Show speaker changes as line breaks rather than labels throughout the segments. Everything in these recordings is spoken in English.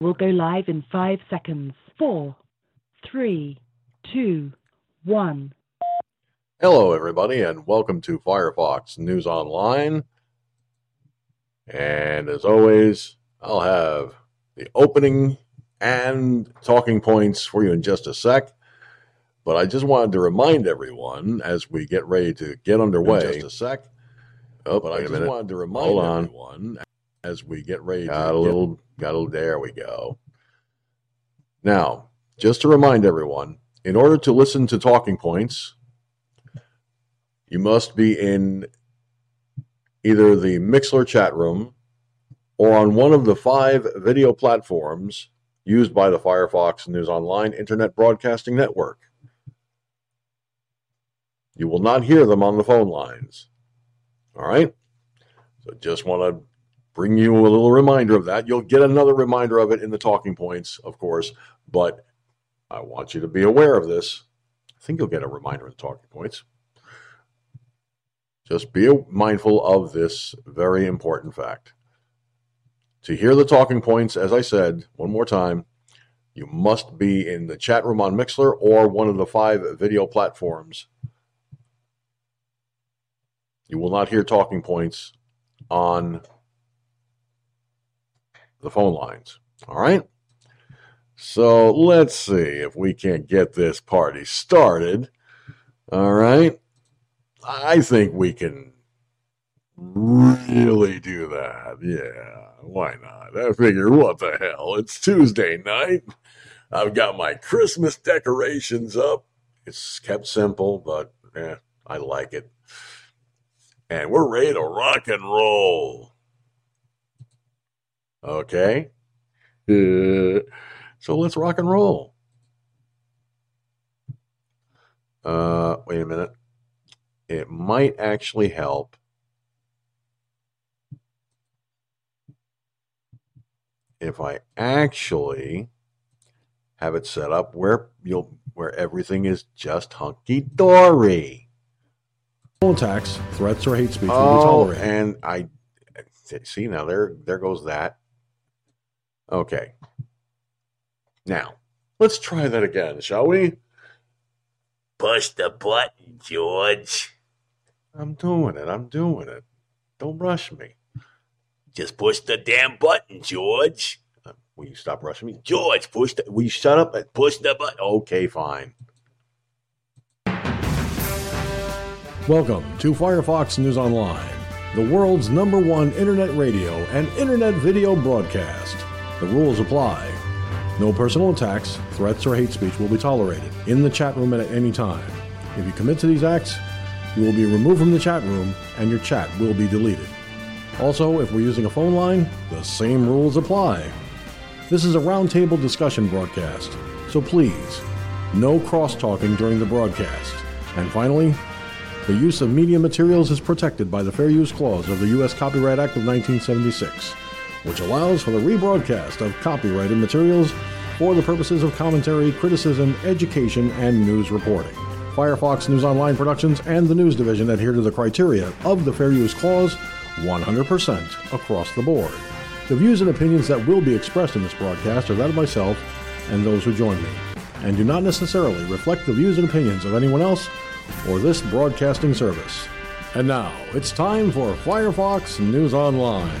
will go live in five seconds. Four, three, two, one.
Hello, everybody, and welcome to Firefox News Online. And as always, I'll have the opening and talking points for you in just a sec. But I just wanted to remind everyone as we get ready to get underway.
In just a sec.
Oh,
But I
wait a
just
minute.
wanted to remind
Hold on.
everyone as we get ready
Got
to
a little, got a little, there we go. Now, just to remind everyone, in order to listen to talking points, you must be in either the Mixlr chat room or on one of the five video platforms used by the Firefox News Online Internet Broadcasting Network. You will not hear them on the phone lines. All right? So just want to bring you a little reminder of that. You'll get another reminder of it in the talking points, of course, but I want you to be aware of this. I think you'll get a reminder in the talking points. Just be mindful of this very important fact. To hear the talking points, as I said one more time, you must be in the chat room on Mixlr or one of the five video platforms. You will not hear talking points on the phone lines. All right. So let's see if we can't get this party started. All right. I think we can really do that. Yeah. Why not? I figure, what the hell? It's Tuesday night. I've got my Christmas decorations up. It's kept simple, but eh, I like it. And we're ready to rock and roll. Okay. Uh, so let's rock and roll. Uh, wait a minute. It might actually help if I actually have it set up where you'll where everything is just hunky dory.
attacks, threats, or hate speech
Oh, and I see now there there goes that. Okay. Now, let's try that again, shall we?
Push the button, George.
I'm doing it. I'm doing it. Don't rush me.
Just push the damn button, George.
Uh, Will you stop rushing me?
George, push the
Will you shut up?
And push the button.
Okay, fine.
Welcome to Firefox News Online, the world's number one internet radio and internet video broadcast. The rules apply. No personal attacks, threats, or hate speech will be tolerated in the chat room at any time. If you commit to these acts, you will be removed from the chat room and your chat will be deleted. Also, if we're using a phone line, the same rules apply. This is a roundtable discussion broadcast, so please, no cross talking during the broadcast. And finally, the use of media materials is protected by the Fair Use Clause of the U.S. Copyright Act of 1976, which allows for the rebroadcast of copyrighted materials for the purposes of commentary, criticism, education, and news reporting. Firefox News Online Productions and the News Division adhere to the criteria of the Fair Use Clause 100% across the board. The views and opinions that will be expressed in this broadcast are that of myself and those who join me, and do not necessarily reflect the views and opinions of anyone else or this broadcasting service. And now, it's time for Firefox News Online.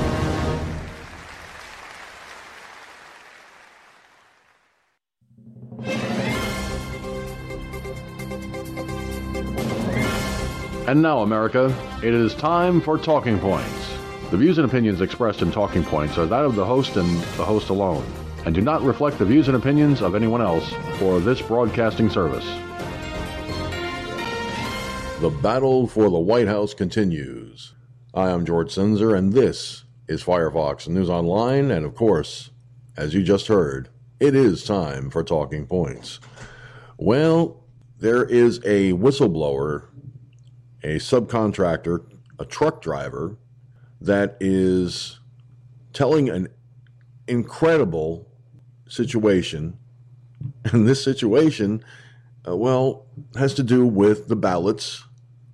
And now, America, it is time for Talking Points. The views and opinions expressed in Talking Points are that of the host and the host alone, and do not reflect the views and opinions of anyone else or this broadcasting service.
The battle for the White House continues. I am George Sinzer, and this is Firefox News Online. And of course, as you just heard, it is time for Talking Points. Well, there is a whistleblower, a subcontractor, a truck driver that is telling an incredible situation. And this situation, uh, well, has to do with the ballots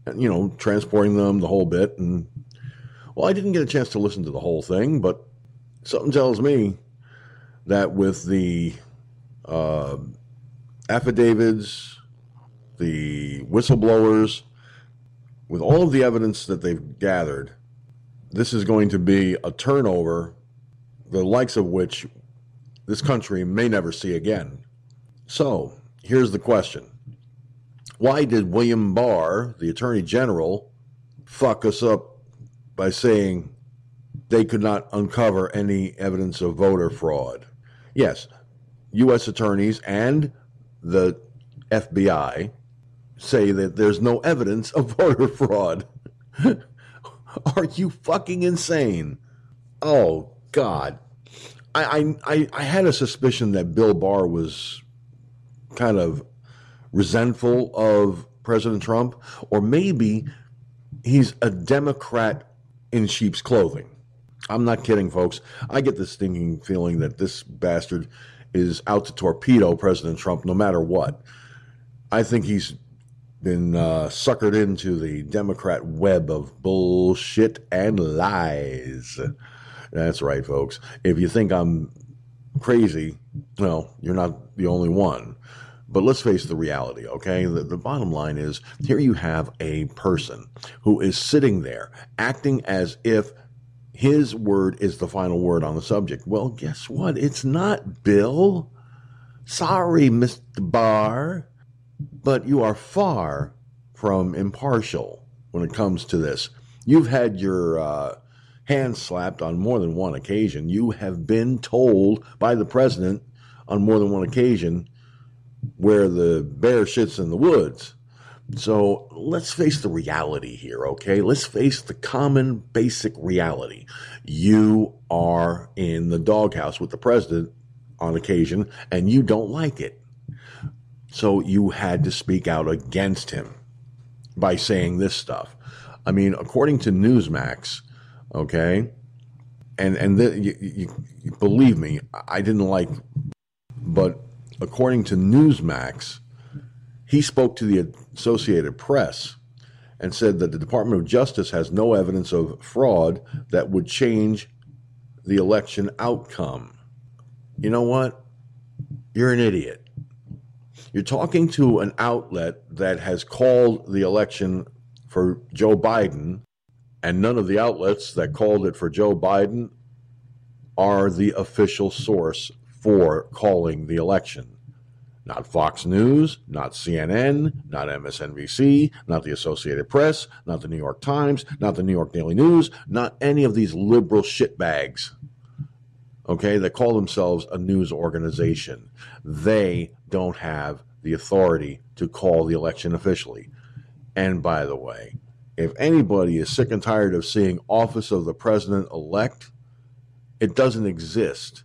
and, you know, transporting them the whole bit. And, well, I didn't get a chance to listen to the whole thing, but something tells me that with the uh, affidavits, the whistleblowers, with all of the evidence that they've gathered, this is going to be a turnover, the likes of which this country may never see again. So, here's the question Why did William Barr, the Attorney General, fuck us up by saying they could not uncover any evidence of voter fraud? Yes, U.S. attorneys and the FBI say that there's no evidence of voter fraud. Are you fucking insane? Oh, God. I, I, I had a suspicion that Bill Barr was kind of resentful of President Trump, or maybe he's a Democrat in sheep's clothing. I'm not kidding, folks. I get this stinking feeling that this bastard is out to torpedo President Trump no matter what. I think he's been uh, suckered into the Democrat web of bullshit and lies. That's right, folks. If you think I'm crazy, well, you're not the only one. But let's face the reality, okay? The, the, bottom line is here you have a person who is sitting there acting as if his word is the final word on the subject. Well, guess what? It's not, Bill. Sorry, Mr. Barr, but you are far from impartial when it comes to this. You've had your uh, hand slapped on more than one occasion. You have been told by the president on more than one occasion where the bear shits in the woods. So let's face the reality here, okay? Let's face the common basic reality. You are in the doghouse with the president on occasion, and you don't like it. So you had to speak out against him by saying this stuff. I mean, according to Newsmax, okay, and and the, you, you, believe me, I didn't like, but according to Newsmax, he spoke to the Associated Press and said that the Department of Justice has no evidence of fraud that would change the election outcome. You know what? You're an idiot. You're talking to an outlet that has called the election for Joe Biden, and none of the outlets that called it for Joe Biden are the official source for calling the election. Not Fox News, not CNN, not MSNBC, not the Associated Press, not the New York Times, not the New York Daily News, not any of these liberal shitbags, okay, they call themselves a news organization. They don't have the authority to call the election officially. And by the way, if anybody is sick and tired of seeing office of the president elect, it doesn't exist.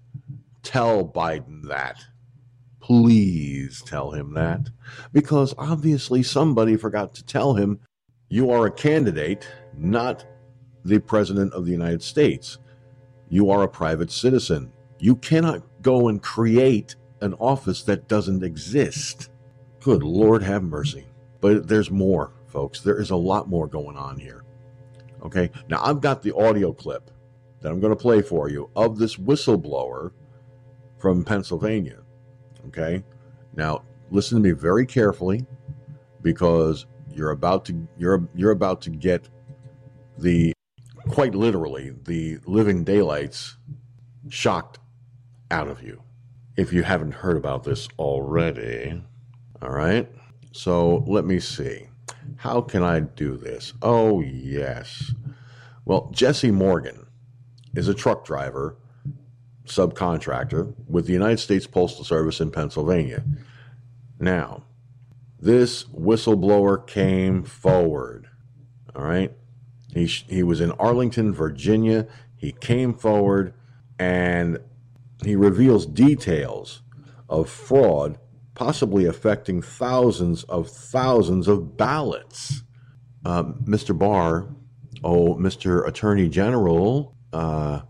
Tell Biden that. Please tell him that. Because obviously somebody forgot to tell him you are a candidate, not the President of the United States. You are a private citizen. You cannot go and create an office that doesn't exist. Good Lord have mercy. But there's more, folks. There is a lot more going on here. Okay. Now, I've got the audio clip that I'm going to play for you of this whistleblower from Pennsylvania. Okay. Now, listen to me very carefully because you're about to you're you're about to get the quite literally the living daylights shocked out of you if you haven't heard about this already. All right. So let me see. How can I do this? Oh, yes. Well, Jesse Morgan is a truck driver, subcontractor with the United States Postal Service in Pennsylvania. Now, this whistleblower came forward. All right. He, he was in Arlington, Virginia. He came forward and he reveals details of fraud possibly affecting thousands of thousands of ballots. Uh, Mr. Barr, oh, Mr. Attorney General, uh,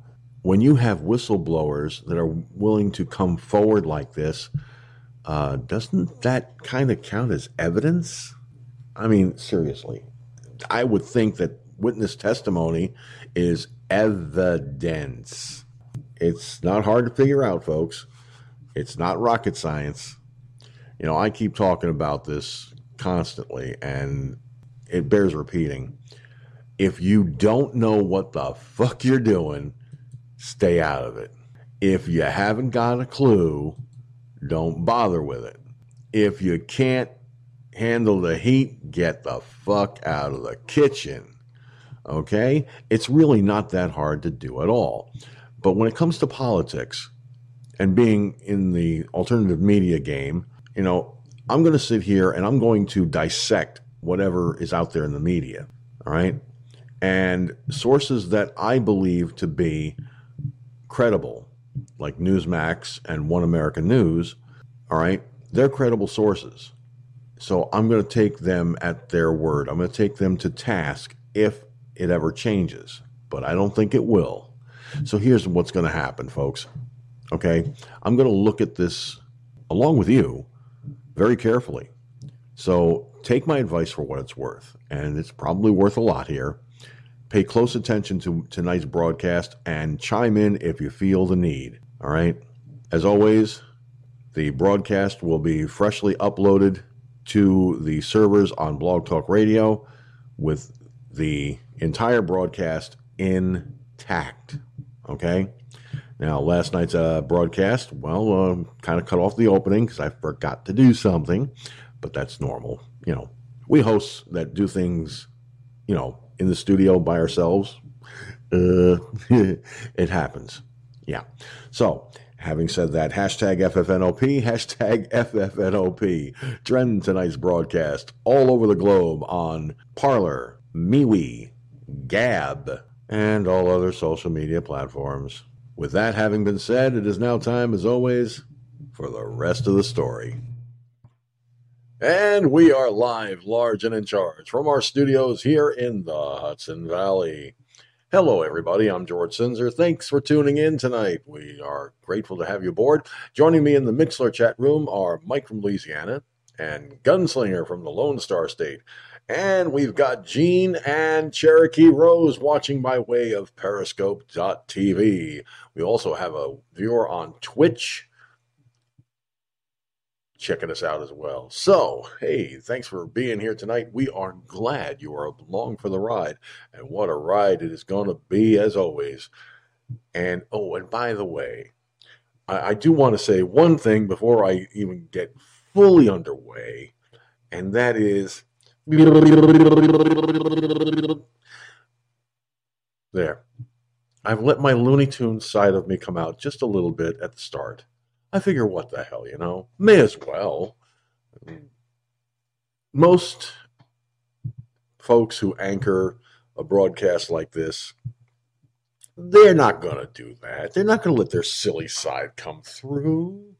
when you have whistleblowers that are willing to come forward like this, uh, doesn't that kind of count as evidence? I mean, seriously, I would think that witness testimony is evidence. It's not hard to figure out, folks. It's not rocket science. You know, I keep talking about this constantly, and it bears repeating. If you don't know what the fuck you're doing, stay out of it. If you haven't got a clue, don't bother with it. If you can't handle the heat, get the fuck out of the kitchen. Okay? It's really not that hard to do at all. But when it comes to politics and being in the alternative media game, you know, I'm going to sit here and I'm going to dissect whatever is out there in the media. All right. And sources that I believe to be credible, like Newsmax and One American News, all right, they're credible sources. So I'm going to take them at their word. I'm going to take them to task if it ever changes, but I don't think it will. So here's what's going to happen, folks. Okay. I'm going to look at this along with you very carefully. So take my advice for what it's worth, and it's probably worth a lot here. Pay close attention to tonight's broadcast and chime in if you feel the need. All right. As always, the broadcast will be freshly uploaded to the servers on Blog Talk Radio with the entire broadcast intact. Okay. Now, last night's uh, broadcast, well, uh, kind of cut off the opening because I forgot to do something, but that's normal. You know, we hosts that do things, you know, in the studio by ourselves. Uh, it happens. Yeah. So, having said that, hashtag FFNOP, hashtag FFNOP. Trend tonight's broadcast all over the globe on Parler, MeWe, Gab, and all other social media platforms. With that having been said, it is now time, as always, for the rest of the story. And we are live, large, and in charge from our studios here in the Hudson Valley. Hello, everybody. I'm George Sinzer. Thanks for tuning in tonight. We are grateful to have you aboard. Joining me in the Mixlr chat room are Mike from Louisiana and Gunslinger from the Lone Star State. And we've got Gene and Cherokee Rose watching by way of Periscope.tv. We also have a viewer on Twitch checking us out as well. So, hey, thanks for being here tonight. We are glad you are along for the ride. And what a ride it is going to be, as always. And oh, and by the way, I, I do want to say one thing before I even get fully underway, and that is there. I've let my Looney Tunes side of me come out just a little bit at the start. I figure, what the hell, you know? May as well. Most folks who anchor a broadcast like this, they're not going to do that. They're not going to let their silly side come through.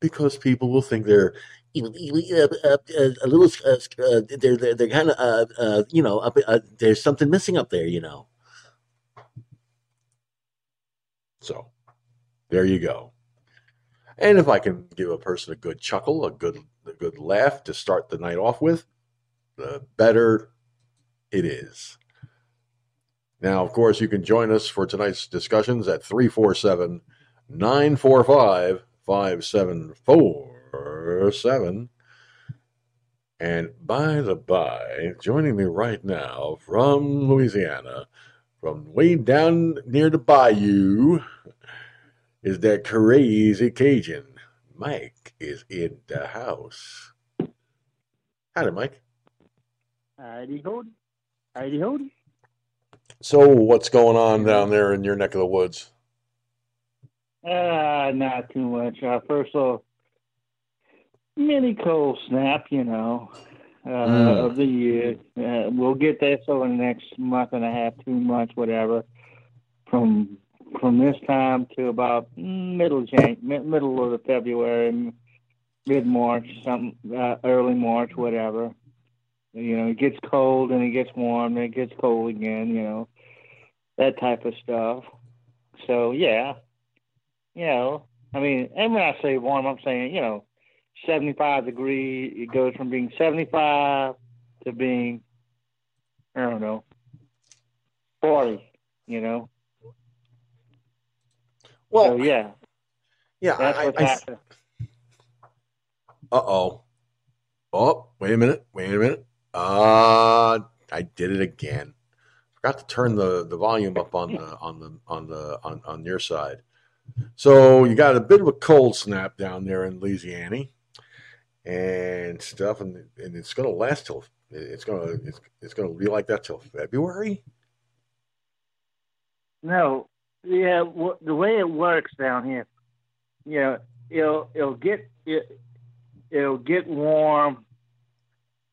Because people will think they're uh, uh, a little, uh, they're, they're, they're kind of, you know, up, there's something missing up there, you know. So, there you go. And if I can give a person a good chuckle, a good a good laugh to start the night off with, the better it is. Now, of course, you can join us for tonight's discussions at 347 945 5747. And by the by, joining me right now from Louisiana, from way down near the bayou, is that crazy Cajun. Mike is in the house. Howdy, Mike.
Howdy howdy. Howdy howdy.
So, what's going on down there in your neck of the woods?
Uh, not too much. Uh, first off, mini cold snap, you know, uh,
Mm.
of the year. Uh, we'll get that over the next month and a half, two months, whatever. From from this time to about middle Jan, middle of the February, mid March, something uh, early March, whatever. You know, it gets cold and it gets warm and it gets cold again. You know, that type of stuff. So yeah, you know, I mean, and when I say warm, I'm saying you know, 75 degree. It goes from being 75 to being, I don't know, 40. You know.
Well,
so yeah,
yeah,
that's
I,
what's
I. Uh oh. Oh, wait a minute. Wait a minute. Uh I did it again. Forgot to turn the, the volume up on the on the on the on, on your side. So you got a bit of a cold snap down there in Louisiana and stuff, and, and it's gonna last till it's gonna it's, it's gonna be like that till February.
No, yeah, the way it works down here, you know, it'll it'll get it, it'll get warm,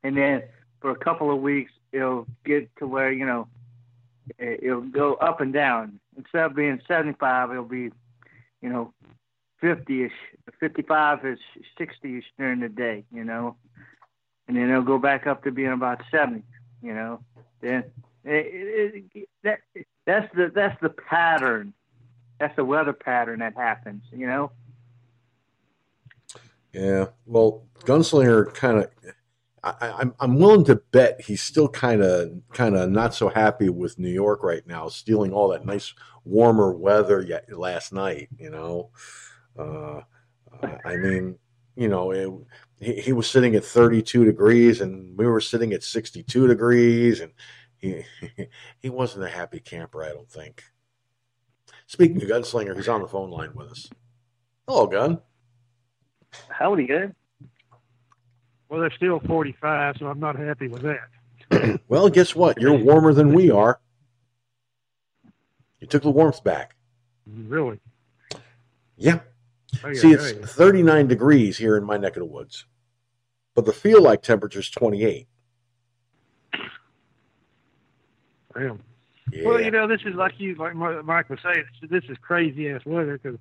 and then for a couple of weeks it'll get to where you know it- it'll go up and down. Instead of being seventy five, it'll be, you know, fifty ish, fifty five ish, sixty ish during the day. You know, and then it'll go back up to being about seventy. You know, then it, it, it, that that's the that's the pattern. That's the weather pattern that happens. You know.
Yeah, well, Gunslinger kind of. I'm I'm willing to bet he's still kind of kind of not so happy with New York right now, stealing all that nice warmer weather yet last night. You know, uh, I mean, you know, it, he, he was sitting at 32 degrees, and we were sitting at 62 degrees, and he he wasn't a happy camper. I don't think. Speaking of Gunslinger, he's on the phone line with us. Hello, Gun.
Howdy, Gun.
Well, they're still 45, so I'm not happy with that.
Well, guess what? You're warmer than we are. You took the warmth back.
Really.
Yeah.
Hey,
See, it's
hey.
39 degrees here in my neck of the woods, but the feel like temperature is 28.
Damn.
Yeah.
Well, you know, this is like you, like Mike was saying, this, is crazy ass weather because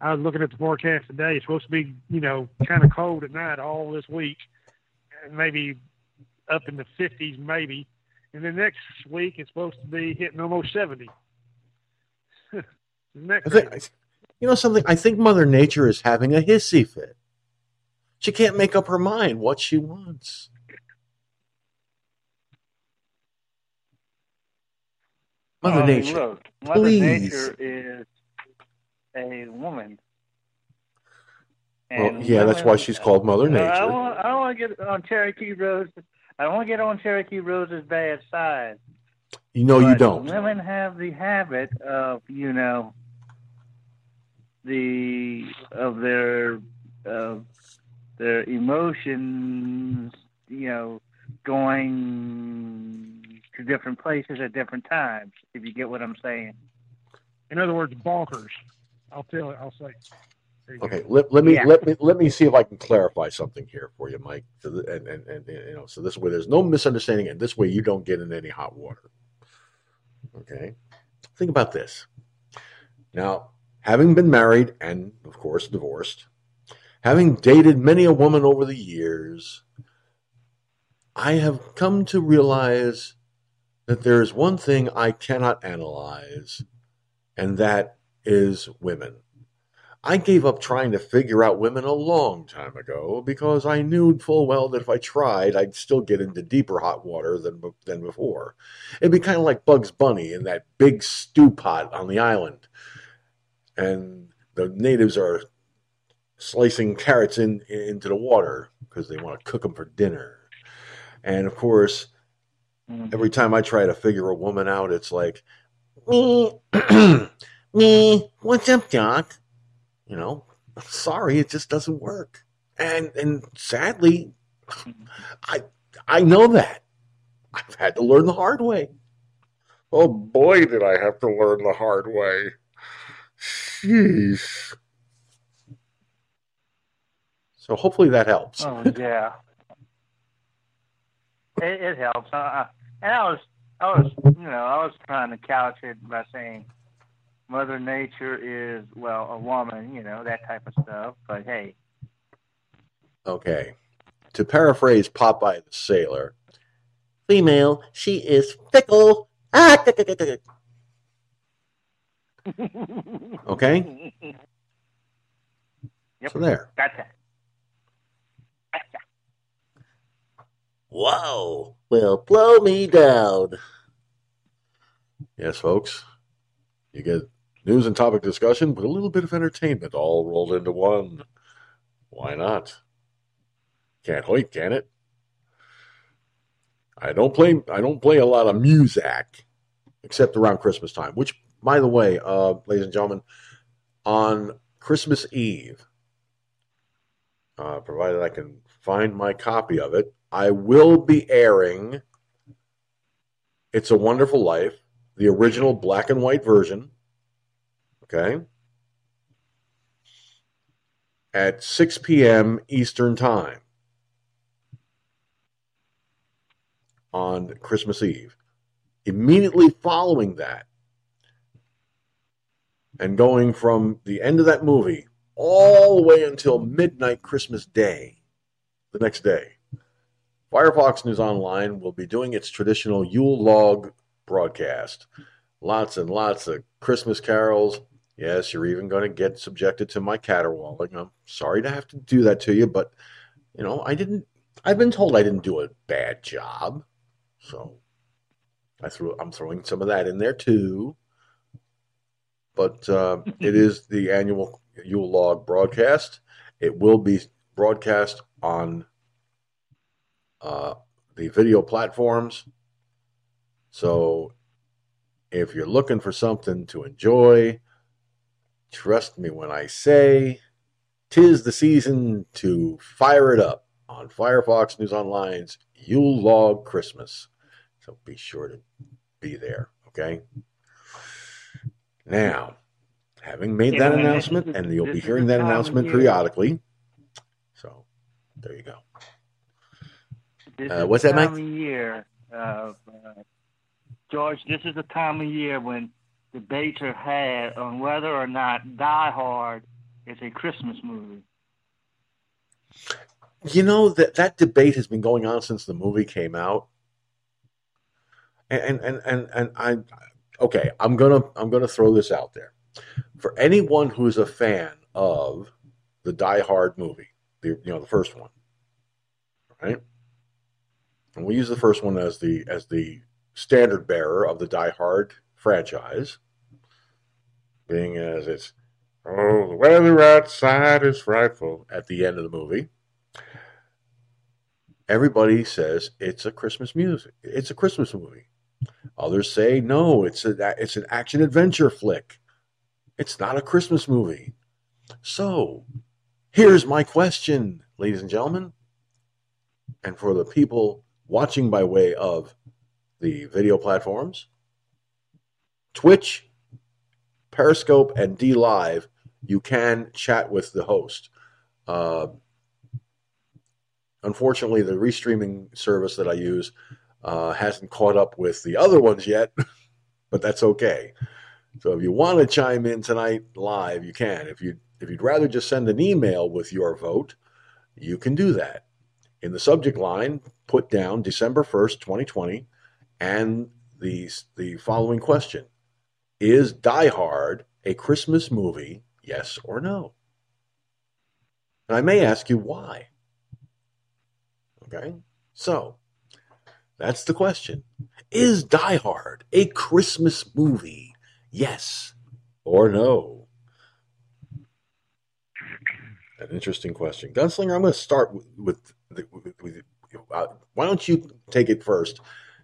I was looking at the forecast today. It's supposed to be, you know, kind of cold at night all this week, and maybe up in the 50s, maybe. And then next week it's supposed to be hitting almost 70. Isn't that
I
crazy?
think, you know something? I think Mother Nature is having a hissy fit. She can't make up her mind what she wants. Mother
mean,
Nature.
Look, Mother
please.
Nature is a woman.
Well, yeah, that's why she's called Mother
Uh, I
Nature.
don't, I don't want to get on Cherokee Rose. I don't want to get on Cherokee Rose's bad side.
You know you don't.
Women have the habit of, you know, the of their of their emotions, you know, going to different places at different times. If you get what I'm saying.
In other words, bonkers. I'll tell it. I'll say. There go.
Okay, let, let me
Yeah.
let me let me see if I can clarify something here for you, Mike. So the, and, and and you know, so this way there's no misunderstanding, and this way you don't get in any hot water. Okay, think about this. Now, having been married and of course divorced, having dated many a woman over the years, I have come to realize that there is one thing I cannot analyze, and that is women. I gave up trying to figure out women a long time ago because I knew full well that if I tried, I'd still get into deeper hot water than than before. It'd be kind of like Bugs Bunny in that big stew pot on the island, and the natives are slicing carrots in into the water because they want to cook them for dinner. And of course, mm. every time I try to figure a woman out, it's like, me, me, what's up, Doc? You know, sorry, it just doesn't work. And and sadly, mm-hmm. I I know that. I've had to learn the hard way. Oh boy, did I have to learn the hard way. Jeez. So hopefully that helps.
Oh yeah, it, it helps. Uh, and I was, I was, you know, I was trying to couch it by saying Mother Nature is well a woman, you know, that type of stuff. But hey,
Okay. To paraphrase Popeye the Sailor, female, she is fickle. Ah, Okay?
Yep.
So there.
Gotcha. Gotcha.
Whoa.
Well, blow me down. Yes, folks. You get news and topic discussion with a little bit of entertainment all rolled into one. Why not? Can't wait, can it? I don't play I don't play a lot of music except around Christmas time, which by the way, uh, ladies and gentlemen, on Christmas Eve, uh, provided I can find my copy of it, I will be airing It's a Wonderful Life, the original black and white version. Okay. At 6 p.m. Eastern Time on Christmas Eve. Immediately following that, and going from the end of that movie all the way until midnight Christmas Day, the next day, Firefox News Online will be doing its traditional Yule log broadcast. Lots and lots of Christmas carols. Yes, you're even going to get subjected to my caterwauling. I'm sorry to have to do that to you, but you know, I didn't. I've been told I didn't do a bad job, so I threw. I'm throwing some of that in there too. But uh, it is the annual Yule log broadcast. It will be broadcast on uh, the video platforms. So if you're looking for something to enjoy, trust me when I say tis the season to fire it up on Firefox News Online's Yule Log Christmas. So be sure to be there, okay? Now, having made that announcement,
is-
and you'll be hearing that announcement periodically. So there you go. Uh, what's that, Mike?
time of year, uh, George. This is the time of year when debates are had on whether or not Die Hard is a Christmas movie.
You know that that debate has been going on since the movie came out, and and and and I, okay, I'm gonna I'm gonna throw this out there for anyone who's a fan of the Die Hard movie, the you know the first one, right? And we use the first one as the as the standard bearer of the Die Hard franchise, being as it's oh the weather outside is frightful at the end of the movie everybody says it's a Christmas music. It's a Christmas movie. Others say no, it's a it's an action adventure flick. It's not a Christmas movie. So, here's my question, ladies and gentlemen, and for the people watching by way of the video platforms, Twitch, Periscope, and DLive, you can chat with the host. Uh, unfortunately, the restreaming service that I use uh, hasn't caught up with the other ones yet, but that's okay. So if you want to chime in tonight live, you can. If you if you'd rather just send an email with your vote, you can do that. In the subject line, put down December first, twenty twenty, and the the following question: Is Die Hard a Christmas movie? Yes or no? And I may ask you why. Okay? So, that's the question. Is Die Hard a Christmas movie? Yes or no? An interesting question. Gunslinger, I'm going to start with, with, with, with uh, why don't you take it first?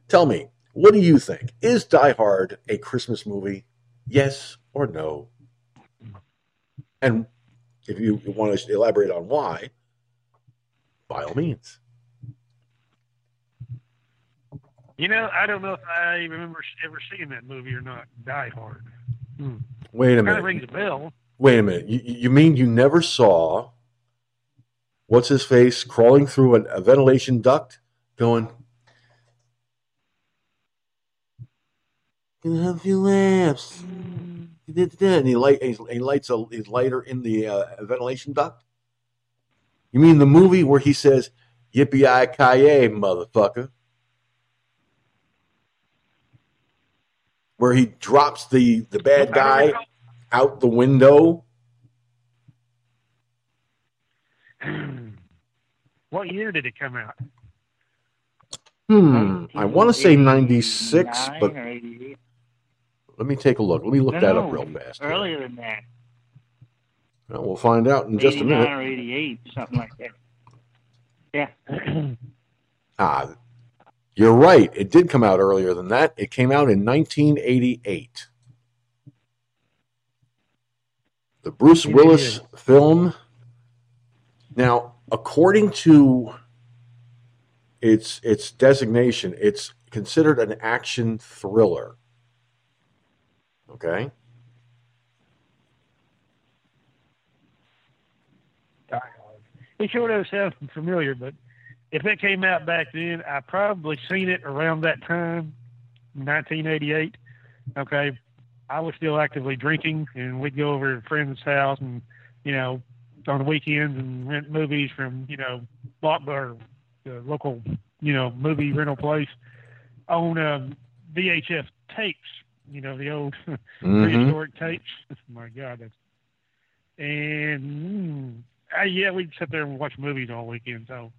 Tell me, what do you think? Is Die Hard a Christmas movie? Yes or no? And if you want to elaborate on why, by all means.
You know, I don't know if I remember ever seeing that movie or not. Die Hard. Hmm.
Wait a
Kind of
minute.
rings a bell.
Wait a minute. You, you mean you never saw what's his face crawling through a, a ventilation duct going, Gonna have a few laughs. He did that, And he, light, he lights a, his lighter in the uh, ventilation duct? You mean the movie where he says, Yippee ki yay, motherfucker? Where he drops the, the bad guy out the window?
what year did it come out?
Hmm. I want to say 96, but let me take a look. Let me look
No,
that up real fast. here.
Earlier than that.
Well, we'll find out in just a
89
minute.
or 88, something like that. Yeah.
Ah, you're right. It did come out earlier than that. It came out in 1988. The Bruce Willis film. Now, according to its its designation, it's considered an action thriller. Okay.
It sure does sound familiar, but if it came out back then, I probably seen it around that time, 1988. Okay, I was still actively drinking, and we'd go over to a friend's house, and you know, on the weekends, and rent movies from you know, Blockbuster, the local you know movie rental place, on um, VHF tapes. You know, the old
Mhm.
prehistoric tapes. My God, that's and mm, uh, yeah, we'd sit there and watch movies all weekend. So,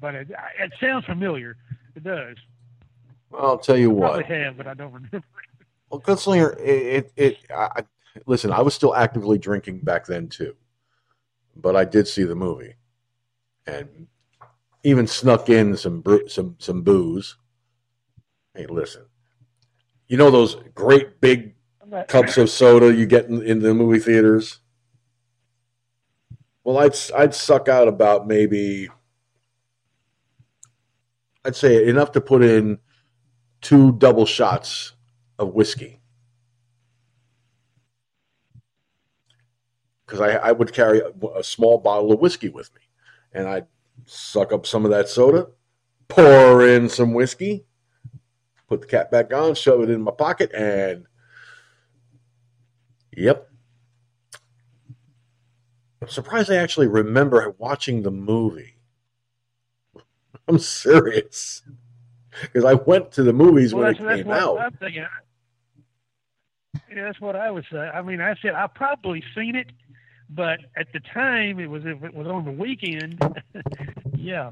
but it, it sounds familiar. It does.
Well, I'll tell you what.
Probably have, but I don't remember.
Well, Gunslinger, it, it, it I, I- listen, I was still actively drinking back then too, but I did see the movie, and even snuck in some some some booze. Hey, listen, you know those great big cups of soda you get in, in the movie theaters. Well, I'd I'd suck out about maybe I'd say enough to put in two double shots of whiskey because I, I would carry a, a small bottle of whiskey with me, and I'd suck up some of that soda, pour in some whiskey, put the cap back on, shove it in my pocket, and yep. I'm surprised I actually remember watching the movie. I'm serious. Because I went to the movies
Well,
when
that's,
it
that's
came
what
out.
I'm thinking. Yeah, that's what I was. say. I mean, I said I probably seen it, but at the time it was if it was on the weekend. yeah,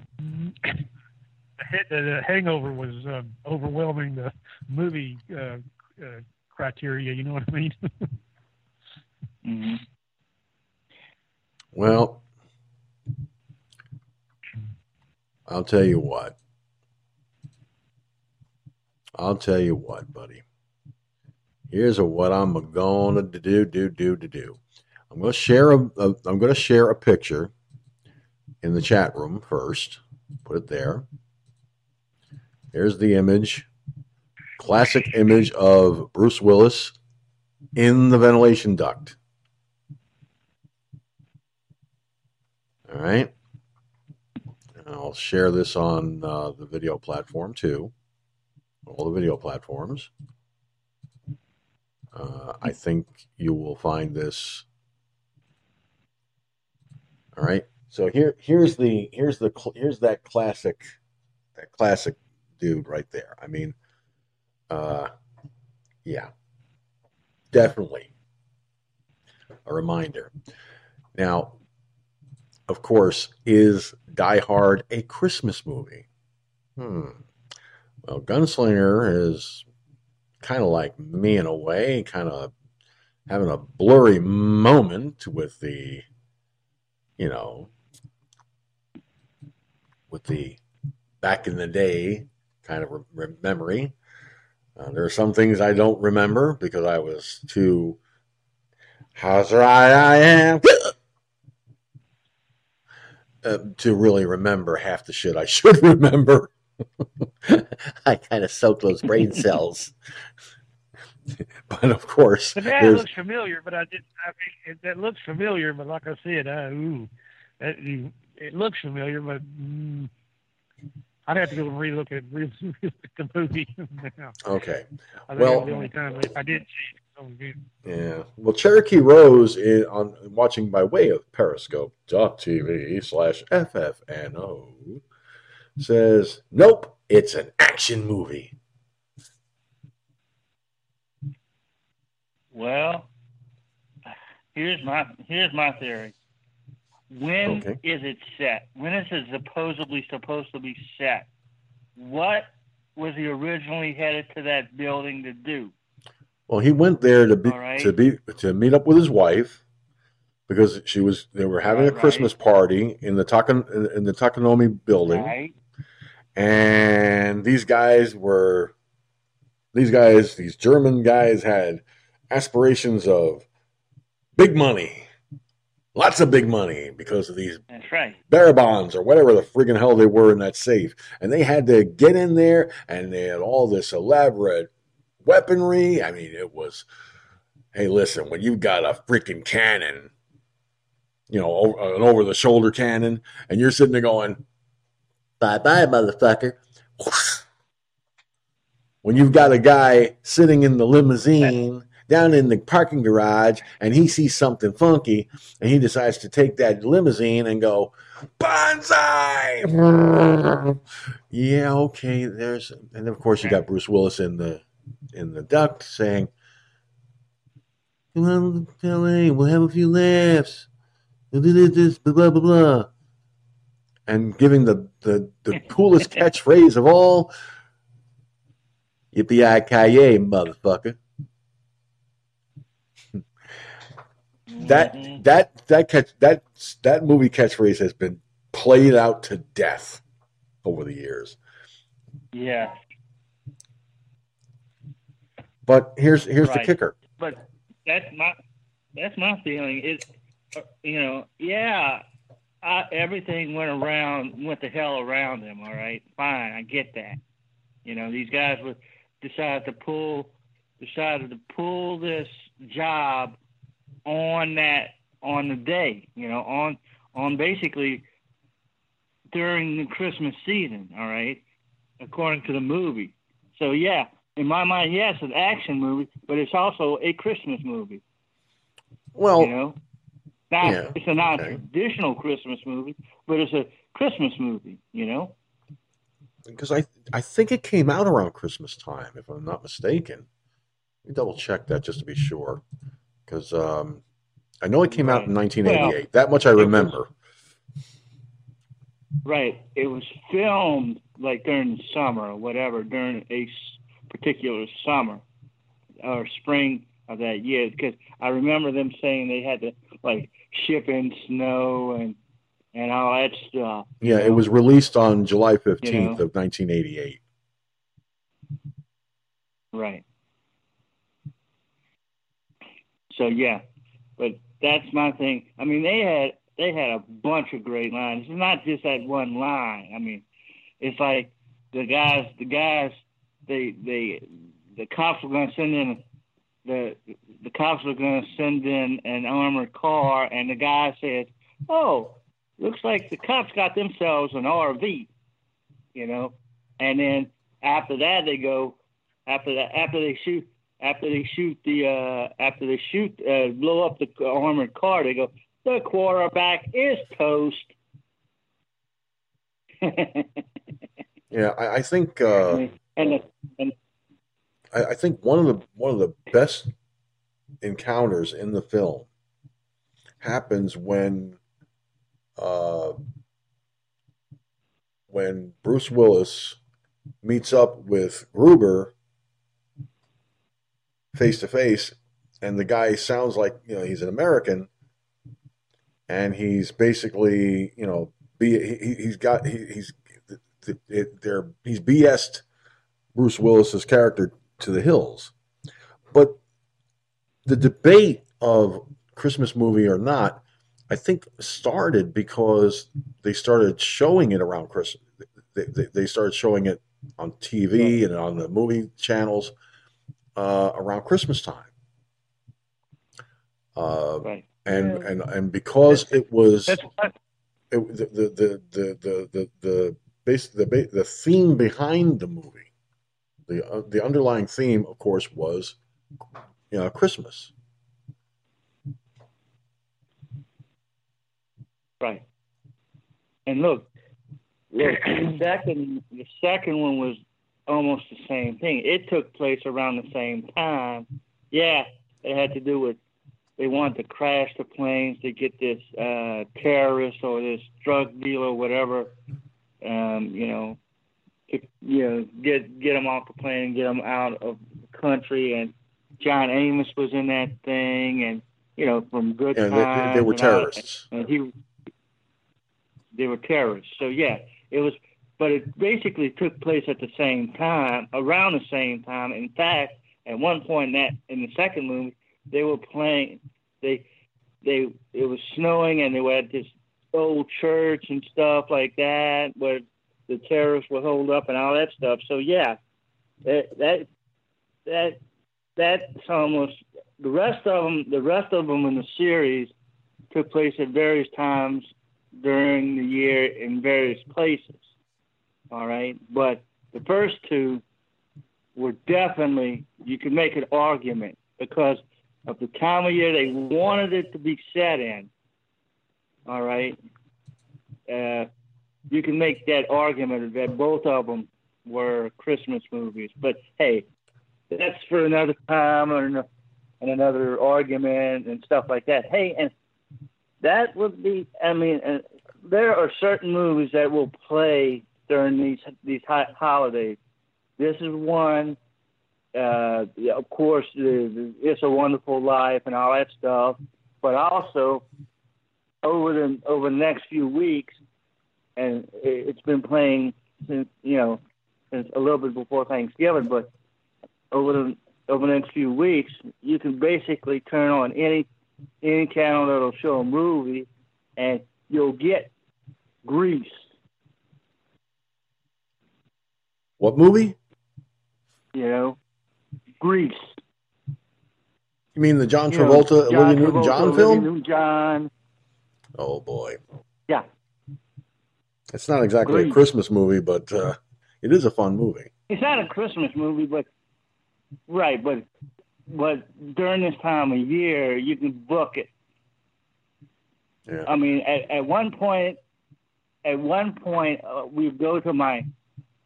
the, hangover was um, overwhelming the movie uh, uh, criteria. You know what I mean?
hmm
Well, I'll tell you what. I'll tell you what, buddy. Here's a, what I'm to do, do, do, do, do. I'm to share a, a. I'm to share a picture in the chat room first. Put it there. Here's the image. Classic image of Bruce Willis in the ventilation duct. All right. And I'll share this on uh, the video platform too. All the video platforms. Uh, I think you will find this. All right. So here, here's the here's the here's that classic, that classic dude right there. I mean, uh, yeah, definitely a reminder. Now, of course, is Die Hard a Christmas movie? Hmm. Well, Gunslinger is kind of like me in a way, kind of having a blurry moment with the, you know, with the back in the day kind of re- memory. Uh, there are some things I don't remember because I was too. How's right I am. Uh, to really remember half the shit I should remember. I kind of soak those brain cells. but of course,
But that looks familiar. But I did. I mean, it, that looks familiar. But like I said, uh, ooh, that, it looks familiar. But mm, I'd have to go and relook at, re- relook at the movie now.
okay.
I think
Well-
the only time if I did see it. it was good.
Yeah. Well, Cherokee Rose is on watching by way of Periscope.tv slash FFNO says, Nope, it's an action movie.
Well, here's my here's my theory. When is
Okay.
it set? When is it supposedly supposed to be set? What was he originally headed to that building to do?
Well, he went there to be
All right.
to be to meet up with his wife because she was they were having a
Right,
Christmas party in the Takan in, the Takanomi building.
Right?
and these guys were these guys these german guys had aspirations of big money lots of big money because of these
That's right.
bearer bonds or whatever the friggin' hell they were in that safe and they had to get in there and they had all this elaborate weaponry i mean it was hey listen when you've got a freaking cannon you know uh, an over the shoulder cannon and you're sitting there going Bye bye, motherfucker. When you've got a guy sitting in the limousine down in the parking garage and he sees something funky and he decides to take that limousine and go, Bonsai! yeah, okay, there's and of course you got Bruce Willis in the in the duct saying, Come on, LA, we'll have a few laughs. We'll do this, blah blah blah blah and giving the, the, the coolest catchphrase of all Yippee ki motherfucker. That
Mhm.
that that catch that that movie catchphrase has been played out to death over the years.
Yeah.
But here's here's the kicker.
But that's my that's my feeling. Is you know, yeah, I, everything went around, went the hell around them. All right, fine, I get that. You know, these guys were decided to pull, decided to pull this job on that on the day. You know, on on basically during the Christmas season. All right, according to the movie. So yeah, in my mind, yes, it's an action movie, but it's also a Christmas movie.
Well,
you know, not
yeah,
it's a non-traditional Christmas movie, but it's a Christmas movie. You know,
because I I think it came out around Christmas time, if I'm not mistaken. Let me double check that just to be sure, because um, I know it came out in
Right.
1988. that much I remember.
right? It was filmed like during the summer or whatever, during a s- particular summer or spring of that year. Because I remember them saying they had to like ship in snow and and all that stuff.
Yeah, it was released on July 15th
You know.
of 1988.
Right. So yeah, but that's my thing. I mean, they had they had a bunch of great lines. It's not just that one line. I mean, it's like the guys, the guys, they they the cops were going to send in the the cops were going to send in an armored car, and the guy said, "Oh, looks like the cops got themselves an RV," you know. And then after that, they go after that after they shoot after they shoot the uh after they shoot uh blow up the armored car they go the quarterback is toast
Yeah, I, I think uh,
and and
I, I think one of the one of the best encounters in the film happens when uh, when Bruce Willis meets up with Gruber face to face, and the guy sounds like you know he's an American, and he's basically you know be he, he's got he, he's they're he's BS'd Bruce Willis's character to the hills, but the debate of Christmas movie or not, I think started because they started showing it around Christmas. They, they, they started showing it on TV and on the movie channels uh, around Christmas time. Uh,
Right.
and, and and because it was it, the, the, the, the, the, the, the, the, the theme behind the movie, the, uh, the underlying theme, of course, was you know, Christmas.
Right. And look, the second the second one was almost the same thing. It took place around the same time. Yeah, it had to do with they wanted to crash the planes to get this uh, terrorist or this drug dealer or whatever, um, you know, you know, get get them off the plane, get them out of the country. And John Amos was in that thing, and you know, from good
Yeah, they- they, they were
all-
terrorists.
and he they were terrorists. So yeah, it was, but it basically took place at the same time, around the same time. In fact, at one point in that in the second movie, they were playing. They they it was snowing and they were at this old church and stuff like that where the terrorists were holed up and all that stuff. So yeah, that that that that's almost the rest of them. The rest of them in the series took place at various times during the year in various places. All right, but the first two were definitely you could make an argument because of the time of year they wanted it to be set in. All right, uh, you can make that argument that both of them were Christmas movies. But hey, that's for another time and and another argument and stuff like that. Hey, and that would be. I mean, uh, there are certain movies that will play during these these holidays. This is one. Uh, of course, the, the "It's a Wonderful Life" and all that stuff, but also over the over the next few weeks, and it, it's been playing since you know since a little bit before Thanksgiving, but over the over the next few weeks, you can basically turn on any any channel that'll show a movie, and you'll get Grease.
What movie?
You know, Grease.
You mean the John
You know,
Travolta,
John
Olivia Newton
Travolta,
John
Olivia
film?
Newton-John.
Oh boy,
Yeah,
it's not exactly a Christmas movie, but uh, it is a fun movie.
it's not a Christmas movie, but right, but but during this time of year, you can book it.
Yeah.
I mean, at, at one point, at one point, uh, we go to my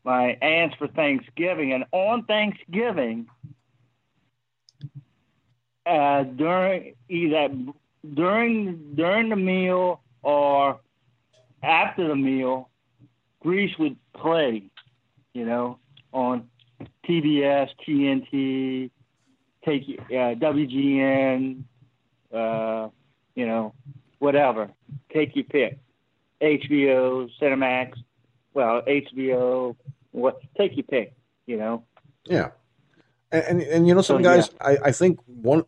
my aunts for Thanksgiving, and on Thanksgiving, uh, during either during during the meal or after the meal, Grease would play, you know, on TBS, TNT, take uh, WGN, uh, you know, whatever. Take your pick. HBO, Cinemax, well, HBO, what? Take your pick. You know.
Yeah, and and, and you know some
So,
guys. I, I think one,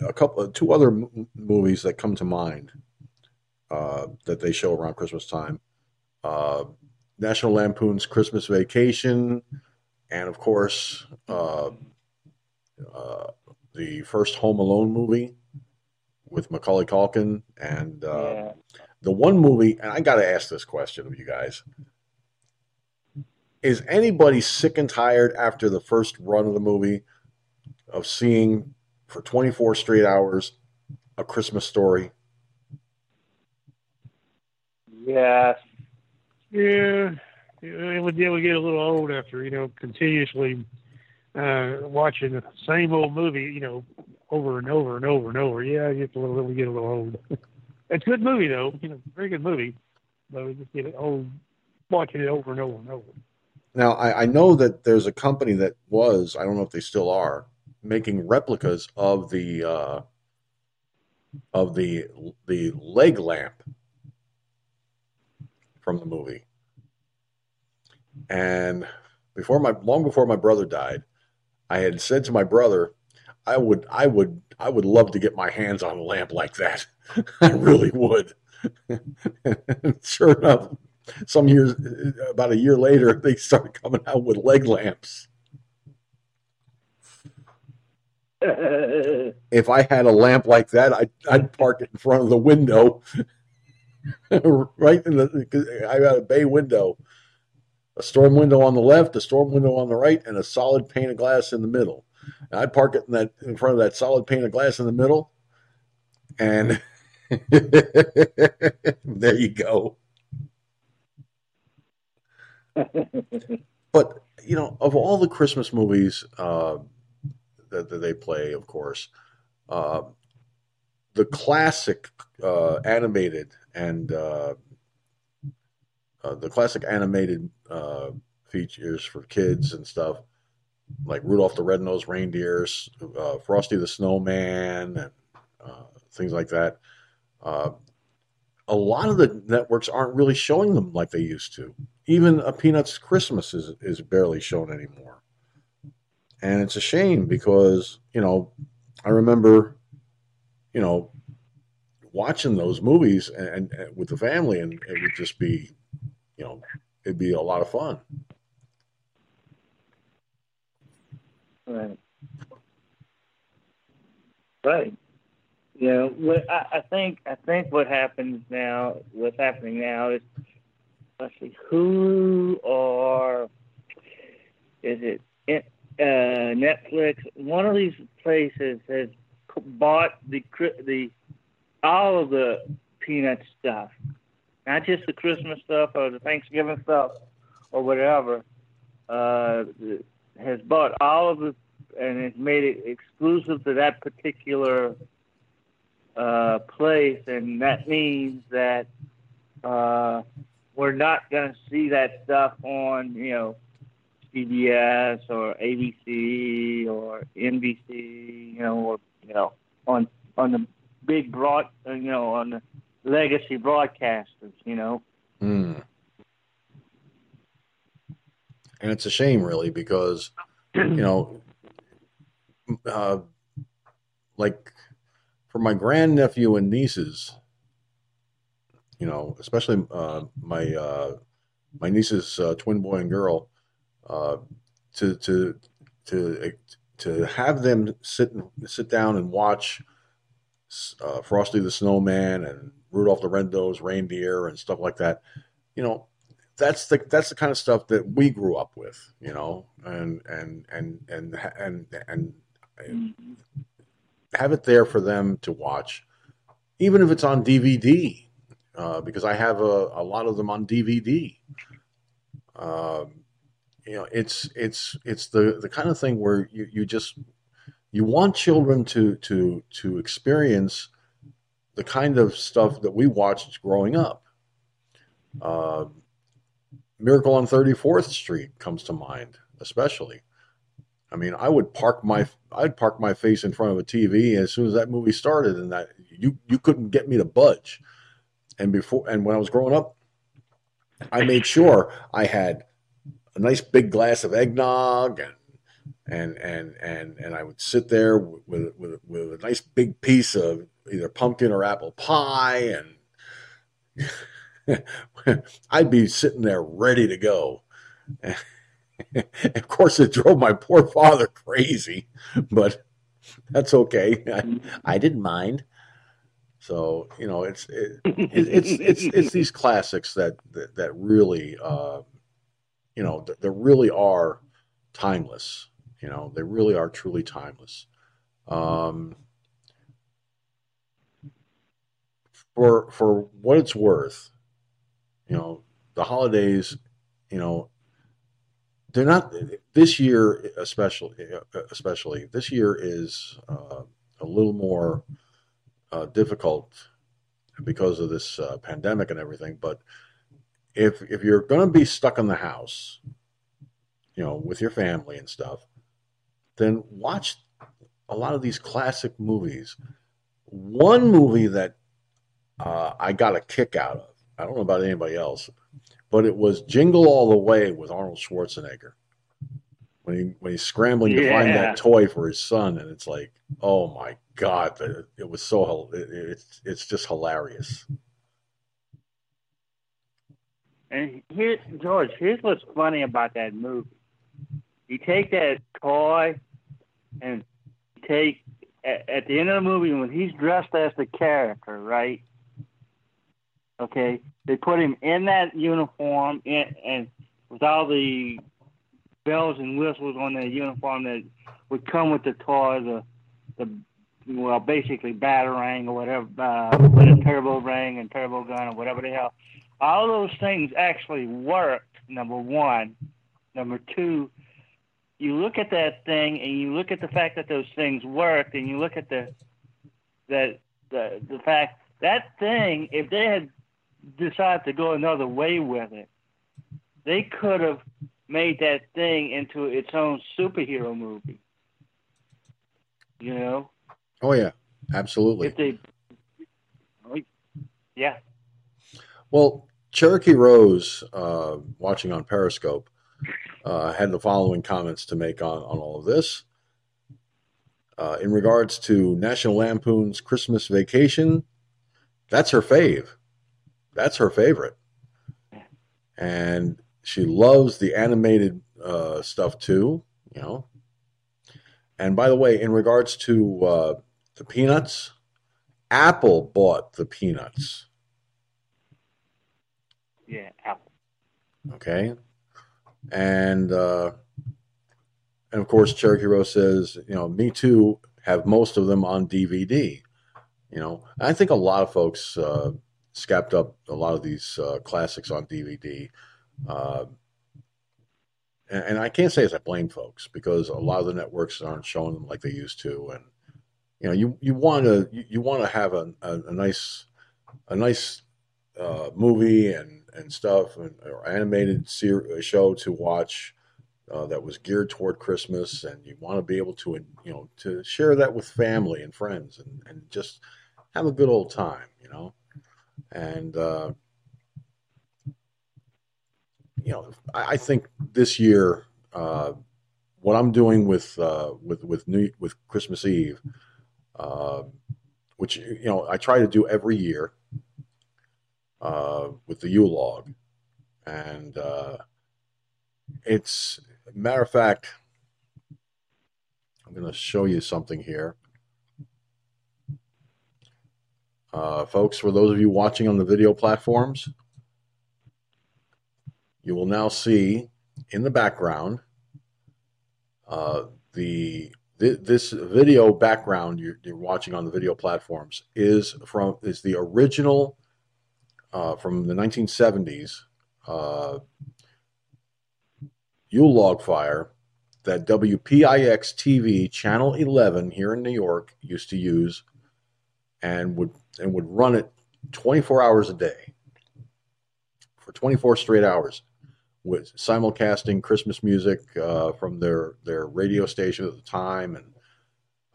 a couple, two other m- movies that come to mind uh, that they show around Christmas time: uh, National Lampoon's Christmas Vacation, and of course, uh, uh, the first Home Alone movie with Macaulay Culkin, and uh,
yeah.
the one movie, and I got to ask this question of you guys. Is anybody sick and tired after the first run of the movie of seeing for 24 straight hours a Christmas story?
Yes.
Yeah, it would yeah, we get a little old after you know continuously uh, watching the same old movie, you know, over and over and over and over. Yeah, you get a little, we get a little old. it's a good movie though. You know, very good movie. But we just get it old watching it over and over and over.
Now, I, I know that there's a company that was, I don't know if they still are, making replicas of the uh, of the the leg lamp from the movie. And before my long before my brother died, I had said to my brother, I would I would I would love to get my hands on a lamp like that. I really would. sure enough, some years about a year later, they started coming out with leg lamps. if I had a lamp like that, I'd, I'd park it in front of the window, right in the. I got a bay window, a storm window on the left, a storm window on the right, and a solid pane of glass in the middle. And I'd park it in that in front of that solid pane of glass in the middle, and there you go. but you know, of all the Christmas movies uh, that, that, they play, of course, uh, the classic uh, animated and uh, uh, the classic animated uh, features for kids and stuff, like Rudolph the Red-Nosed Reindeer, Frosty the Snowman, and things like that. a lot of the networks aren't really showing them like they used to even a Peanuts Christmas is is barely shown anymore, and it's a shame because you know I remember you know watching those movies and, and with the family, and it would just be you know it'd be a lot of fun.
Right. Right. You know, I, I think I think what happens now, what's happening now is let's see, who are, is it uh, Netflix? One of these places has bought the the all of the peanut stuff, not just the Christmas stuff or the Thanksgiving stuff or whatever. Uh, has bought all of it and has made it exclusive to that particular uh, place, and that means that uh, we're not going to see that stuff on, you know, CBS or ABC or NBC, you know, or you know, on on the big broad, uh, you know, on the legacy broadcasters, you know.
Mm. And it's a shame, really, because you know, uh, like for my grandnephew and nieces, you know, especially uh, my uh, my niece's uh, twin boy and girl, uh, to to to to have them sit sit down and watch uh, Frosty the Snowman and Rudolph the Red-Nosed Reindeer and stuff like that. You know, that's the that's the kind of stuff that we grew up with. You know, and and and and and and, and have it there for them to watch, even if it's on DVD uh, because I have a, a, lot of them on DVD. Um, you know, it's it's it's the the kind of thing where you, you just you want children to to to experience the kind of stuff that we watched growing up. Uh, Miracle on 34th Street comes to mind, especially. I mean, I would park my I'd park my face in front of a TV as soon as that movie started, and that you you couldn't get me to budge and before and when I was growing up, I made sure I had a nice big glass of eggnog and and and and and I would sit there with with with a nice big piece of either pumpkin or apple pie and I'd be sitting there ready to go. of course, it drove my poor father crazy, but that's okay. I, I didn't mind. So you know, it's it, it, it's it's it's these classics that that, that really, uh, you know, that, that, really are timeless. You know, they really are truly timeless. Um, for for what it's worth, you know, the holidays, you know, they're not this year especially especially this year is uh, a little more uh, difficult because of this uh, pandemic and everything. But if if you're going to be stuck in the house, you know, with your family and stuff, then watch a lot of these classic movies. One movie that uh, I got a kick out of, I don't know about anybody else, but it was Jingle All the Way with Arnold Schwarzenegger. When he when he's scrambling to find that toy for his son, and it's like, oh my god, it, it was so it, it's it's just hilarious.
And here, George, here's what's funny about that movie. You take that toy and take at, at the end of the movie when he's dressed as the character, right? Okay, they put him in that uniform and, and with all the bells and whistles on the uniform that would come with the toy, the the well, basically batarang or whatever, uh, with a turbo ring and turbo gun or whatever the hell all those things actually worked. Number one, number two, you look at that thing and you look at the fact that those things worked, and you look at the that the the fact that thing, if they had decided to go another way with it, they could have made that thing into its own superhero movie. You know,
Oh yeah, absolutely.
if they, yeah,
Well, Cherokee Rose, uh, watching on Periscope, uh, had the following comments to make on, on all of this. Uh, in regards to National Lampoon's Christmas Vacation, that's her fave. That's her favorite. And she loves the animated uh, stuff too, you know. And by the way, in regards to uh, the Peanuts, Apple bought the Peanuts.
Yeah, Apple.
Okay. And uh, and of course Cherokee Rose says, you know, me too have most of them on DVD. You know, I think a lot of folks uh, scapped up a lot of these uh, classics on DVD. Uh, and, and I can't say as I blame folks because a lot of the networks aren't showing them like they used to, and you know, you you want to you, you want to have a, a, a nice a nice uh, movie and and stuff and or animated ser- show to watch uh, that was geared toward Christmas, and you want to be able to you know to share that with family and friends and and just have a good old time, you know, and. Uh, you know, I, I think this year, uh, what I'm doing with uh, with with New with Christmas Eve, uh, which you know I try to do every year uh, with the Yule log, and uh, it's matter of fact, I'm going to show you something here. Uh, folks, for those of you watching on the video platforms, you will now see in the background uh, the th- this video background you're, you're watching on the video platforms is from is the original uh, from the 1970s uh, Yule log fire that WPIX TV channel 11 here in New York used to use and would and would run it 24 hours a day for 24 straight hours with simulcasting Christmas music uh, from their their radio station at the time, and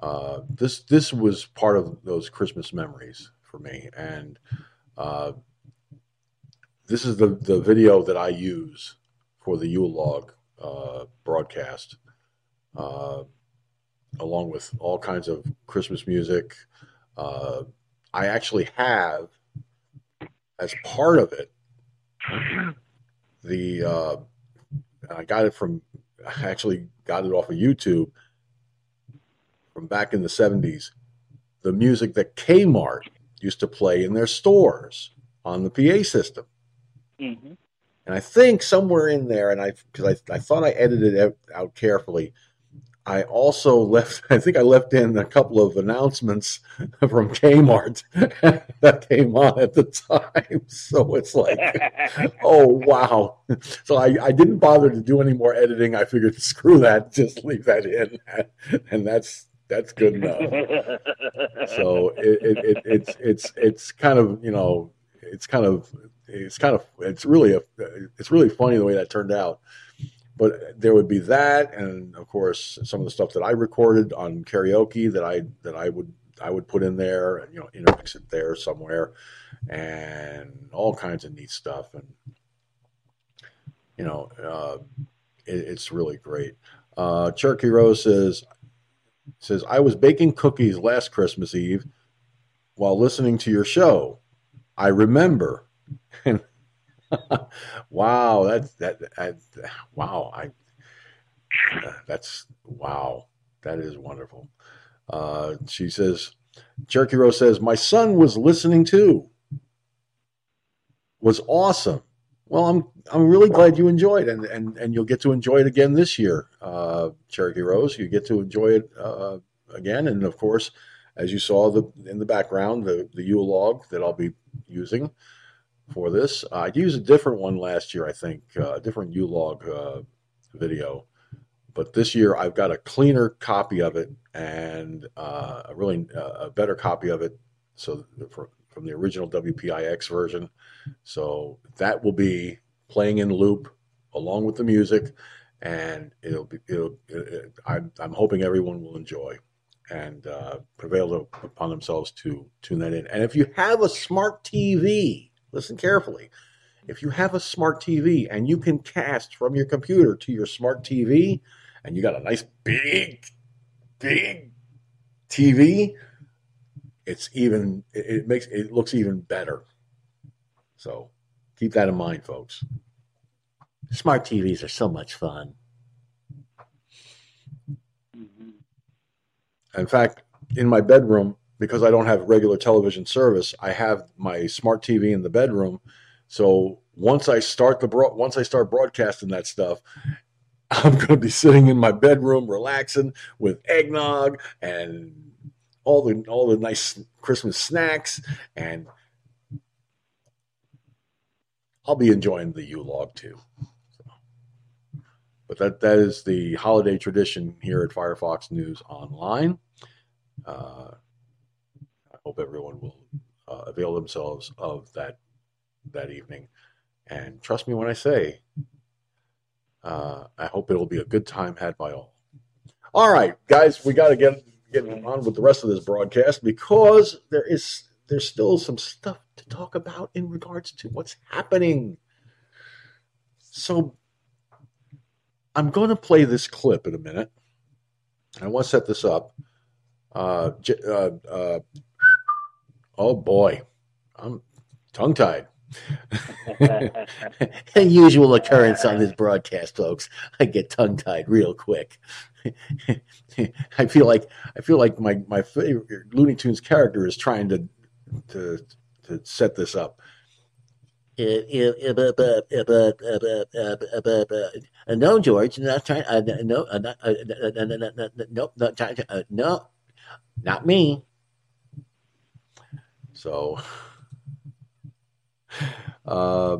uh, this this was part of those Christmas memories for me. And uh, this is the the video that I use for the Yule log uh, broadcast, uh, along with all kinds of Christmas music. Uh, I actually have, as part of it, the uh, I got it from I actually got it off of YouTube from back in the 70s. The music that Kmart used to play in their stores on the PA system.
Hmm
And I think somewhere in there, and I because I, I thought I edited it out carefully. I also left. I think I left in a couple of announcements from Kmart that came on at the time. So it's like, oh wow! So I, I didn't bother to do any more editing. I figured screw that, just leave that in, and that's that's good enough. So it, it, it, it's it's it's kind of you know it's kind of it's kind of it's really a it's really funny the way that turned out. But there would be that, and of course some of the stuff that I recorded on karaoke that I that I would I would put in there and you know intermix it there somewhere, and all kinds of neat stuff, and you know uh, it, it's really great. Uh, Cherokee Rose says says I was baking cookies last Christmas Eve while listening to your show. I remember. wow, that's that. Wow, I. That's wow. That is wonderful. Uh, she says, Cherokee Rose says, my son was listening too. Was awesome. Well, I'm I'm really glad you enjoyed, and and and you'll get to enjoy it again this year, uh, Cherokee Rose. You get to enjoy it uh, again, and of course, as you saw the in the background, the the Yule log that I'll be using for this. I used a different one last year, I think, uh, a different Yule log uh, video, but this year I've got a cleaner copy of it and uh, a really uh, a better copy of it. So for, from the original WPIX version, so that will be playing in loop along with the music, and it'll be it'll. It, I'm, I'm hoping everyone will enjoy and uh, prevail upon themselves to tune that in. And if you have a smart TV, listen carefully. If you have a smart TV and you can cast from your computer to your smart TV, and you got a nice big, big TV, it's even it makes it looks even better. So keep that in mind, folks.
Smart TVs are so much fun. Mm-hmm.
In fact, in my bedroom, because I don't have regular television service, I have my smart TV in the bedroom. So once I start the bro- once I start broadcasting that stuff, I'm going to be sitting in my bedroom relaxing with eggnog and all the all the nice Christmas snacks and I'll be enjoying the Yule log too. But that that is the holiday tradition here at Firefox News Online. Uh, hope everyone will uh, avail themselves of that that evening, and trust me when I say, uh, I hope it'll be a good time had by all. All right, guys, we got to get get on with the rest of this broadcast because there is there's still some stuff to talk about in regards to what's happening. So I'm going to play this clip in a minute. I want to set this up. Uh, uh, uh, oh boy, I'm tongue tied.
A usual occurrence on this broadcast, folks. I get tongue tied real quick.
I feel like I feel like my my favorite Looney Tunes character is trying to to to set this up.
No, George, not trying. Uh, no, uh, not, uh, no, no, no, no, not trying. Uh, no, not me.
So, uh,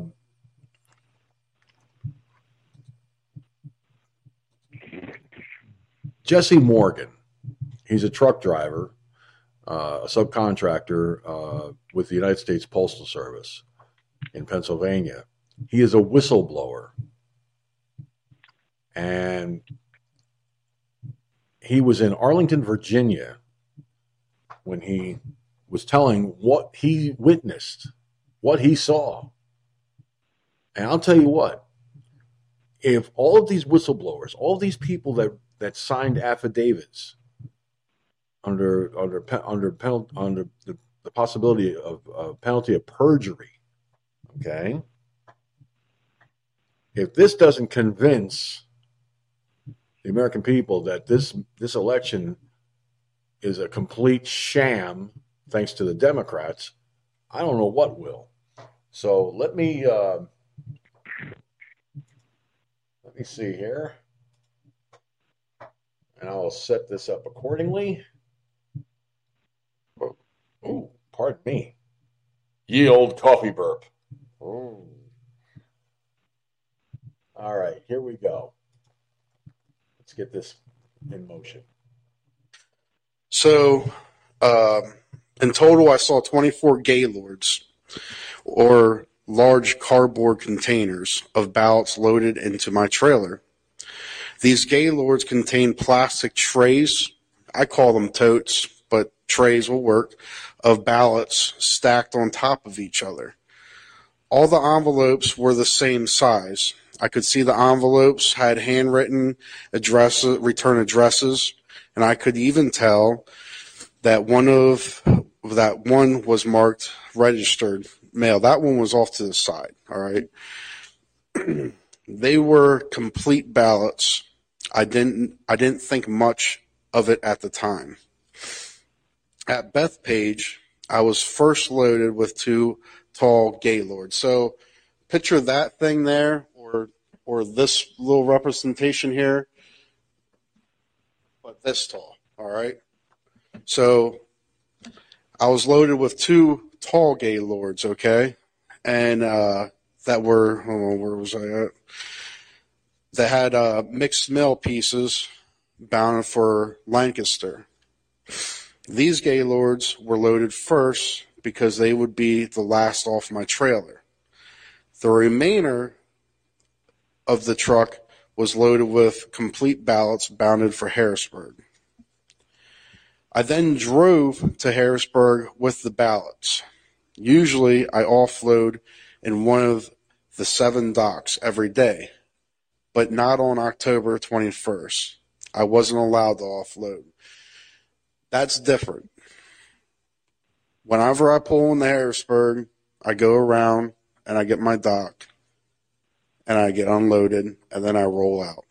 Jesse Morgan, he's a truck driver, uh, a subcontractor uh, with the United States Postal Service in Pennsylvania. He is a whistleblower. And he was in Arlington, Virginia when he was telling what he witnessed, what he saw. And I'll tell you what, if all of these whistleblowers, all these people that, that signed affidavits under under under under the, the possibility of, of penalty of perjury, okay, if this doesn't convince the American people that this this election is a complete sham thanks to the Democrats, I don't know what will. So let me uh, let me see here, and I'll set this up accordingly. Oh, ooh, pardon me. Ye old coffee burp. Ooh. All right, here we go. Let's get this in motion.
So, um, in total, I saw 24 Gaylords, or large cardboard containers of ballots loaded into my trailer. These Gaylords contain plastic trays. I call them totes, but trays will work, of ballots stacked on top of each other. All the envelopes were the same size. I could see the envelopes had handwritten addresses, return addresses, and I could even tell that one of that one was marked registered mail. That one was off to the side. All right. they were complete ballots. I didn't I didn't think much of it at the time. At Bethpage, I was first loaded with two tall Gaylords. So picture that thing there or or this little representation here, but this tall. All right. So I was loaded with two tall Gaylords, okay, and uh, that were on, where was I at? That had uh, mixed mail pieces bound for Lancaster. These Gaylords were loaded first because they would be the last off my trailer. The remainder of the truck was loaded with complete ballots bounded for Harrisburg. I then drove to Harrisburg with the ballots. Usually I offload in one of the seven docks every day, but not on October 21st. I wasn't allowed to offload. That's different. Whenever I pull into Harrisburg, I go around and I get my dock and I get unloaded and then I roll out.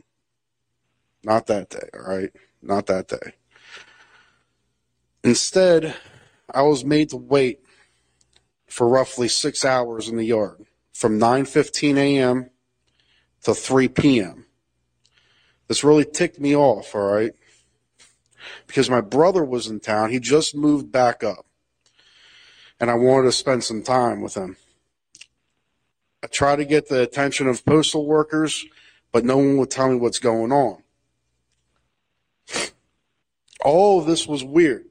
Not that day, all right? Not that day. Instead, I was made to wait for roughly six hours in the yard from 9.15 a.m. to 3 p.m. This really ticked me off, all right? Because my brother was in town. He just moved back up. And I wanted to spend some time with him. I tried to get the attention of postal workers, but no one would tell me what's going on. All of this was weird.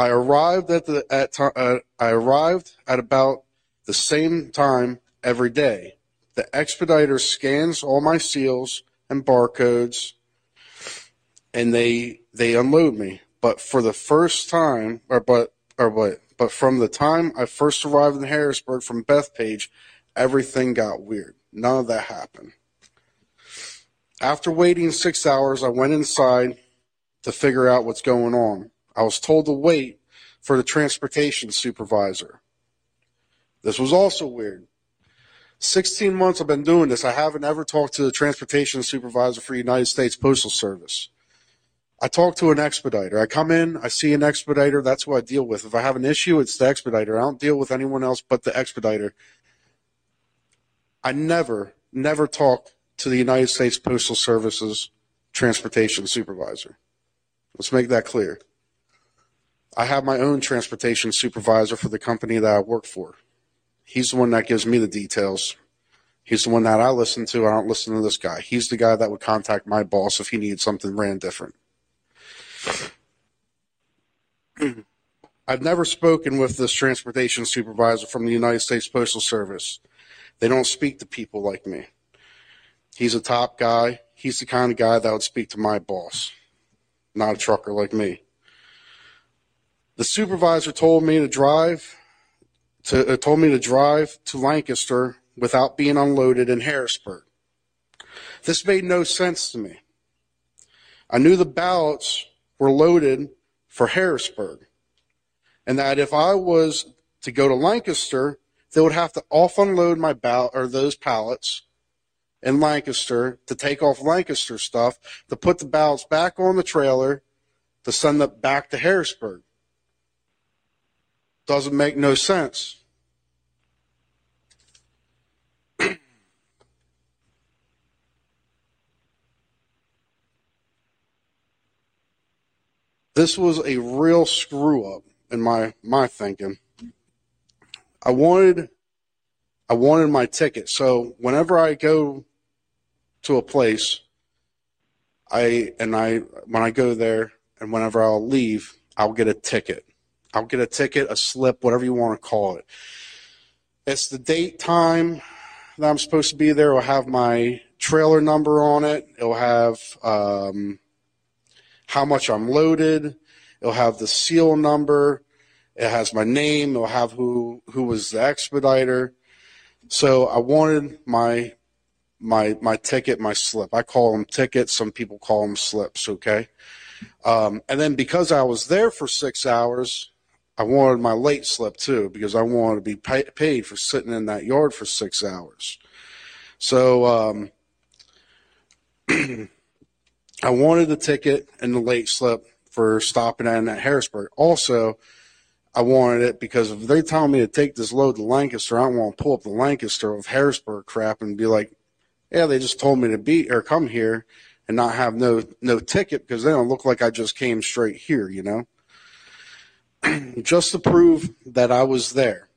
I arrived at the at uh, I arrived at about the same time every day. The expediter scans all my seals and barcodes, and they they unload me. But for the first time, or but or but but from the time I first arrived in Harrisburg from Bethpage, everything got weird. None of that happened. After waiting six hours, I went inside to figure out what's going on. I was told to wait for the transportation supervisor. This was also weird. 16 months I've been doing this. I haven't ever talked to the transportation supervisor for United States Postal Service. I talk to an expediter. I come in, I see an expediter. That's who I deal with. If I have an issue, it's the expediter. I don't deal with anyone else but the expediter. I never, never talk to the United States Postal Service's transportation supervisor. Let's make that clear. I have my own transportation supervisor for the company that I work for. He's the one that gives me the details. He's the one that I listen to. I don't listen to this guy. He's the guy that would contact my boss if he needed something ran different. I've never spoken with this transportation supervisor from the United States Postal Service. They don't speak to people like me. He's a top guy. He's the kind of guy that would speak to my boss, not a trucker like me. The supervisor told me to drive to uh, told me to drive to Lancaster without being unloaded in Harrisburg. This made no sense to me. I knew the ballots were loaded for Harrisburg, and that if I was to go to Lancaster, they would have to off unload my ballot or those pallets in Lancaster to take off Lancaster stuff to put the ballots back on the trailer to send them back to Harrisburg. Doesn't make no sense. this was a real screw up in my my thinking. I wanted I wanted my ticket. So whenever I go to a place, I and I when I go there and whenever I'll leave, I'll get a ticket. I'll get a ticket, a slip, whatever you want to call it. It's the date, time that I'm supposed to be there. It'll have my trailer number on it. It'll have um, how much I'm loaded. It'll have the seal number. It has my name. It'll have who who was the expediter. So I wanted my my my ticket, my slip. I call them tickets. Some people call them slips. Okay. Um, and then because I was there for six hours, I wanted my late slip too because I wanted to be pay, paid for sitting in that yard for six hours. So um, I wanted the ticket and the late slip for stopping in at Harrisburg. Also, I wanted it because if they tell me to take this load to Lancaster, I don't want to pull up the Lancaster of Harrisburg crap and be like, yeah, they just told me to be or come here and not have no no ticket because they don't look like I just came straight here, you know. just to prove that I was there.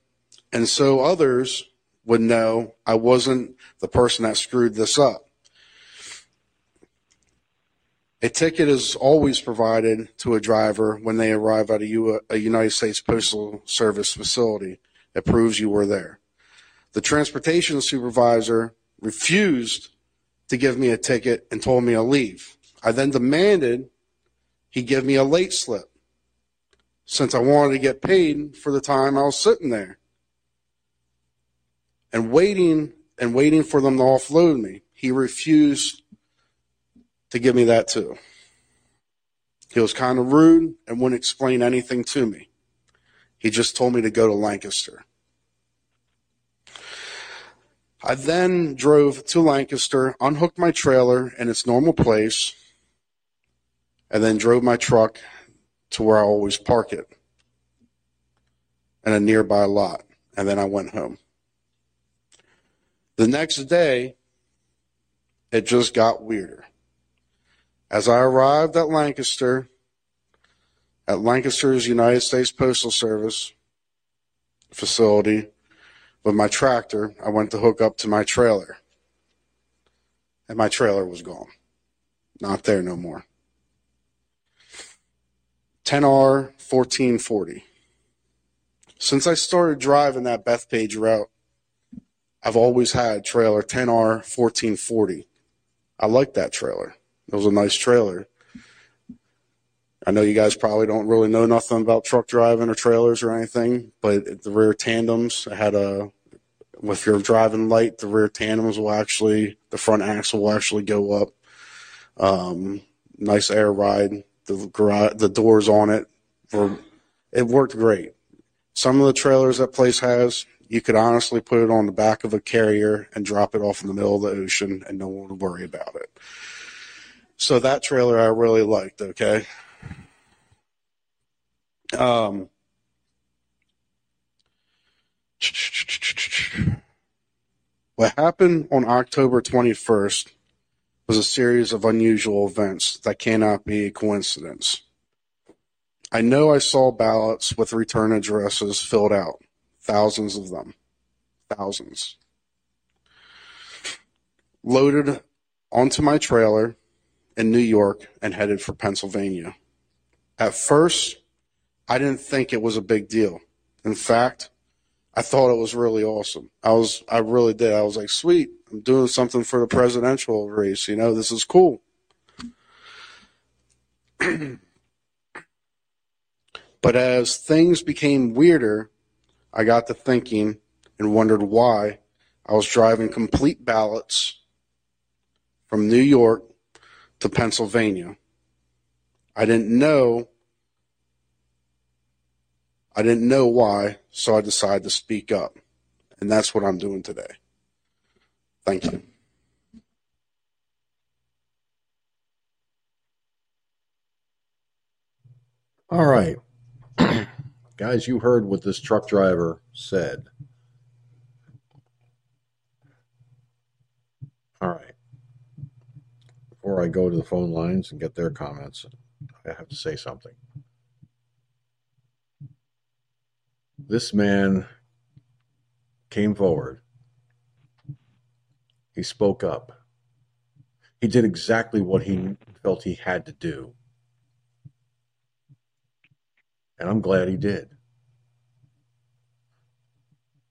And so others would know I wasn't the person that screwed this up. A ticket is always provided to a driver when they arrive at a, U- a United States Postal Service facility. It proves you were there. The transportation supervisor refused to give me a ticket and told me to leave. I then demanded he give me a late slip since I wanted to get paid for the time I was sitting there. And waiting and waiting for them to offload me, he refused to give me that too. He was kind of rude and wouldn't explain anything to me. He just told me to go to Lancaster. I then drove to Lancaster, unhooked my trailer in its normal place, and then drove my truck to where I always park it in a nearby lot. And then I went home. The next day, it just got weirder. As I arrived at Lancaster, at Lancaster's United States Postal Service facility with my tractor, I went to hook up to my trailer. And my trailer was gone. Not there no more. 10R 1440. Since I started driving that Bethpage route, I've always had trailer 10R 1440. I like that trailer. It was a nice trailer. I know you guys probably don't really know nothing about truck driving or trailers or anything, but the rear tandems I had a, if you're driving light, the rear tandems will actually, the front axle will actually go up. Um, nice air ride. The garage, the doors on it were, it worked great. Some of the trailers that place has, you could honestly put it on the back of a carrier and drop it off in the middle of the ocean and no one would worry about it. So that trailer I really liked, okay? Um, what happened on October 21st was a series of unusual events that cannot be a coincidence. I know I saw ballots with return addresses filled out, thousands of them, thousands. Loaded onto my trailer in New York and headed for Pennsylvania. At first, I didn't think it was a big deal. In fact, I thought it was really awesome. I was, I really did. I was like, sweet, I'm doing something for the presidential race. You know, this is cool. but as things became weirder, I got to thinking and wondered why I was driving complete ballots from New York to Pennsylvania. I didn't know I didn't know why, so I decided to speak up. And that's what I'm doing today. Thank you.
All right. Guys, you heard what this truck driver said. All right. Before I go to the phone lines and get their comments, I have to say something. This man came forward. He spoke up. He did exactly what he mm-hmm. felt he had to do. And I'm glad he did.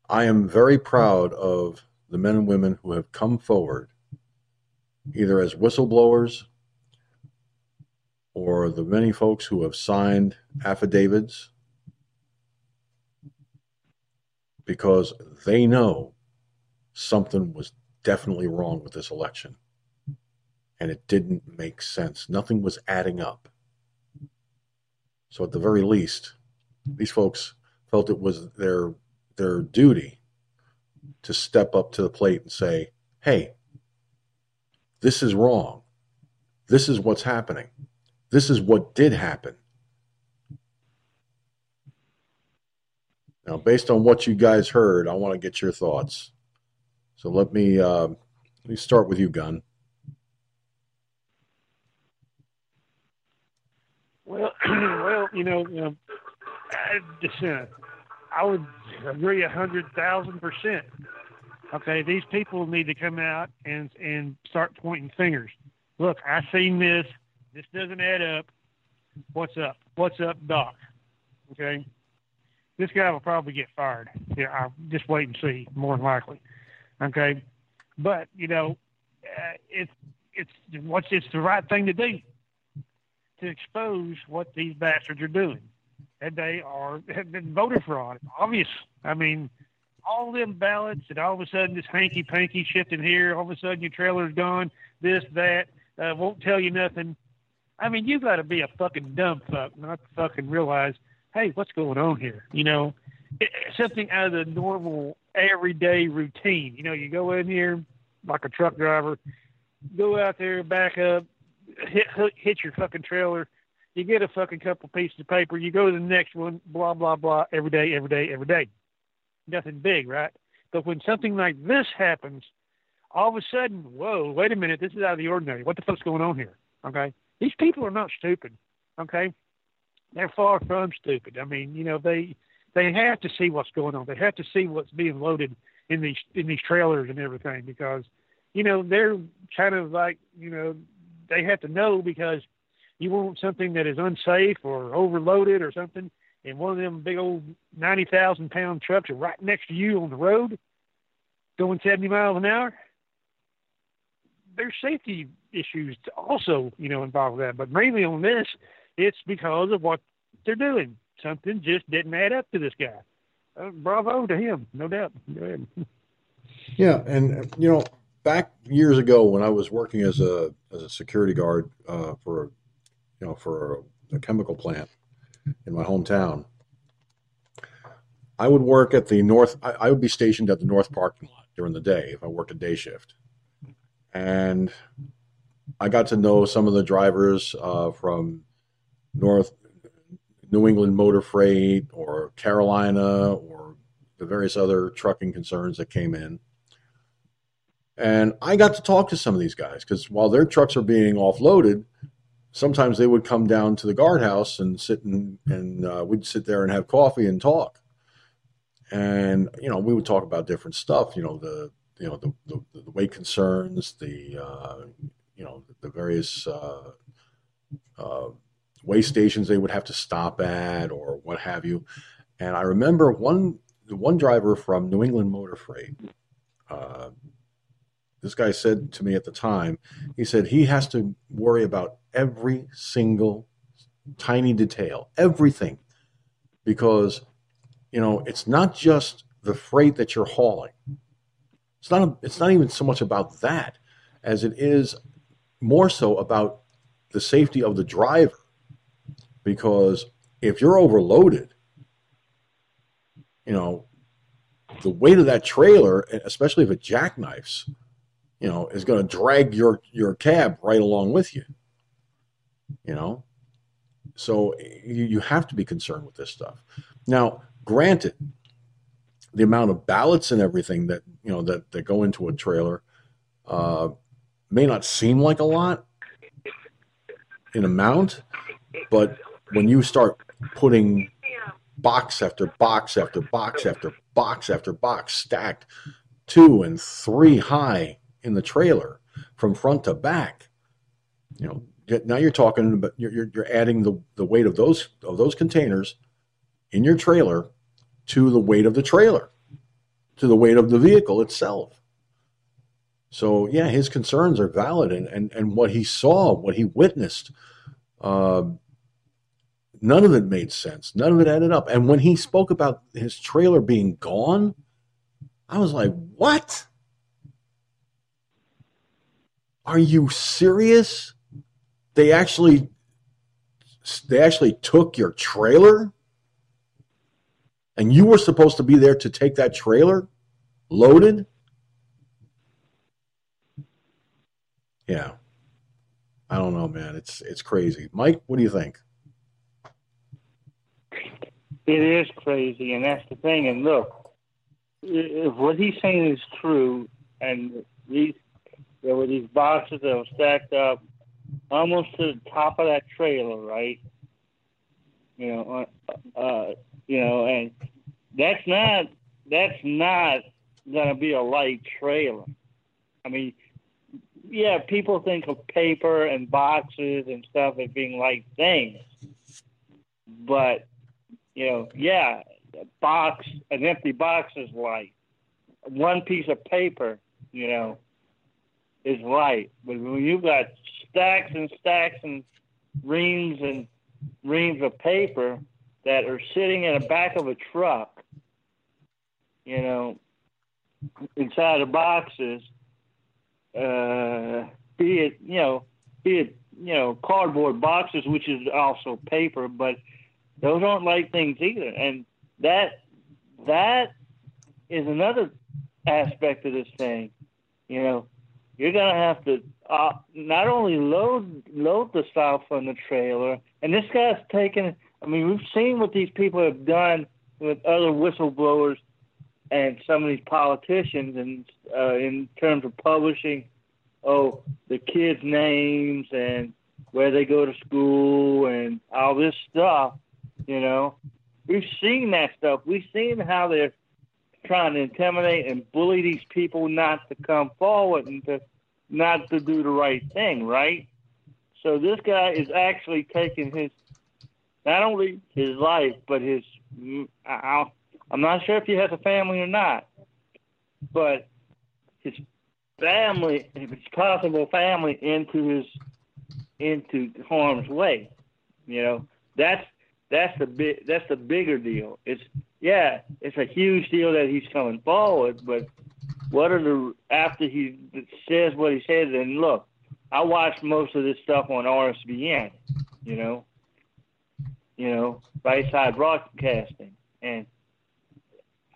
I am very proud of the men and women who have come forward, either as whistleblowers or the many folks who have signed affidavits because they know something was definitely wrong with this election. And it didn't make sense. Nothing was adding up. So at the very least, these folks felt it was their their duty to step up to the plate and say, "Hey, this is wrong. This is what's happening. This is what did happen." Now, based on what you guys heard, I want to get your thoughts. So let me uh, let me start with you, Gun.
Well, well, you know, you know I, just, uh, I would agree a hundred thousand percent. Okay, these people need to come out and and start pointing fingers. Look, I seen this. This doesn't add up. What's up? What's up, Doc? Okay, this guy will probably get fired. Yeah, I'll just wait and see. More than likely. Okay, but you know, uh, it's it's what's it's the right thing to do to expose what these bastards are doing. And they are have been voter fraud. Obvious. I mean, all them ballots, and all of a sudden this hanky panky shifting here. All of a sudden your trailer's gone. This that uh, won't tell you nothing. I mean, you got to be a fucking dumb fuck not to fucking realize, hey, what's going on here? You know, it, something out of the normal everyday routine. You know, you go in here like a truck driver, go out there, back up, hit hit your fucking trailer. You get a fucking couple pieces of paper. You go to the next one. Blah blah blah. Every day, every day, every day. Nothing big, right? But when something like this happens, all of a sudden, whoa, wait a minute, this is out of the ordinary. What the fuck's going on here? Okay, these people are not stupid. Okay, they're far from stupid. I mean, you know, they they have to see what's going on. They have to see what's being loaded in these in these trailers and everything because, you know, they're kind of like, you know, they have to know because you want something that is unsafe or overloaded or something, and one of them big old ninety thousand pound trucks are right next to you on the road, going seventy miles an hour. There's safety issues also, you know, involved with that, but mainly on this, it's because of what they're doing. Something just didn't add up to this guy. Uh, bravo to him, no doubt. Go ahead.
Yeah, and you know, back years ago when I was working as a as a security guard uh, for you know for a, a chemical plant in my hometown, I would work at the north. I, I would be stationed at the north parking lot during the day if I worked a day shift, and I got to know some of the drivers uh, from North New England Motor Freight or Carolina or the various other trucking concerns that came in. And I got to talk to some of these guys because while their trucks are being offloaded, sometimes they would come down to the guardhouse and sit and, and uh, we'd sit there and have coffee and talk. And, you know, we would talk about different stuff, you know, the, you know, the, the, the weight concerns, the, uh, you know, the various uh, uh, way stations they would have to stop at or what have you. And I remember one, one driver from New England Motor Freight, uh, this guy said to me at the time, he said he has to worry about every single tiny detail, everything, because you know it's not just the freight that you're hauling. It's not. A, it's not even so much about that as it is more so about the safety of the driver, because if you're overloaded, you know, the weight of that trailer, especially if it jackknifes, you know, is going to drag your your cab right along with you. You know, so you, you have to be concerned with this stuff. Now, granted, the amount of ballots and everything that you know that that go into a trailer uh, may not seem like a lot in amount, but when you start putting box after box after box after box after box stacked two and three high in the trailer from front to back. You know, now you're talking about you're, you're, adding the, the weight of those of those containers in your trailer to the weight of the trailer, to the weight of the vehicle itself. So yeah, his concerns are valid, and and, and what he saw, what he witnessed, uh, none of it made sense. None of it added up. And when he spoke about his trailer being gone, I was like, "What? Are you serious? They actually they actually took your trailer?" And you were supposed to be there to take that trailer loaded? Yeah. I don't know, man. It's it's crazy. Mike, what do you think?
It is crazy, and that's the thing. And look, if what he's saying is true, and these there were these boxes that were stacked up almost to the top of that trailer, right? You know, uh, uh, you know, and that's not that's not gonna be a light trailer. I mean, yeah, people think of paper and boxes and stuff as being light things, but you know, yeah, a box, an empty box is light. One piece of paper, you know, is light. But when you've got stacks and stacks and reams and reams of paper that are sitting in the back of a truck, you know, inside of boxes, uh, be it you know, be it you know cardboard boxes, which is also paper, but those aren't light things either, and that that is another aspect of this thing. You know, you're gonna have to uh, not only load load the stuff on the trailer, and this guy's taken. I mean, we've seen what these people have done with other whistleblowers and some of these politicians, and uh, in terms of publishing, oh, the kids' names and where they go to school and all this stuff. You know, we've seen that stuff. We've seen how they're trying to intimidate and bully these people not to come forward and to not to do the right thing, right? So this guy is actually taking his not only his life but his I, I'm not sure if he has a family or not, but his family, his possible family, into his into harm's way. You know, that's that's the big that's the bigger deal. It's yeah, it's a huge deal that he's coming forward, but what are the after he says what he says? And look, I watch most of this stuff on RSBN. You know, you know, right side broadcasting, and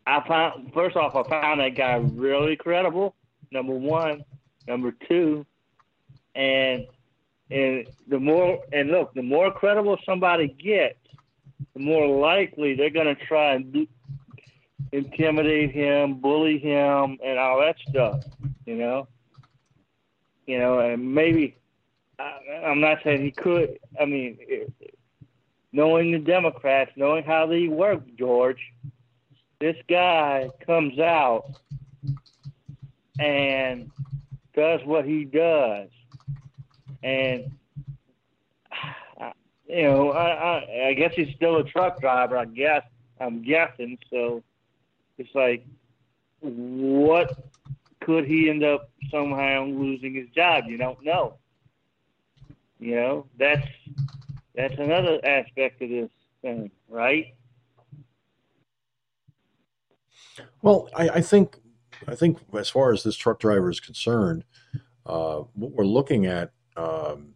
I found first off, I found that guy really credible. Number one, number two, and and the more and look, the more credible somebody gets, more likely they're going to try and do, intimidate him, bully him, and all that stuff. You know, you know, and maybe I, I'm not saying he could. I mean, knowing the Democrats, knowing how they work, George this guy comes out and does what he does, and you know, I, I, I guess he's still a truck driver. I guess I'm guessing. So it's like, what could he end up somehow losing his job? You don't know. You know, that's that's another aspect of this thing, right?
Well, I, I think I think as far as this truck driver is concerned, uh, what we're looking at, um,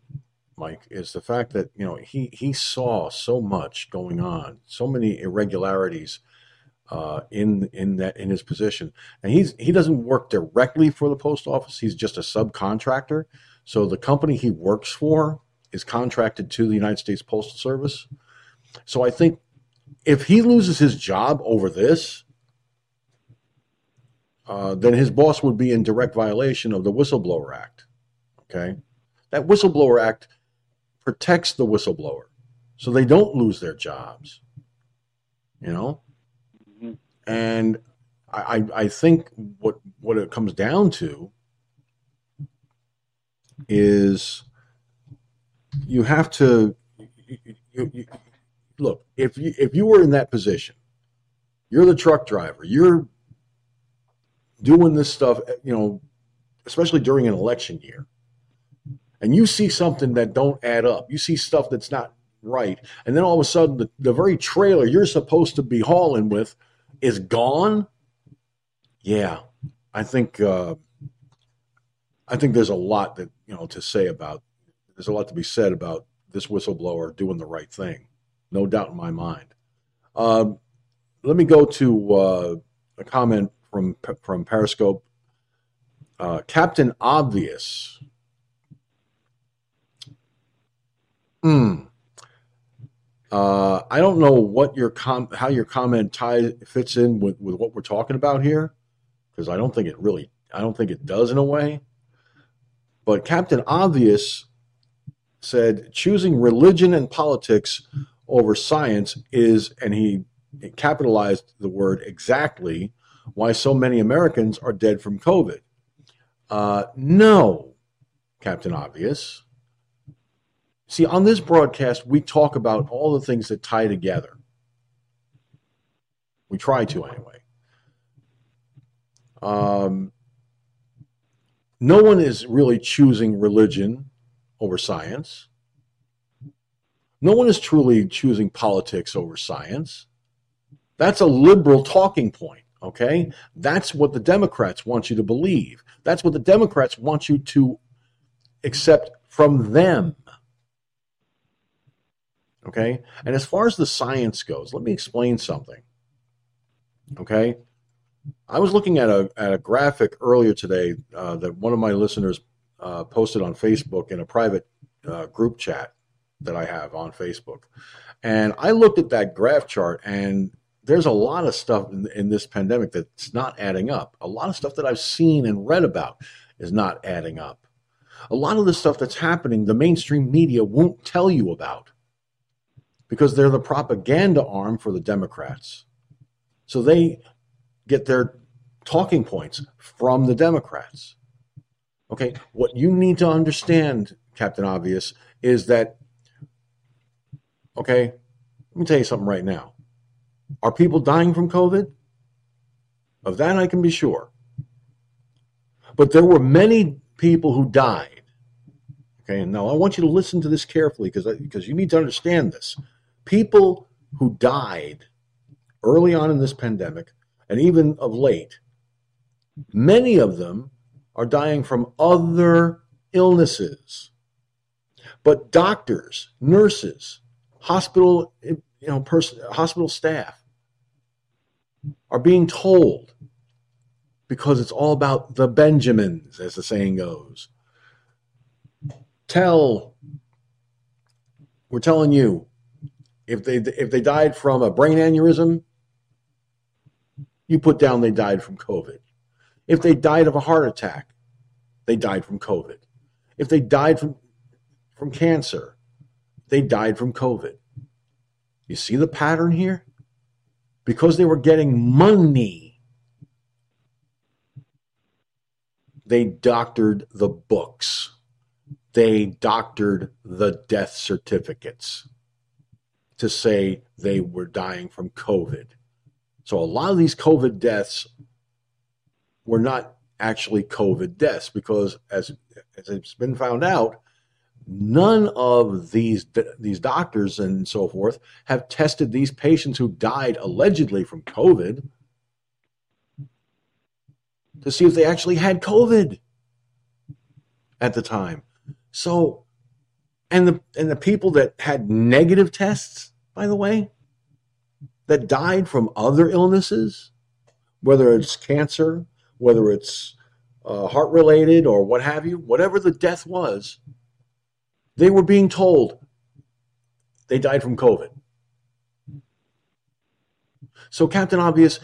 Mike, is the fact that you know he he saw so much going on, so many irregularities uh, in in that in his position, and he's he doesn't work directly for the post office. He's just a subcontractor. So the company he works for is contracted to the United States Postal Service. So I think if he loses his job over this, uh, then his boss would be in direct violation of the Whistleblower Act. Okay? That Whistleblower Act protects the whistleblower so they don't lose their jobs. You know? Mm-hmm. And I, I think what what it comes down to is you have to you, you, look if you if you were in that position, you're the truck driver, you're doing this stuff, you know, especially during an election year, and you see something that don't add up, you see stuff that's not right, and then all of a sudden the, the very trailer you're supposed to be hauling with is gone. Yeah, I think uh, I think there's a lot that you know to say about. There's a lot to be said about this whistleblower doing the right thing, no doubt in my mind. Um, let me go to uh, a comment from from Periscope. Uh, Captain Obvious. Hmm. Uh, I don't know what your com- how your comment tie fits in with, with what we're talking about here, because I don't think it really I don't think it does in a way. But Captain Obvious said choosing religion and politics over science is, and he capitalized the word exactly, why so many Americans are dead from COVID. Uh, no, Captain Obvious. See, on this broadcast, we talk about all the things that tie together. We try to, anyway. Um, no one is really choosing religion over science. No one is truly choosing politics over science. That's a liberal talking point, okay? That's what the Democrats want you to believe. That's what the Democrats want you to accept from them. Okay. And as far as the science goes, let me explain something. Okay. I was looking at a, at a graphic earlier today uh, that one of my listeners uh, posted on Facebook in a private uh, group chat that I have on Facebook. And I looked at that graph chart, and there's a lot of stuff in, in this pandemic that's not adding up. A lot of stuff that I've seen and read about is not adding up. A lot of the stuff that's happening, the mainstream media won't tell you about because they're the propaganda arm for the Democrats. So they get their talking points from the Democrats. Okay, what you need to understand, Captain Obvious, is that, okay, let me tell you something right now. Are people dying from COVID? Of that I can be sure. But there were many people who died. Okay, and now I want you to listen to this carefully because because you need to understand this people who died early on in this pandemic and even of late, many of them are dying from other illnesses. But doctors, nurses, hospital, you know, person, hospital staff are being told because it's all about the Benjamins, as the saying goes. Tell, we're telling you, if they if they died from a brain aneurysm, you put down they died from COVID. If they died of a heart attack, they died from COVID. If they died from from cancer, they died from COVID. You see the pattern here? Because they were getting money, they doctored the books. They doctored the death certificates to say they were dying from COVID. So a lot of these COVID deaths were not actually COVID deaths because, as, as it's been found out, none of these these doctors and so forth have tested these patients who died allegedly from COVID to see if they actually had COVID at the time. So, and the and the people that had negative tests by the way, that died from other illnesses, whether it's cancer, whether it's uh, heart related or what have you, whatever the death was, they were being told they died from COVID. So, Captain Obvious,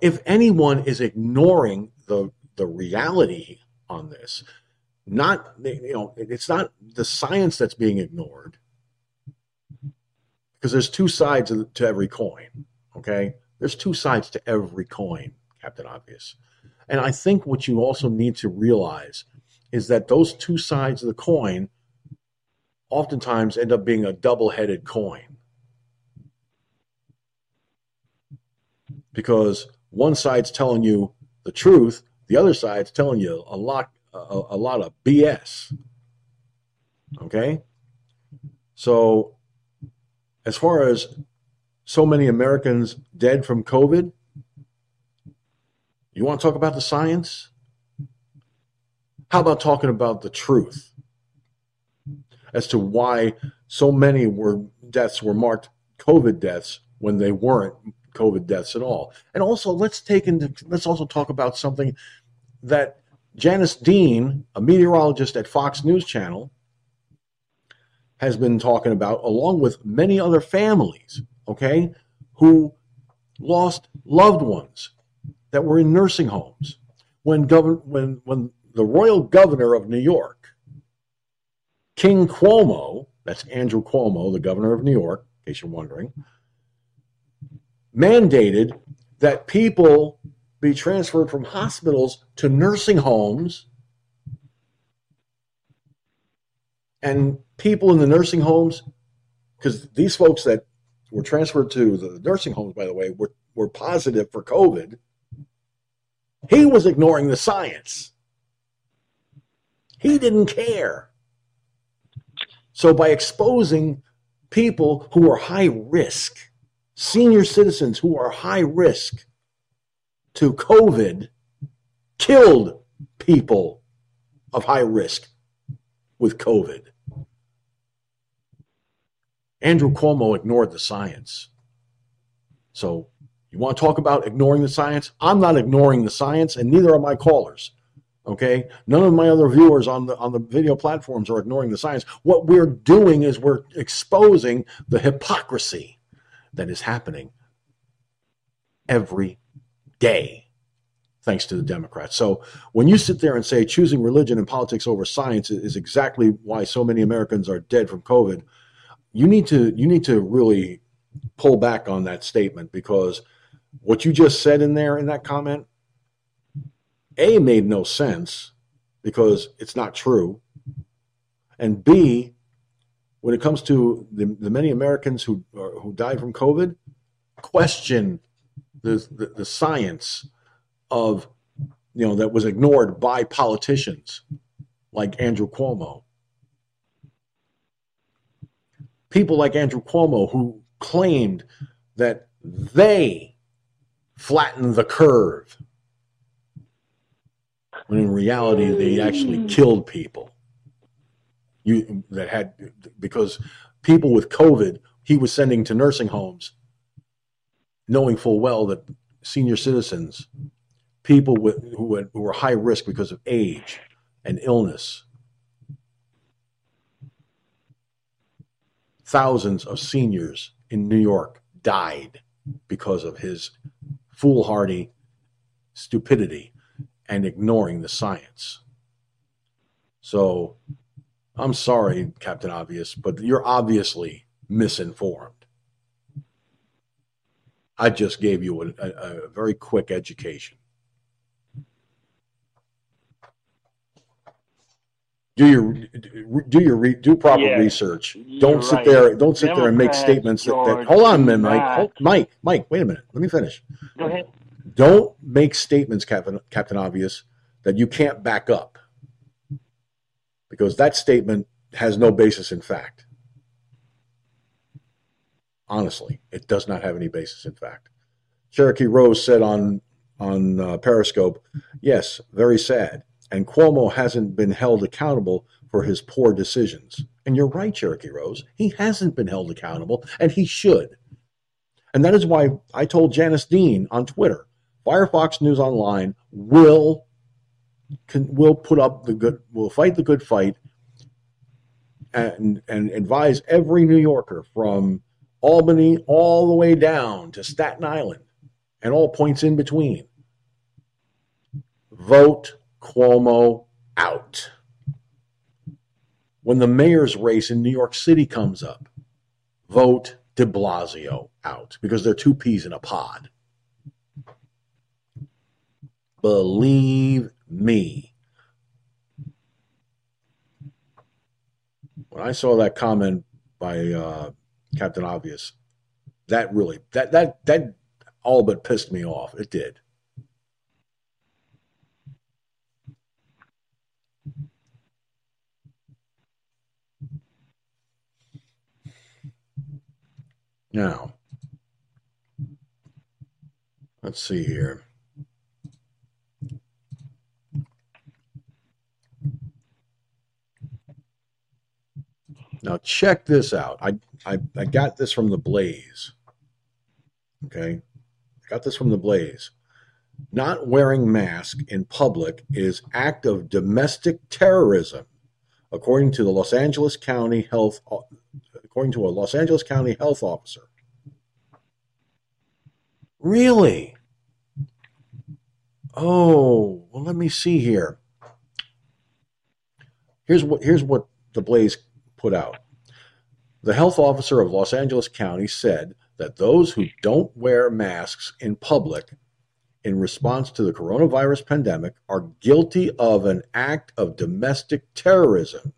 if anyone is ignoring the, the reality on this, not you know, it's not the science that's being ignored because there's two sides to every coin. Okay, there's two sides to every coin, Captain Obvious. And I think what you also need to realize is that those two sides of the coin oftentimes end up being a double-headed coin. because one side's telling you the truth, the other side's telling you a lot a, a lot of BS. Okay? So as far as so many Americans dead from COVID, you want to talk about the science? How about talking about the truth as to why so many were deaths were marked COVID deaths when they weren't COVID deaths at all? And also, let's take into let's also talk about something that Janice Dean, a meteorologist at Fox News Channel, has been talking about, along with many other families, okay, who lost loved ones that were in nursing homes. When govern when when the royal governor of New York, King Cuomo, that's Andrew Cuomo, the governor of New York, in case you're wondering, mandated that people be transferred from hospitals to nursing homes and people in the nursing homes because these folks that were transferred to the nursing homes by the way were, were positive for covid he was ignoring the science. He didn't care. So, by exposing people who are high risk, senior citizens who are high risk to COVID, killed people of high risk with COVID. Andrew Cuomo ignored the science. So you want to talk about ignoring the science? I'm not ignoring the science, and neither are my callers. Okay, none of my other viewers on the on the video platforms are ignoring the science. What we're doing is we're exposing the hypocrisy that is happening every day, thanks to the Democrats. So when you sit there and say choosing religion and politics over science is exactly why so many Americans are dead from COVID, you need to you need to really pull back on that statement because what you just said in there in that comment, A, made no sense because it's not true. And B, when it comes to the, the many Americans who, uh, who died from COVID, question the, the, the science of, you know, that was ignored by politicians like Andrew Cuomo. People like Andrew Cuomo who claimed that they flattened the curve. When in reality, they actually mm. killed people. You that had because people with COVID he was sending to nursing homes, knowing full well that senior citizens, people with who, had, who were high risk because of age and illness, thousands of seniors in New York died because of his foolhardy stupidity and ignoring the science. So I'm sorry, Captain Obvious, but you're obviously misinformed. I just gave you a, a, a very quick education. Do your do your do proper yeah, research. Don't sit right. there. Don't sit there and make statements that, that hold on, man, Mike. Hold, Mike, Mike, wait a minute. Let me finish.
Go ahead.
Don't make statements, Captain Captain Obvious, that you can't back up, because that statement has no basis in fact. Honestly, it does not have any basis in fact. Cherokee Rose said on on uh, Periscope, "Yes, very sad." And Cuomo hasn't been held accountable for his poor decisions. And you're right, Cherokee Rose. He hasn't been held accountable, and he should. And that is why I told Janice Dean on Twitter, Firefox News Online will can, will put up the good, will fight the good fight, and and advise every New Yorker from Albany all the way down to Staten Island, and all points in between. Vote Cuomo out. When the mayor's race in New York City comes up, vote de Blasio out because they're two peas in a pod. Believe me. When I saw that comment by uh, Captain Obvious, that really that that that all but pissed me off. It did. Now, let's see here. Now, check this out. I, I, I got this from the Blaze. Okay. I got this from the Blaze. Not wearing mask in public is act of domestic terrorism, according to the Los Angeles County Health according to a Los Angeles County health officer. Really? Oh, well, let me see here. Here's what here's what the Blaze put out. The health officer of Los Angeles County said that those who don't wear masks in public in response to the coronavirus pandemic are guilty of an act of domestic terrorism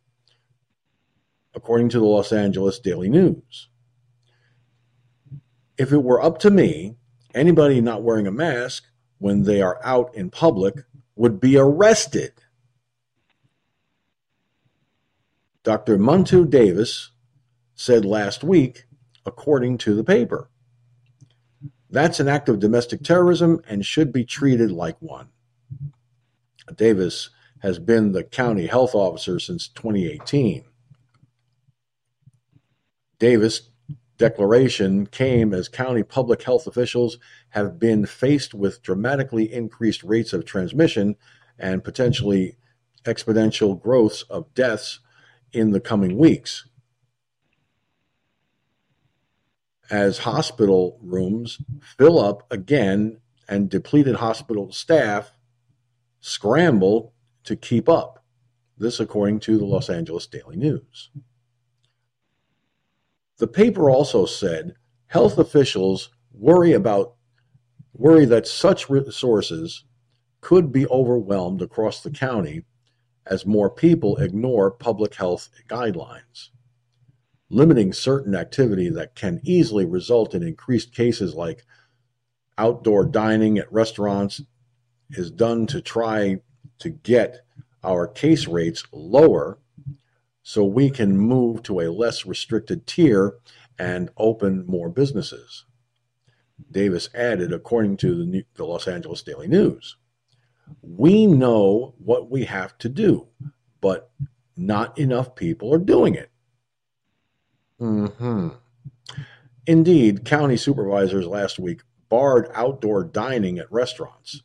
according to the Los Angeles Daily News. If it were up to me, anybody not wearing a mask when they are out in public would be arrested. Dr. Muntu Davis said last week, according to the paper. That's an act of domestic terrorism and should be treated like one. Davis has been the county health officer since 2018. Davis' declaration came as county public health officials have been faced with dramatically increased rates of transmission and potentially exponential growths of deaths in the coming weeks. As hospital rooms fill up again and depleted hospital staff scramble to keep up. This, according to the Los Angeles Daily News. The paper also said health officials worry about worry that such resources could be overwhelmed across the county as more people ignore public health guidelines. Limiting certain activity that can easily result in increased cases like outdoor dining at restaurants is done to try to get our case rates lower so we can move to a less restricted tier and open more businesses. Davis added, according to the, New, the Los Angeles Daily News, we know what we have to do, but not enough people are doing it. Mm-hmm. Indeed, county supervisors last week barred outdoor dining at restaurants.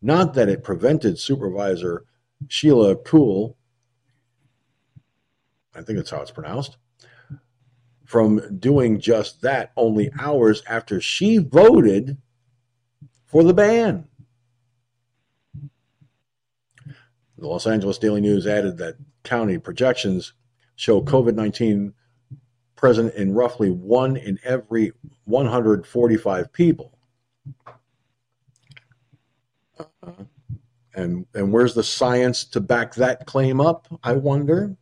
Not that it prevented Supervisor Sheila Kuehl I think that's how it's pronounced, from doing just that only hours after she voted for the ban. The Los Angeles Daily News added that county projections show COVID 19 present in roughly one in every 145 people. Uh-huh. And, and where's the science to back that claim up, I wonder?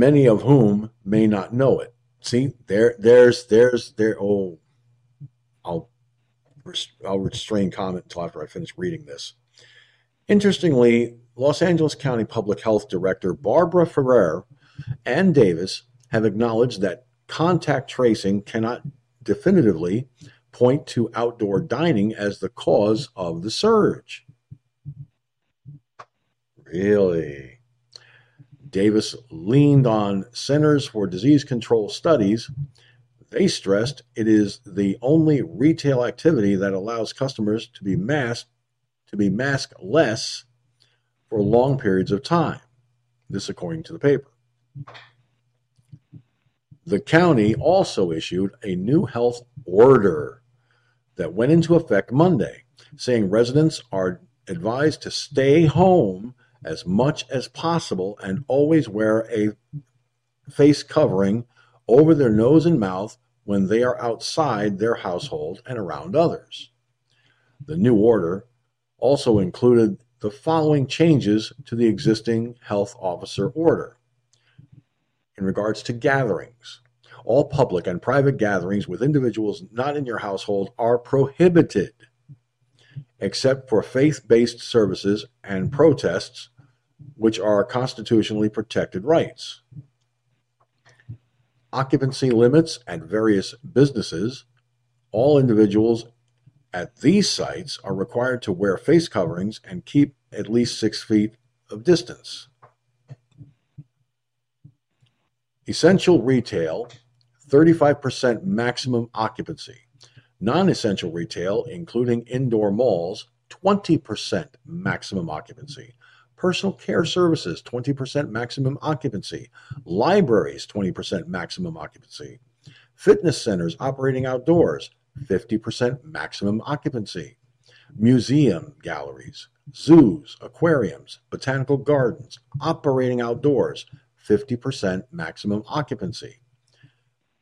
Many of whom may not know it. See, there, there's, there's, there. Oh, I'll, I'll restrain comment until after I finish reading this. Interestingly, Los Angeles County Public Health Director Barbara Ferrer and Davis have acknowledged that contact tracing cannot definitively point to outdoor dining as the cause of the surge. Really? Davis leaned on Centers for Disease Control studies. They stressed it is the only retail activity that allows customers to be masked to be masked less for long periods of time. This according to the paper. The county also issued a new health order that went into effect Monday, saying residents are advised to stay home as much as possible and always wear a face covering over their nose and mouth when they are outside their household and around others. The new order also included the following changes to the existing health officer order. In regards to gatherings, All public and private gatherings with individuals not in your household are prohibited, except for faith based services and protests, which are constitutionally protected rights. Occupancy limits at various businesses. All individuals at these sites are required to wear face coverings and keep at least six feet of distance. Essential retail, 35% maximum occupancy. Non essential retail, including indoor malls, 20% maximum occupancy. Personal care services, 20% maximum occupancy. Libraries, 20% maximum occupancy. Fitness centers operating outdoors, 50% maximum occupancy. Museum galleries, zoos, aquariums, botanical gardens, operating outdoors, 50% maximum occupancy.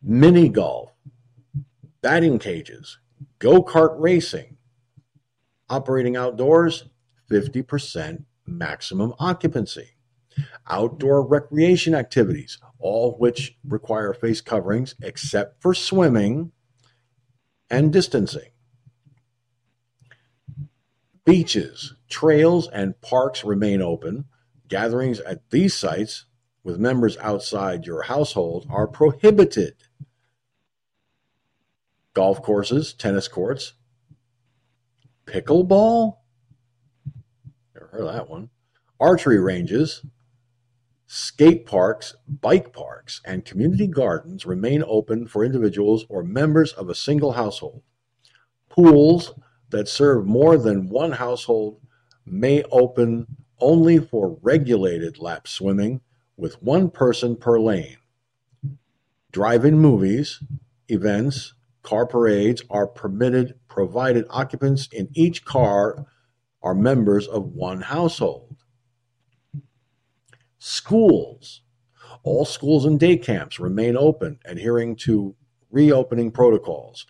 Mini golf, batting cages, go kart racing, operating outdoors, 50% maximum occupancy. Outdoor recreation activities, all which require face coverings except for swimming and distancing. Beaches, trails, and parks remain open. Gatherings at these sites with members outside your household are prohibited. Golf courses, tennis courts, pickleball? Never heard of that one. Archery ranges, skate parks, bike parks, and community gardens remain open for individuals or members of a single household. Pools that serve more than one household may open only for regulated lap swimming with one person per lane. Drive in movies, events, car parades are permitted provided occupants in each car are members of one household. Schools. All schools and day camps remain open, adhering to reopening protocols.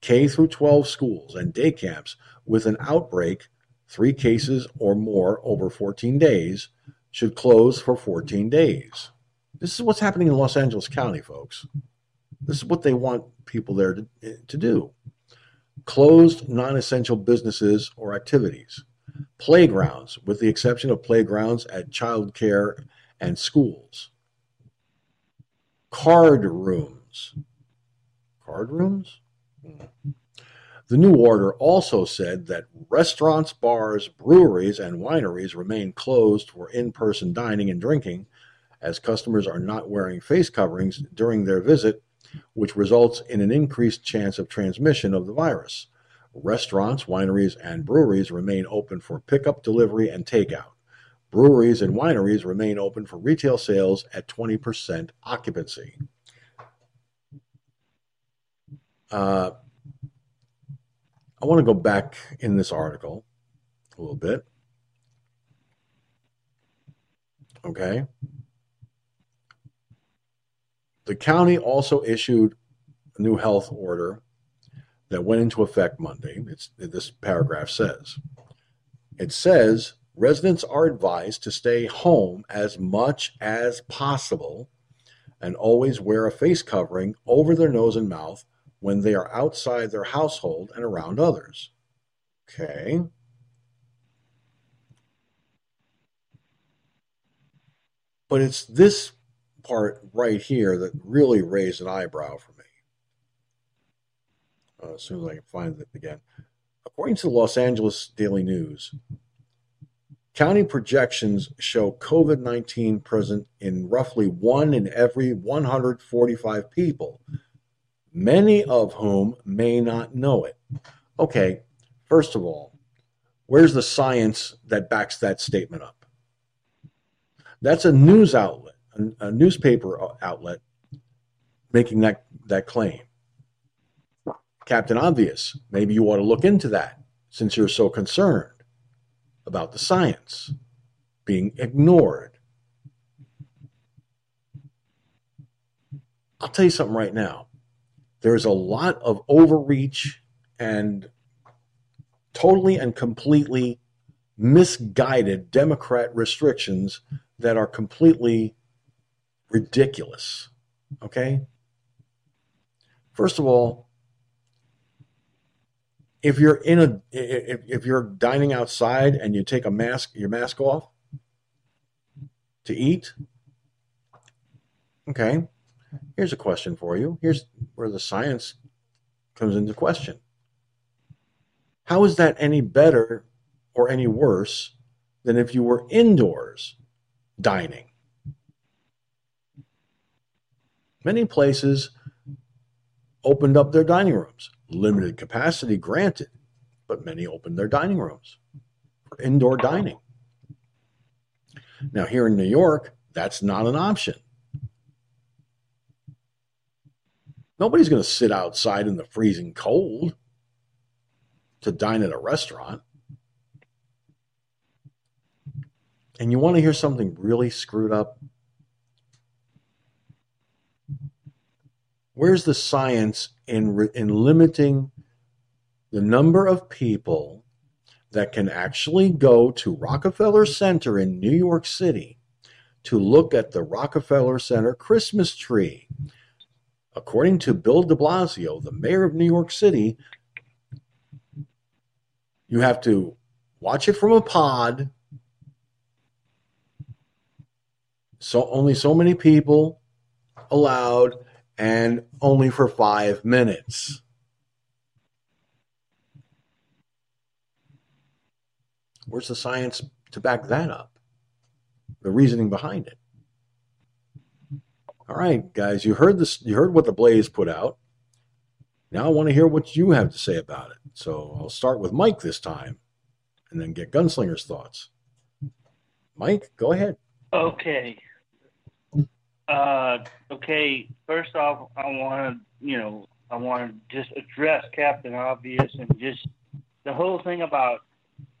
K through 12 schools and day camps with an outbreak, three cases or more over 14 days, should close for 14 days. This is what's happening in Los Angeles County, folks. This is what they want people there to, to do. Closed non essential businesses or activities. Playgrounds, with the exception of playgrounds at child care and schools. Card rooms. Card rooms? The new order also said that restaurants, bars, breweries, and wineries remain closed for in person dining and drinking, as customers are not wearing face coverings during their visit, which results in an increased chance of transmission of the virus. Restaurants, wineries, and breweries remain open for pickup, delivery, and takeout. Breweries and wineries remain open for retail sales at 20% occupancy. Uh, I want to go back in this article a little bit. Okay. The county also issued a new health order that went into effect Monday. It's, this paragraph says it says residents are advised to stay home as much as possible and always wear a face covering over their nose and mouth when they are outside their household and around others. Okay. But it's this part right here that really raised an eyebrow for me. Uh, as soon as I can find it again. According to the Los Angeles Daily News, county projections show COVID 19 present in roughly one in every 145 people many of whom may not know it. Okay, first of all, where's the science that backs that statement up? That's a news outlet, a, a newspaper outlet making that, that claim. Captain Obvious, maybe you ought to look into that since you're so concerned about the science being ignored. I'll tell you something right now there's a lot of overreach and totally and completely misguided Democrat restrictions that are completely ridiculous. Okay? First of all, if you're in a if, if you're dining outside and you take a mask your mask off to eat, okay. Here's a question for you. Here's where the science comes into question. How is that any better or any worse than if you were indoors dining? Many places opened up their dining rooms. Limited capacity, granted, but many opened their dining rooms for indoor dining. Now, here in New York, that's not an option. Nobody's going to sit outside in the freezing cold to dine at a restaurant. And you want to hear something really screwed up? Where's the science in, in limiting the number of people that can actually go to Rockefeller Center in New York City to look at the Rockefeller Center Christmas tree? According to Bill de Blasio, the mayor of New York City, you have to watch it from a pod. So only so many people allowed and only for five minutes. Where's the science to back that up? The reasoning behind it. All right, guys, you heard this. You heard what the Blaze put out. Now I want to hear what you have to say about it. So I'll start with Mike this time and then get Gunslinger's thoughts. Mike, go ahead.
Okay. Uh, okay. First off, I want to, you know, I want to just address Captain Obvious and just the whole thing about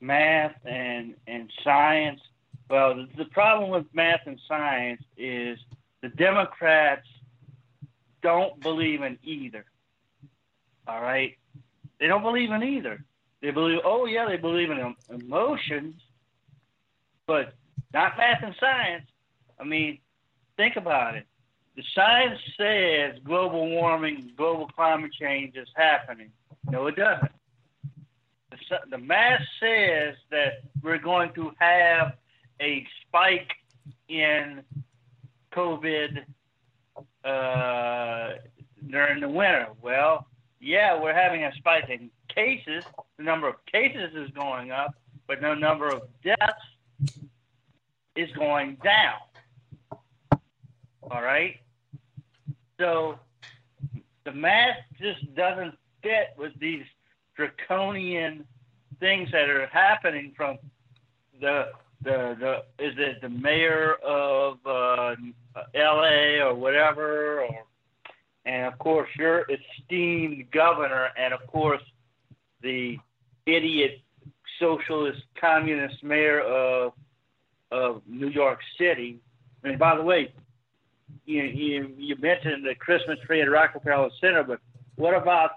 math and and science. Well, the, the problem with math and science is the Democrats don't believe in either. All right. They don't believe in either. They believe, oh, yeah, they believe in emotions, but not math and science. I mean, think about it. The science says global warming, global climate change is happening. No, it doesn't. The, the math says that we're going to have a spike in COVID uh, during the winter. Well, yeah, we're having a spike in cases. The number of cases is going up, but the number of deaths is going down. All right? So the math just doesn't fit with these draconian things that are happening from the the the is it the mayor of uh, L.A. or whatever or and of course your esteemed governor, and of course the idiot socialist communist mayor of of New York City. And by the way, you you, you mentioned the Christmas tree at Rockefeller Center, but what about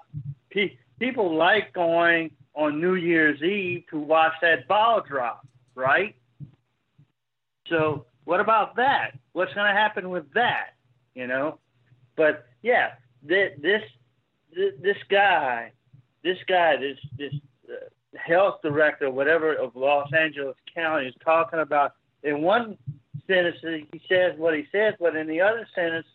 pe- people like going on New Year's Eve to watch that ball drop, right? So what about that? What's going to happen with that? You know, but yeah, this this this guy, this guy, this this uh, health director, whatever of Los Angeles County, is talking about. In one sentence, he says what he says, but in the other sentence,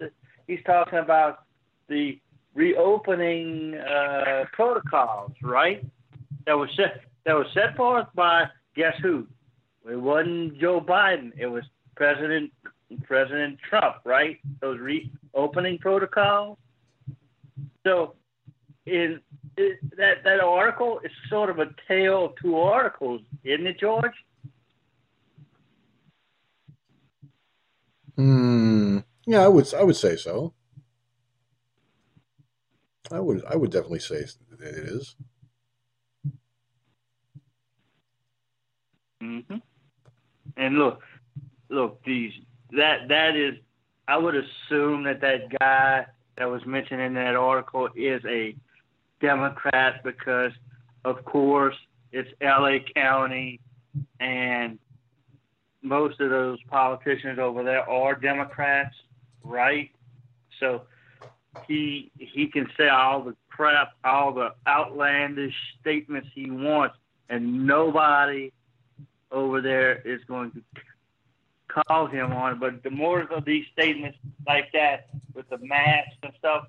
he's talking about the reopening uh, protocols, right? That was set that was set forth by guess who? It wasn't Joe Biden. It was President President Trump, right? Those reopening protocols. So, in, that that article is sort of a tale of two articles, isn't it, George?
Hmm. Yeah, I would. I would say so. I would. I would definitely say it is.
Mm-hmm. And look, look, these that that is I would assume that that guy that was mentioned in that article is a Democrat because of course it's LA County and most of those politicians over there are Democrats, right? So he he can say all the crap, all the outlandish statements he wants, and nobody over there is going to call him on it. But the more of these statements like that with the masks and stuff,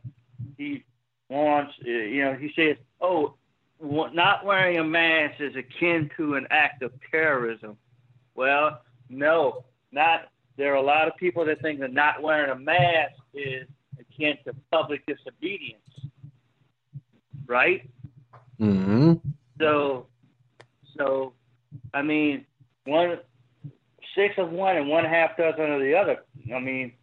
he wants, uh, you know, he says, oh, not wearing a mask is akin to an act of terrorism. Well, no, not. There are a lot of people that think that not wearing a mask is akin to public disobedience, right?
hmm
So, so, I mean, one, six of one and one half dozen of the other. I mean,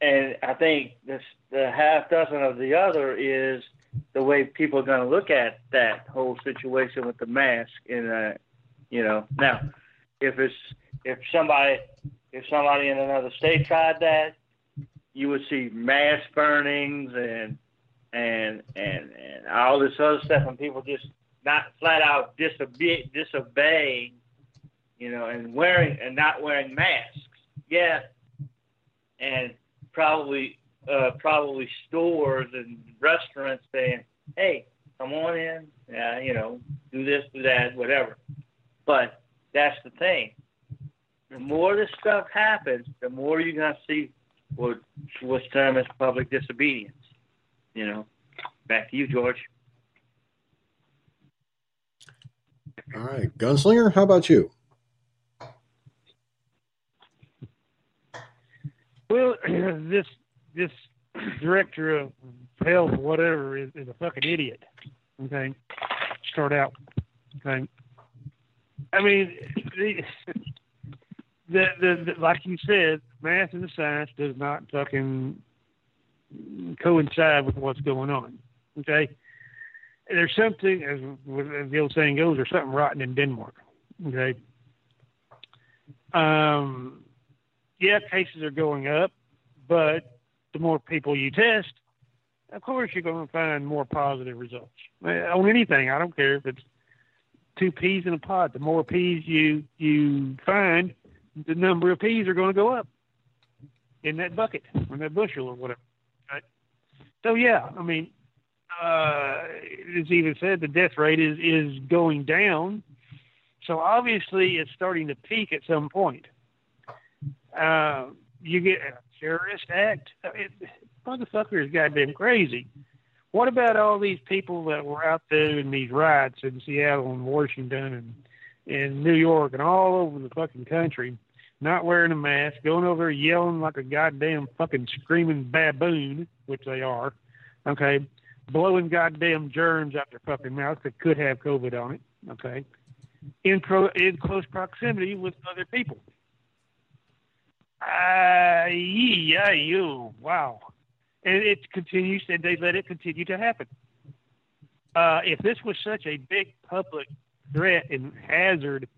and I think this the half dozen of the other is the way people are going to look at that whole situation with the mask. And uh, you know, now if it's if somebody if somebody in another state tried that, you would see mass burnings and and and and all this other stuff, and people just not flat out disobey disobeying, you know, and wearing and not wearing masks. Yeah, and probably uh, probably stores and restaurants saying, "Hey, come on in, yeah, you know, do this, do that, whatever." But that's the thing. The more this stuff happens, the more you're gonna see what what's termed as public disobedience. You know. Back to you, George.
All right, Gunslinger, how about you?
Well, this this director of health, whatever, is, is a fucking idiot. Okay, start out. Okay, I mean, the, the, the, the like you said, math and the science does not fucking coincide with what's going on. Okay, there's something, as the old saying goes, there's something rotten in Denmark. Okay. Um, yeah, cases are going up, but the more people you test, of course you're going to find more positive results on anything. I don't care if it's two peas in a pod. The more peas you you find, the number of peas are going to go up in that bucket, in that bushel or whatever. Right? So yeah, I mean, uh, it's even said the death rate is is going down. So obviously it's starting to peak at some point. Uh, you get a terrorist act. It, motherfucker is goddamn crazy. What about all these people that were out there in these riots in Seattle and Washington and in New York and all over the fucking country, not wearing a mask, going over there yelling like a goddamn fucking screaming baboon, which they are, okay, blowing goddamn germs out their fucking mouth that could have COVID on it, okay, in pro, in close proximity with other people. Uh, yeah, you, wow. And it continues, and they let it continue to happen. Uh, if this was such a big public threat and hazard,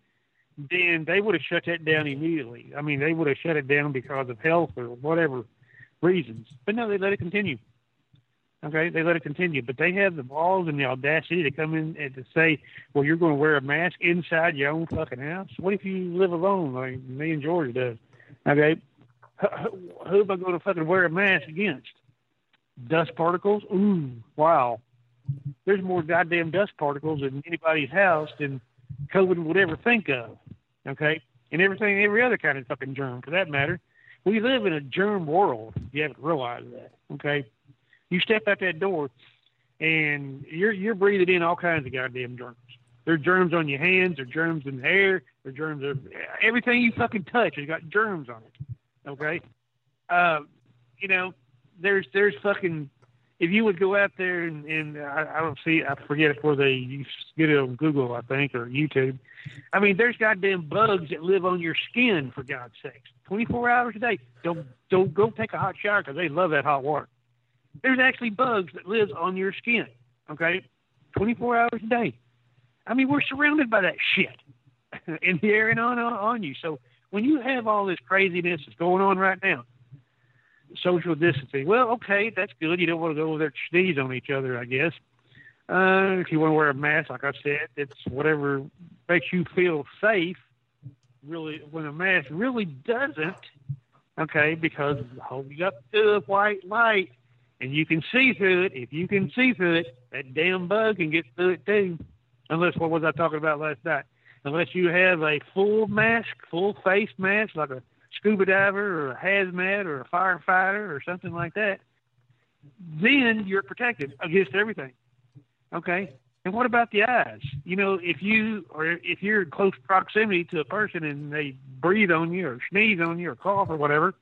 then they would have shut that down immediately. I mean, they would have shut it down because of health or whatever reasons. But no, they let it continue. Okay, they let it continue, but they have the balls and the audacity to come in and to say, "Well, you're going to wear a mask inside your own fucking house." What if you live alone, like me and George does? Okay, who, who am I going to fucking wear a mask against? Dust particles? Ooh, wow. There's more goddamn dust particles in anybody's house than COVID would ever think of. Okay, and everything, every other kind of fucking germ, for that matter. We live in a germ world. You haven't realized that. Okay, you step out that door, and you're you're breathing in all kinds of goddamn germs. There's germs on your hands. There's germs in the hair. There's germs. Of, everything you fucking touch has got germs on it. Okay, uh, you know, there's there's fucking. If you would go out there and, and uh, I, I don't see, I forget where they you get it on Google, I think, or YouTube. I mean, there's goddamn bugs that live on your skin for God's sakes, 24 hours a day. Don't don't go take a hot shower because they love that hot water. There's actually bugs that live on your skin. Okay, 24 hours a day. I mean, we're surrounded by that shit in the air and on on you. So when you have all this craziness that's going on right now, social distancing. Well, okay, that's good. You don't want to go over there and sneeze on each other, I guess. Uh, if you want to wear a mask, like I said, it's whatever makes you feel safe. Really, when a mask really doesn't, okay, because holding up the white light and you can see through it. If you can see through it, that damn bug can get through it too. Unless what was I talking about last night? Unless you have a full mask, full face mask, like a scuba diver or a hazmat or a firefighter or something like that, then you're protected against everything. Okay. And what about the eyes? You know, if you or if you're in close proximity to a person and they breathe on you or sneeze on you or cough or whatever,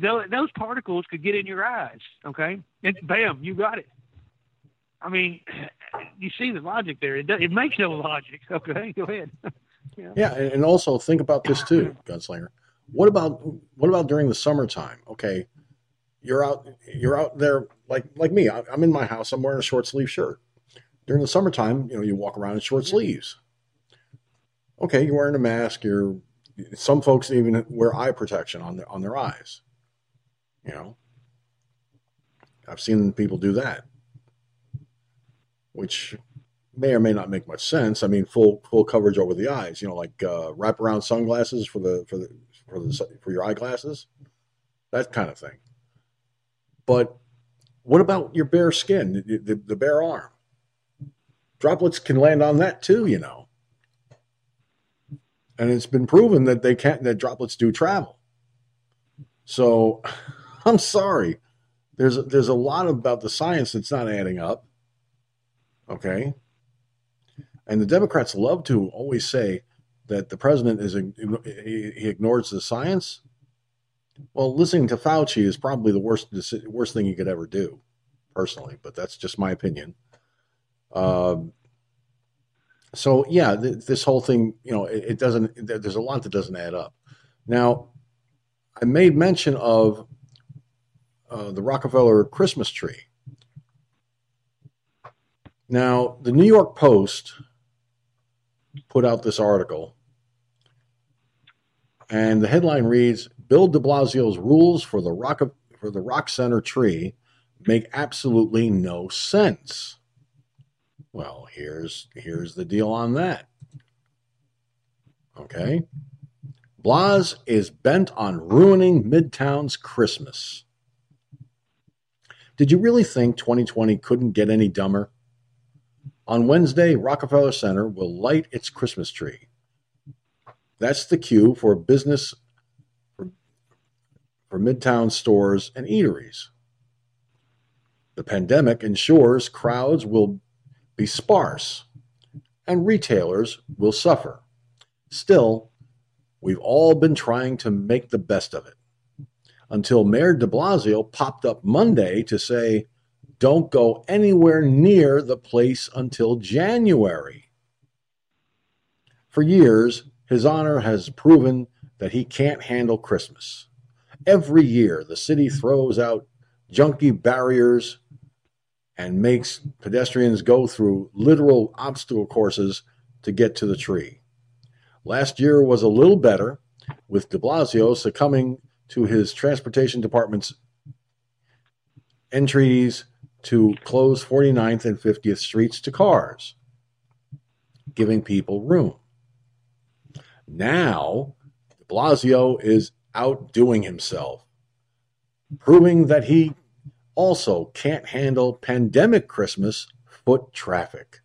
those particles could get in your eyes. Okay, and bam, you got it. I mean, you see the logic there. It, does, it makes no logic. Okay, go ahead.
yeah. yeah, and also think about this too, Gunslinger. What about what about during the summertime? Okay, you're out you're out there like like me. I'm in my house. I'm wearing a short sleeve shirt. During the summertime, you know, you walk around in short sleeves. Okay, you're wearing a mask. You're some folks even wear eye protection on their on their eyes. You know, I've seen people do that, which may or may not make much sense. I mean, full full coverage over the eyes. You know, like uh, wraparound sunglasses for the for the for the for your eyeglasses, that kind of thing. But what about your bare skin, the, the, the bare arm? Droplets can land on that too, you know and it's been proven that they can't that droplets do travel. So I'm sorry. There's there's a lot about the science that's not adding up. Okay? And the Democrats love to always say that the president is he ignores the science. Well, listening to Fauci is probably the worst worst thing you could ever do, personally. But that's just my opinion. Um, so yeah, th- this whole thing, you know, it, it, doesn't. There's a lot that doesn't add up. Now, I made mention of uh, the Rockefeller Christmas tree. Now, the New York Post put out this article, and the headline reads: "Bill De Blasio's rules for the Rock for the Rock Center tree make absolutely no sense." Well, here's here's the deal on that. Okay. Blas is bent on ruining Midtown's Christmas. Did you really think 2020 couldn't get any dumber? On Wednesday, Rockefeller Center will light its Christmas tree. That's the cue for business for, for Midtown stores and eateries. The pandemic ensures crowds will be sparse, and retailers will suffer. Still, we've all been trying to make the best of it. Until Mayor de Blasio popped up Monday to say, don't go anywhere near the place until January. For years, His Honor has proven that he can't handle Christmas. Every year, the city throws out junky barriers and makes pedestrians go through literal obstacle courses to get to the tree. Last year was a little better, with de Blasio succumbing to his transportation department's entreaties to close 49th and 50th streets to cars, giving people room. Now, de Blasio is outdoing himself, proving that he also can't handle pandemic Christmas foot traffic.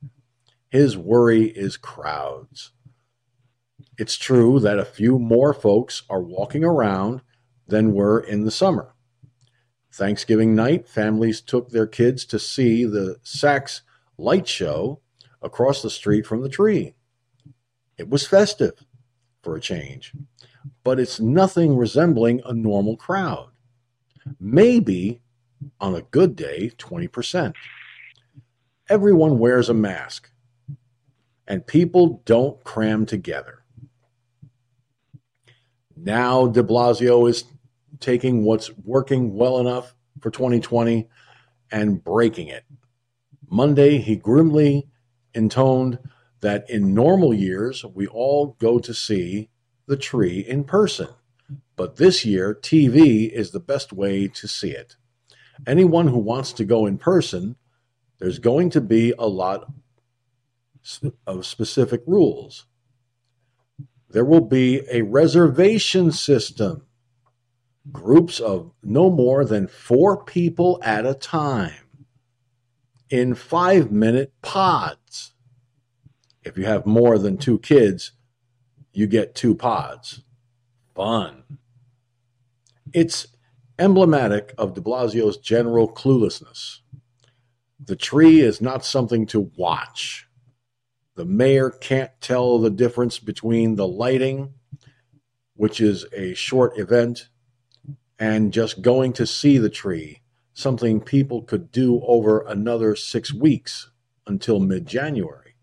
His worry is crowds. It's true that a few more folks are walking around than were in the summer. Thanksgiving night, families took their kids to see the Saks light show across the street from the tree. It was festive for a change, but it's nothing resembling a normal crowd. Maybe on a good day, 20%. Everyone wears a mask, and people don't cram together. Now de Blasio is taking what's working well enough for 2020 and breaking it. Monday, he grimly intoned that in normal years, we all go to see the tree in person. But this year, TV is the best way to see it anyone who wants to go in person, there's going to be a lot of specific rules. There will be a reservation system. Groups of no more than four people at a time in five minute pods. If you have more than two kids, you get two pods. Fun. It's emblematic of de Blasio's general cluelessness. The tree is not something to watch. The mayor can't tell the difference between the lighting, which is a short event, and just going to see the tree, something people could do over another six weeks until mid January.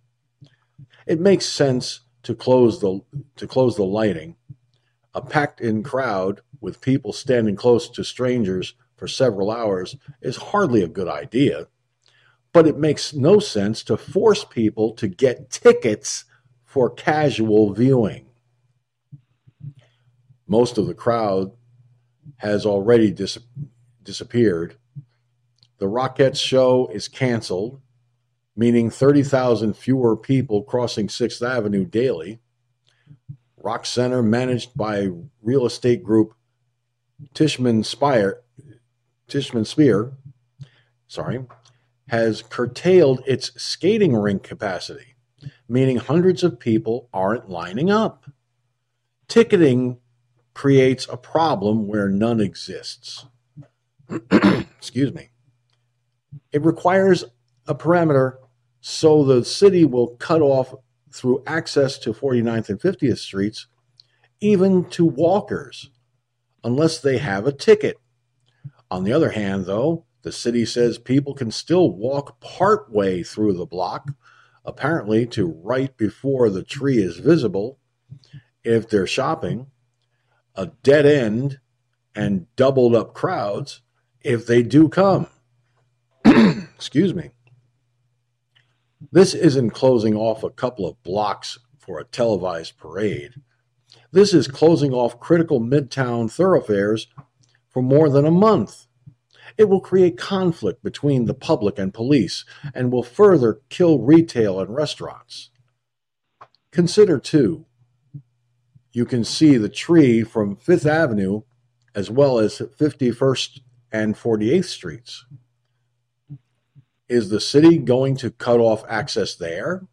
It makes sense to close the to close the lighting. A packed in crowd with people standing close to strangers for several hours is hardly a good idea, but it makes no sense to force people to get tickets for casual viewing. Most of the crowd has already dis- disappeared. The Rockettes show is canceled, meaning 30,000 fewer people crossing 6th Avenue daily. Rock Center, managed by real estate group Tishman Speyer, Tishman Speyer, sorry, has curtailed its skating rink capacity, meaning hundreds of people aren't lining up. Ticketing creates a problem where none exists. Excuse me. It requires a parameter so the city will cut off through access to 49th and 50th Streets, even to walkers, unless they have a ticket. On the other hand, though, the city says people can still walk part way through the block, apparently to right before the tree is visible, if they're shopping, a dead end, and doubled up crowds if they do come. Excuse me. This isn't closing off a couple of blocks for a televised parade. This is closing off critical midtown thoroughfares for more than a month. It will create conflict between the public and police and will further kill retail and restaurants. Consider, too, you can see the tree from Fifth Avenue as well as 51st and 48th Streets. Is the city going to cut off access there?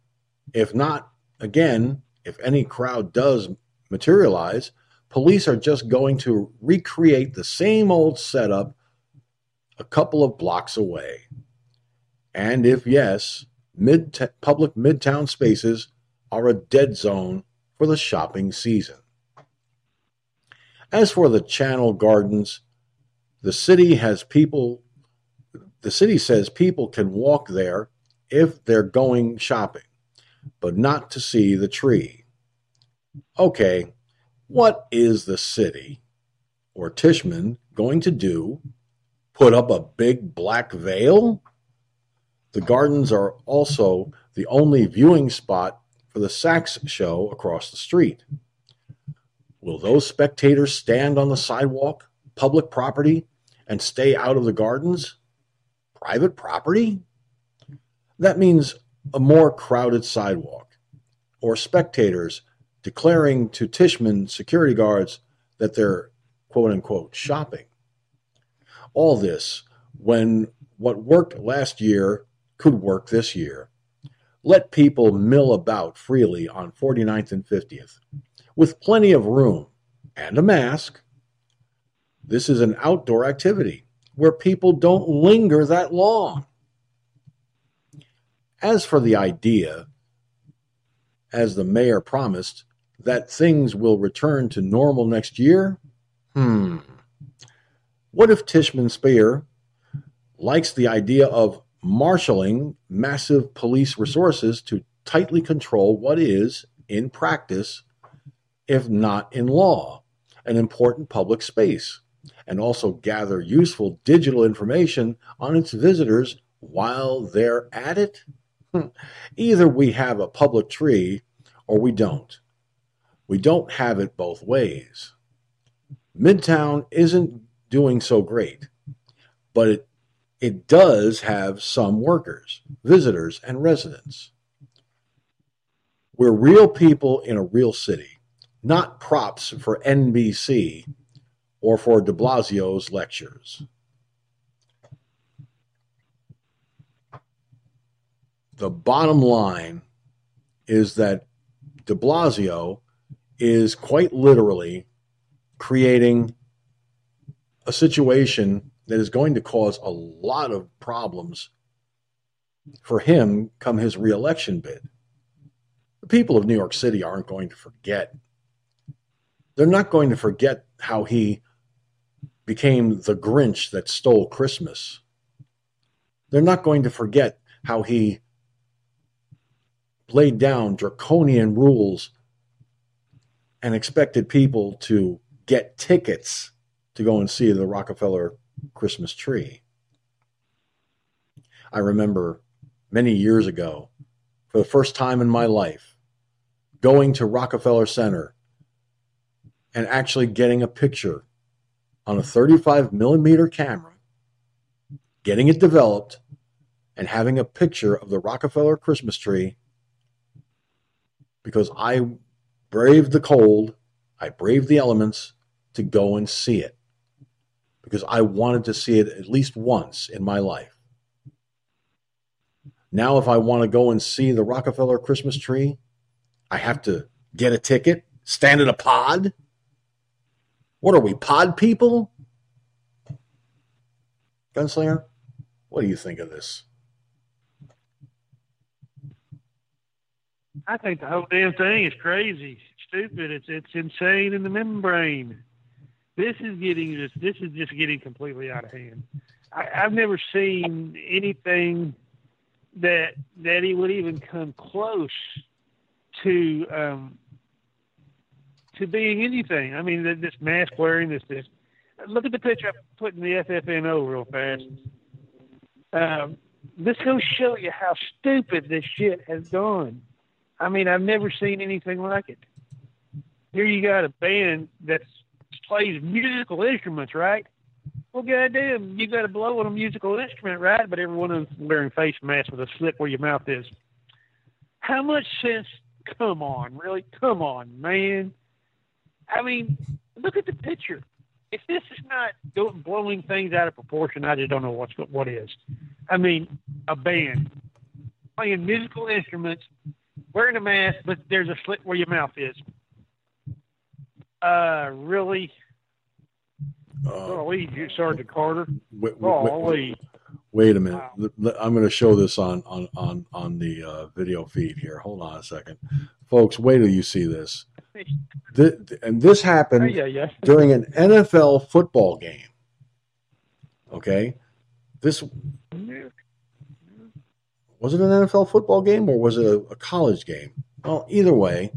If not, again, if any crowd does materialize, police are just going to recreate the same old setup a couple of blocks away. And if yes, mid public midtown spaces are a dead zone for the shopping season. As for the channel gardens, the city has people the city says people can walk there if they're going shopping, but not to see the tree. Okay, what is the city or Tishman going to do? Put up a big black veil? The gardens are also the only viewing spot for the Saks show across the street. Will those spectators stand on the sidewalk, public property, and stay out of the gardens? private property, that means a more crowded sidewalk, or spectators declaring to Tishman security guards that they're quote unquote shopping. All this when what worked last year could work this year. Let people mill about freely on 49th and 50th with plenty of room and a mask. This is an outdoor activity where people don't linger that long. As for the idea, as the mayor promised, that things will return to normal next year, hmm. What if Tishman Speyer likes the idea of marshaling massive police resources to tightly control what is, in practice, if not in law, an important public space? and also gather useful digital information on its visitors while they're at it? Hmm. Either we have a public tree or we don't. We don't have it both ways. Midtown isn't doing so great, but it, it does have some workers, visitors, and residents. We're real people in a real city, not props for NBC or for de Blasio's lectures. The bottom line is that de Blasio is quite literally creating a situation that is going to cause a lot of problems for him come his reelection bid. The people of New York City aren't going to forget. They're not going to forget how he became the Grinch that stole Christmas. They're not going to forget how he laid down draconian rules and expected people to get tickets to go and see the Rockefeller Christmas tree. I remember many years ago, for the first time in my life, going to Rockefeller Center and actually getting a picture on a 35 millimeter camera, getting it developed, and having a picture of the Rockefeller Christmas tree because I braved the cold, I braved the elements to go and see it because I wanted to see it at least once in my life. Now, if I want to go and see the Rockefeller Christmas tree, I have to get a ticket, stand in a pod. What are we, pod people? Gunslinger, what do you think of this?
I think the whole damn thing is crazy, stupid. It's it's insane in the membrane. This is getting just this is just getting completely out of hand. I, I've never seen anything that that he would even come close to um, to being anything. I mean, this mask wearing, this this. Look at the picture I put in the FFNO real fast. Um, this will show you how stupid this shit has gone. I mean, I've never seen anything like it. Here you got a band that plays musical instruments, right? Well, goddamn, you got to blow on a musical instrument, right? But everyone is wearing face masks with a slit where your mouth is. How much sense? Come on, really? Come on, man. I mean, look at the picture. If this is not blowing things out of proportion, I just don't know what's what is. I mean, a band playing musical instruments, wearing a mask, but there's a slit where your mouth is. Uh, really? Uh, you, Sergeant Carter.
Wait, wait, wait a minute. Wow. I'm going to show this on on on on the uh, video feed here. Hold on a second, folks. Wait till you see this. this and this happened
oh, yeah, yeah.
during an NFL football game. Okay, this was it an NFL football game or was it a, a college game? Well, either way,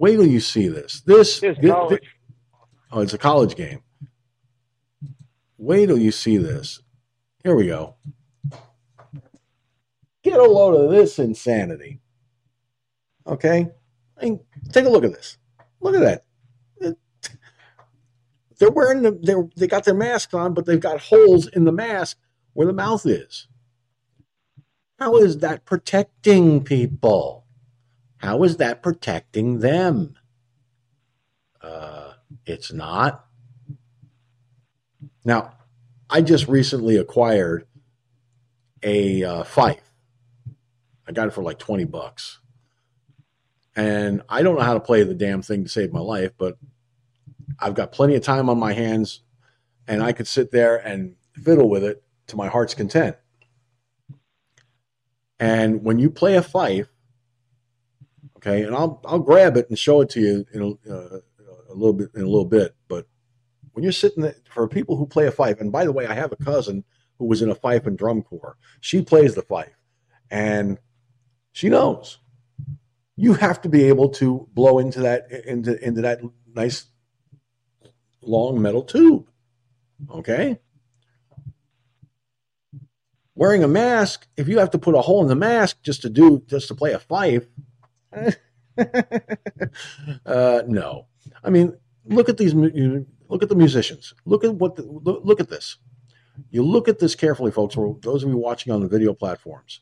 wait till you see this. This,
this, this
oh, it's a college game. Wait till you see this. Here we go. Get a load of this insanity. Okay? I mean, take a look at this. Look at that. They're wearing the, they're, they got their masks on, but they've got holes in the mask where the mouth is. How is that protecting people? How is that protecting them? Uh, it's not. Now, I just recently acquired a uh, fife. I got it for like 20 bucks. And I don't know how to play the damn thing to save my life, but I've got plenty of time on my hands and I could sit there and fiddle with it to my heart's content. And when you play a fife, okay, and I'll I'll grab it and show it to you in a, uh, a little bit in a little bit, but when you're sitting there, for people who play a fife, and by the way, I have a cousin who was in a fife and drum corps. She plays the fife, and she knows you have to be able to blow into that into into that nice long metal tube. Okay. Wearing a mask, if you have to put a hole in the mask just to do just to play a fife, uh, no. I mean, look at these Look at the musicians. Look at what. The, look at this. You look at this carefully, folks. For those of you watching on the video platforms,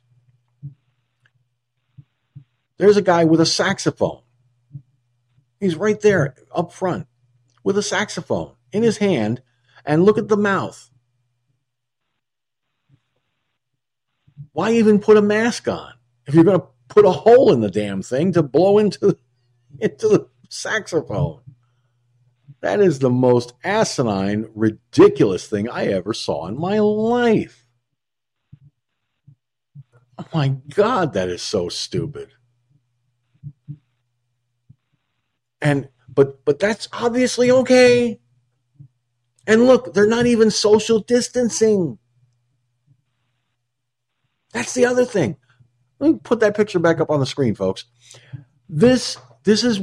there's a guy with a saxophone. He's right there up front with a saxophone. in his hand and look at the mouth. Why even put a mask on if you're going to put a hole in the damn thing to blow into into the saxophone? That is the most asinine, ridiculous thing I ever saw in my life. Oh my God, that is so stupid. And but but that's obviously okay. And look, they're not even social distancing. That's the other thing. Let me put that picture back up on the screen, folks. This this is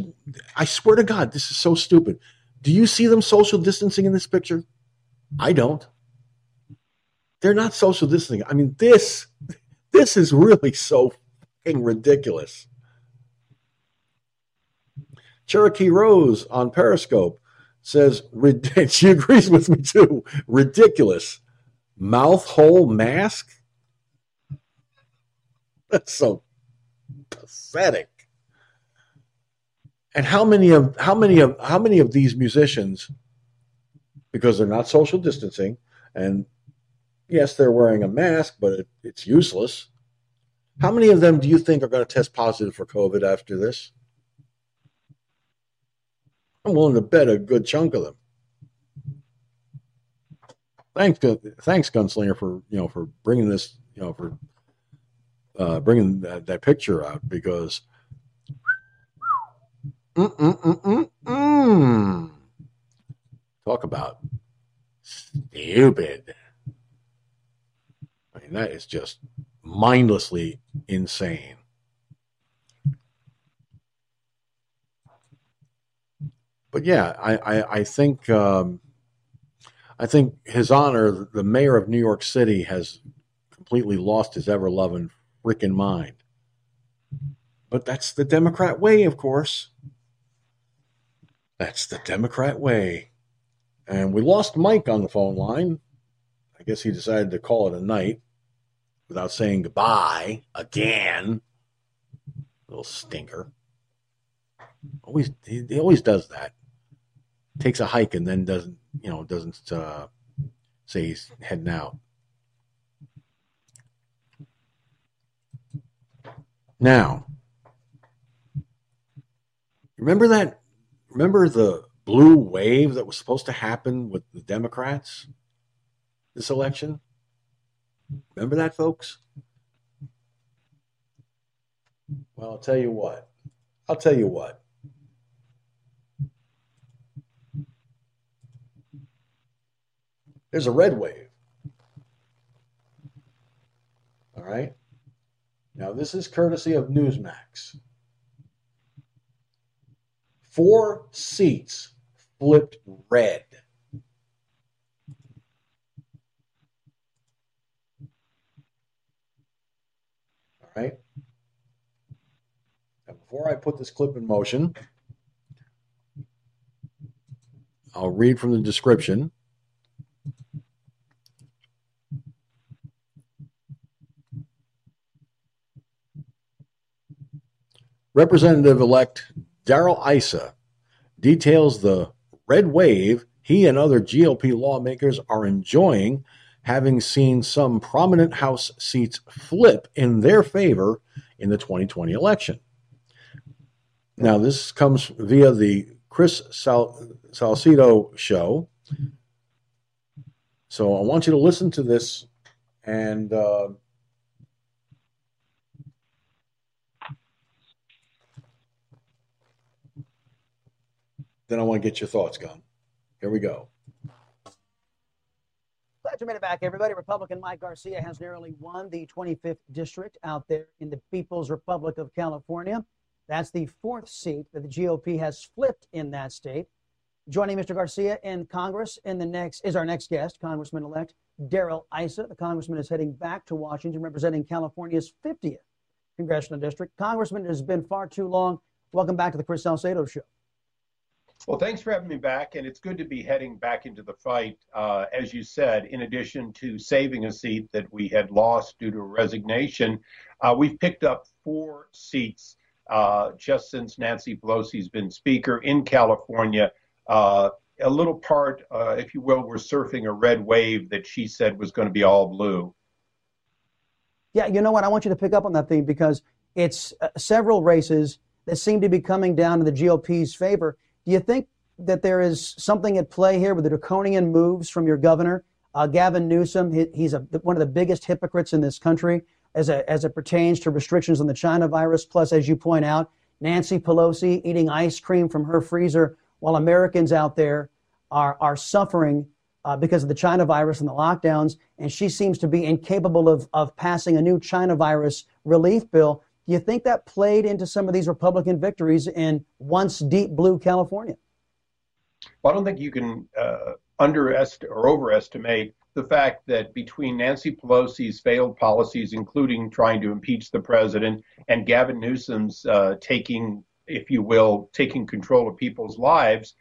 I swear to God, this is so stupid. Do you see them social distancing in this picture? I don't. They're not social distancing. I mean, this this is really so ridiculous. Cherokee Rose on Periscope says she agrees with me too. Ridiculous. Mouth hole mask? That's so pathetic. And how many of how many of how many of these musicians, because they're not social distancing, and yes, they're wearing a mask, but it, it's useless. How many of them do you think are going to test positive for COVID after this? I'm willing to bet a good chunk of them. Thanks, thanks, Gunslinger, for you know for bringing this, you know, for uh, bringing that, that picture out because. Mm-mm-mm-mm-mm. Talk about stupid. I mean, that is just mindlessly insane. but yeah, I I, I think um, I think His Honor, the mayor of New York City, has completely lost his ever loving freaking mind. But that's the Democrat way, of course. That's the Democrat way. And we lost Mike on the phone line. I guess he decided to call it a night without saying goodbye again. Little stinker. Always he, he always does that takes a hike and then doesn't, you know, doesn't uh, say he's heading out. Now, remember that? Remember the blue wave that was supposed to happen with the Democrats this election? Remember that, folks? Well, I'll tell you what. I'll tell you what. There's a red wave. All right. Now, this is courtesy of Newsmax. Four seats flipped red. All right. Now, before I put this clip in motion, I'll read from the description. Representative elect Darrell Issa details the red wave he and other GOP lawmakers are enjoying, having seen some prominent House seats flip in their favor in the 2020 election. Now, this comes via the Chris Sal- Salcedo show. So I want you to listen to this and. Uh, Then I want to get your thoughts, Gun. Here we go.
Glad you made it back, everybody. Republican Mike Garcia has narrowly won the 25th district out there in the People's Republic of California. That's the fourth seat that the GOP has flipped in that state. Joining Mr. Garcia in Congress in the next is our next guest, Congressman-elect Darrell Issa. The congressman is heading back to Washington, representing California's 50th congressional district. Congressman, it has been far too long. Welcome back to the Chris Salcedo Show.
Well, thanks for having me back, and it's good to be heading back into the fight. Uh, as you said, in addition to saving a seat that we had lost due to resignation, uh, we've picked up four seats uh, just since Nancy Pelosi's been Speaker in California. Uh, a little part, uh, if you will, we're surfing a red wave that she said was going to be all blue.
Yeah, you know what? I want you to pick up on that thing because it's uh, several races that seem to be coming down in the GOP's favor. Do you think that there is something at play here with the draconian moves from your governor, uh, Gavin Newsom? He, he's a, one of the biggest hypocrites in this country as, a, as it pertains to restrictions on the China virus. Plus, as you point out, Nancy Pelosi eating ice cream from her freezer while Americans out there are, are suffering uh, because of the China virus and the lockdowns. And she seems to be incapable of, of passing a new China virus relief bill. Do you think that played into some of these Republican victories in once deep blue California?
Well, I don't think you can uh, underestimate or overestimate the fact that between Nancy Pelosi's failed policies, including trying to impeach the president, and Gavin Newsom's uh, taking, if you will, taking control of people's lives,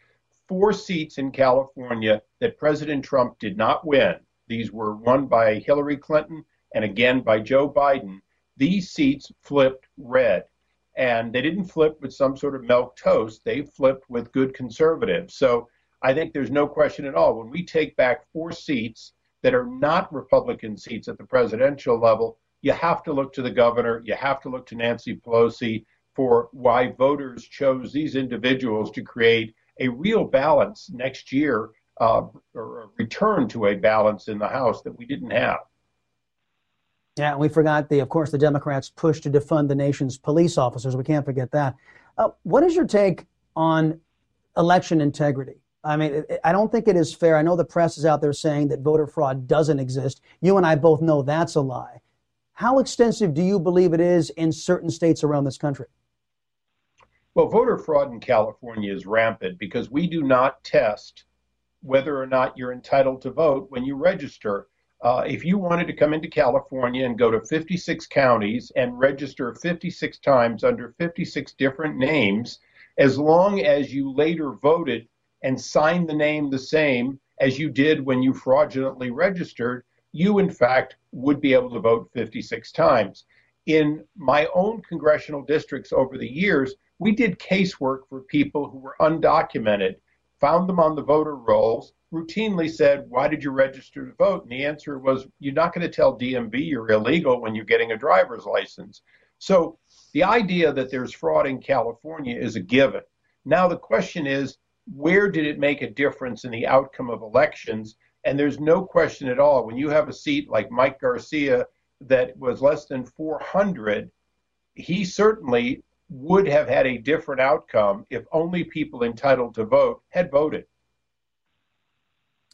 four seats in California that President Trump did not win. These were won by Hillary Clinton and again by Joe Biden. These seats flipped red. And they didn't flip with some sort of milk toast. They flipped with good conservatives. So I think there's no question at all. When we take back four seats that are not Republican seats at the presidential level, you have to look to the governor, you have to look to Nancy Pelosi for why voters chose these individuals to create a real balance next year, uh, or a return to a balance in the House that we didn't have.
Yeah, we forgot the, of course, the Democrats' push to defund the nation's police officers. We can't forget that. Uh, what is your take on election integrity? I mean, I don't think it is fair. I know the press is out there saying that voter fraud doesn't exist. You and I both know that's a lie. How extensive do you believe it is in certain states around this country?
Well, voter fraud in California is rampant because we do not test whether or not you're entitled to vote when you register. Uh, if you wanted to come into California and go to 56 counties and register 56 times under 56 different names, as long as you later voted and signed the name the same as you did when you fraudulently registered, you in fact would be able to vote 56 times. In my own congressional districts over the years, we did casework for people who were undocumented, found them on the voter rolls, routinely said, Why did you register to vote? And the answer was, You're not going to tell DMV you're illegal when you're getting a driver's license. So the idea that there's fraud in California is a given. Now the question is, where did it make a difference in the outcome of elections? And there's no question at all. When you have a seat like Mike Garcia that was less than 400, he certainly would have had a different outcome if only people entitled to vote had voted.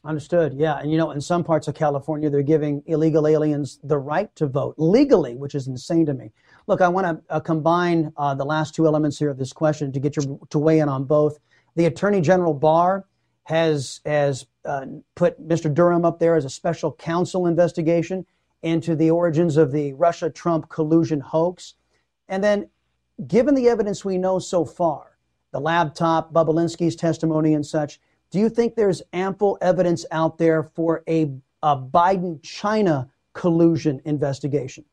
Understood. Yeah. And you know, in some parts of California, they're giving illegal aliens the right to vote legally, which is insane to me. Look, I want to uh, combine uh, the last two elements here of this question to get you to weigh in on both. The Attorney General Barr has has uh, put Mr. Durham up there as a special counsel investigation into the origins of the Russia Trump collusion hoax. And then, given the evidence we know so far, the laptop, Bobulinski's testimony, and such, do you think there's ample evidence out there for a, a Biden China collusion investigation?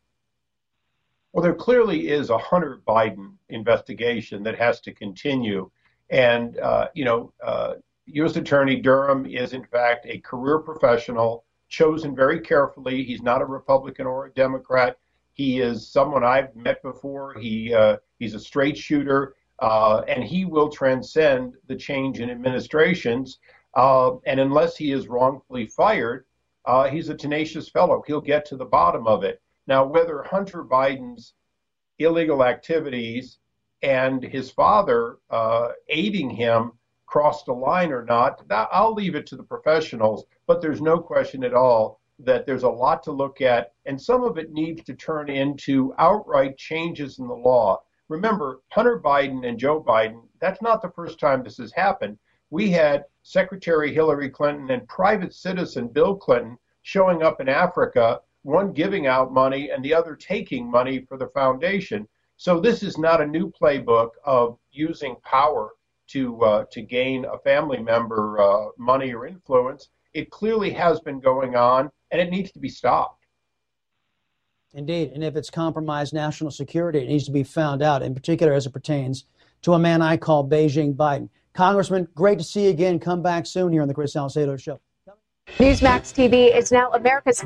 Well, there clearly is a Hunter Biden investigation that has to continue. And, uh, you know, uh, U.S. Attorney Durham is, in fact, a career professional chosen very carefully. He's not a Republican or a Democrat. He is someone I've met before. He uh, he's a straight shooter, uh, and he will transcend the change in administrations. Uh, and unless he is wrongfully fired, uh, he's a tenacious fellow. He'll get to the bottom of it. Now, whether Hunter Biden's illegal activities and his father uh, aiding him crossed a line or not, I'll leave it to the professionals. But there's no question at all that there's a lot to look at, and some of it needs to turn into outright changes in the law. Remember, Hunter Biden and Joe Biden, that's not the first time this has happened. We had Secretary Hillary Clinton and private citizen Bill Clinton showing up in Africa, one giving out money and the other taking money for the foundation. So this is not a new playbook of using power to uh, to gain a family member uh, money or influence. It clearly has been going on, and it needs to be stopped.
Indeed, and if it's compromised national security, it needs to be found out. In particular, as it pertains to a man I call Beijing Biden. Congressman, great to see you again. Come back soon here on the Chris Salcedo Show.
Newsmax TV is now America's.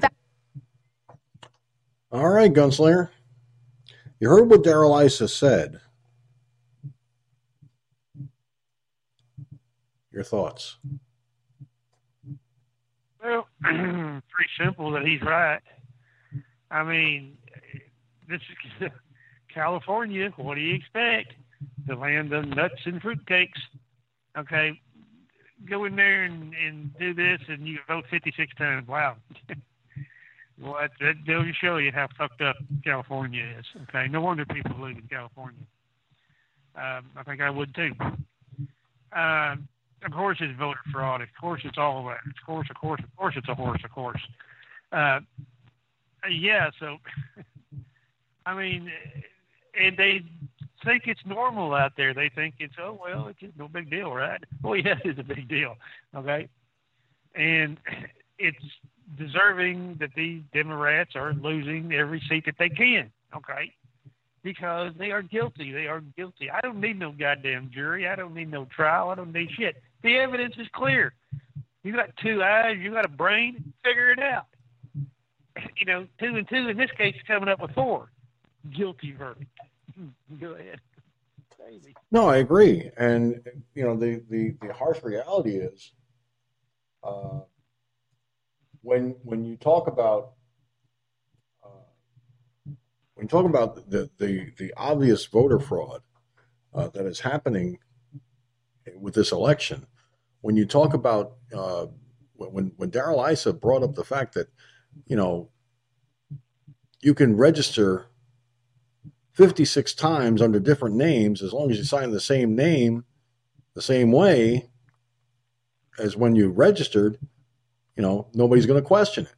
All right, Gunslinger. You heard what Darrell Issa said. Your thoughts?
Well, pretty simple that he's right. I mean, this is California. What do you expect? The land of nuts and fruitcakes. Okay, go in there and, and do this, and you vote 56 times. Wow. well, that, that to show you how fucked up California is. Okay, no wonder people live in California. Um, I think I would too. Uh, of course, it's voter fraud. Of course, it's all of that. Of course, of course, of course, it's a horse. Of course. Uh, yeah. So, I mean, and they think it's normal out there. They think it's oh well, it's just no big deal, right? Well, yes, it's a big deal. Okay, and it's deserving that these Democrats are losing every seat that they can. Okay, because they are guilty. They are guilty. I don't need no goddamn jury. I don't need no trial. I don't need shit. The evidence is clear. You got two eyes. You got a brain. Figure it out. You know, two and two in this case is coming up with four. Guilty verdict. Go ahead. Crazy.
No, I agree. And you know, the the, the harsh reality is, uh, when when you talk about uh, when you talk about the the the obvious voter fraud uh, that is happening with this election, when you talk about uh, when when Darrell Issa brought up the fact that you know you can register 56 times under different names as long as you sign the same name the same way as when you registered, you know, nobody's going to question it.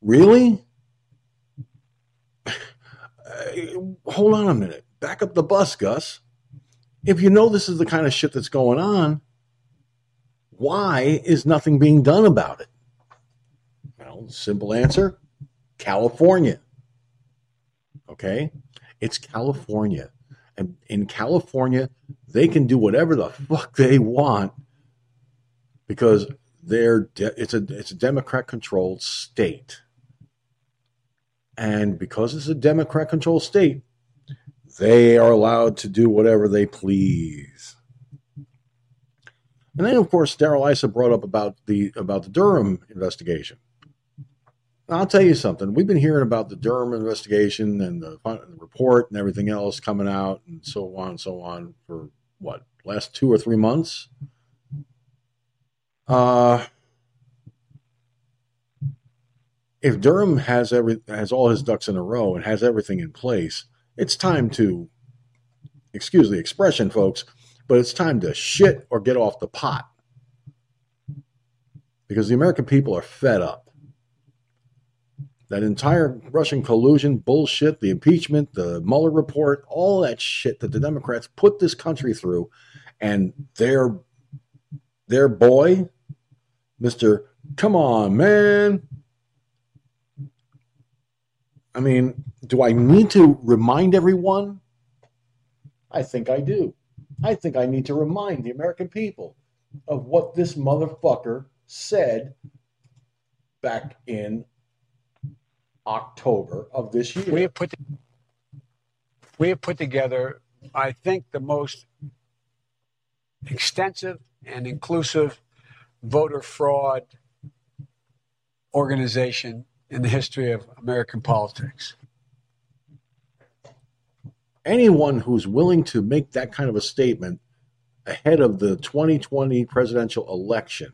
Really? Hold on a minute. Back up the bus, Gus. If you know this is the kind of shit that's going on, why is nothing being done about it? Simple answer California. Okay? It's California. And in California, they can do whatever the fuck they want because they're de- it's a it's a Democrat controlled state. And because it's a Democrat controlled state, they are allowed to do whatever they please. And then of course Darrell Issa brought up about the about the Durham investigation. I'll tell you something. We've been hearing about the Durham investigation and the, the, report and everything else coming out and so on and so on for what last two or three months. Uh, if Durham has every has all his ducks in a row and has everything in place, it's time to excuse the expression, folks, but it's time to shit or get off the pot because the American people are fed up that entire Russian collusion bullshit, the impeachment, the Mueller report, all that shit that the Democrats put this country through, and their their boy, Mister, come on, man. I mean, do I need to remind everyone? I think I do. I think I need to remind the American people of what this motherfucker said back in October of this year.
We have put we have put together, I think, the most extensive and inclusive voter fraud organization in the history of American politics.
Anyone who's willing to make that kind of a statement ahead of the 2020 presidential election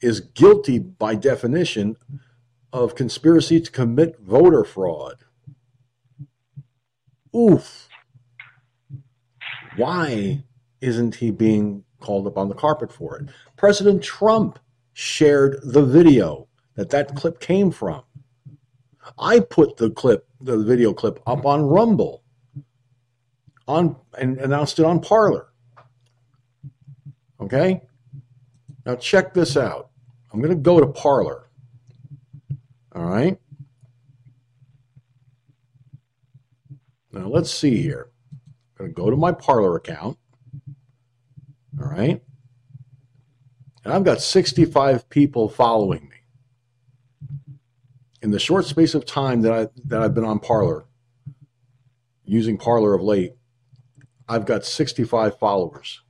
is guilty by definition of conspiracy to commit voter fraud. Oof. Why isn't he being called up on the carpet for it? President Trump shared the video that that clip came from. I put the clip, the video clip, up on Rumble, on and announced it on Parler. Okay. Now check this out. I'm going to go to Parler. All right. Now let's see here. I'm going to go to my Parler account. All right. And I've got 65 people following me. In the short space of time that I that I've been on Parler, using Parler of late, I've got 65 followers.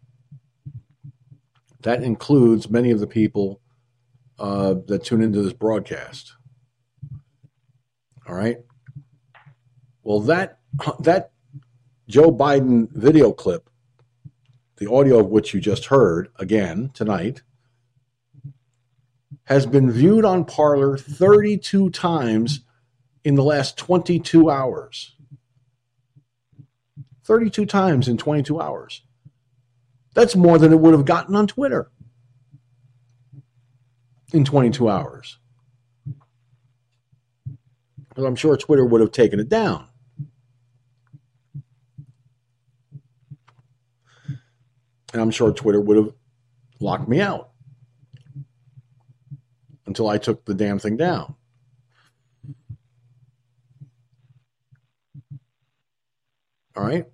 That includes many of the people uh, that tune into this broadcast. All right. Well, that that Joe Biden video clip, the audio of which you just heard again tonight, has been viewed on Parler 32 times in the last 22 hours. 32 times in 22 hours. That's more than it would have gotten on Twitter in 22 hours. Because I'm sure Twitter would have taken it down. And I'm sure Twitter would have locked me out until I took the damn thing down. All right.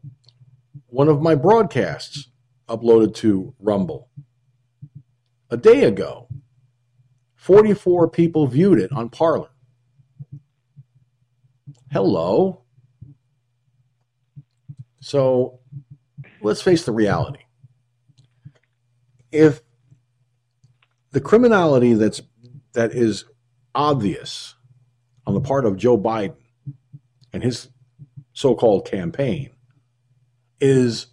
One of my broadcasts uploaded to Rumble a day ago. 44 people viewed it on Parler. Hello. So let's face the reality. If the criminality that's that is obvious on the part of Joe Biden and his so-called campaign is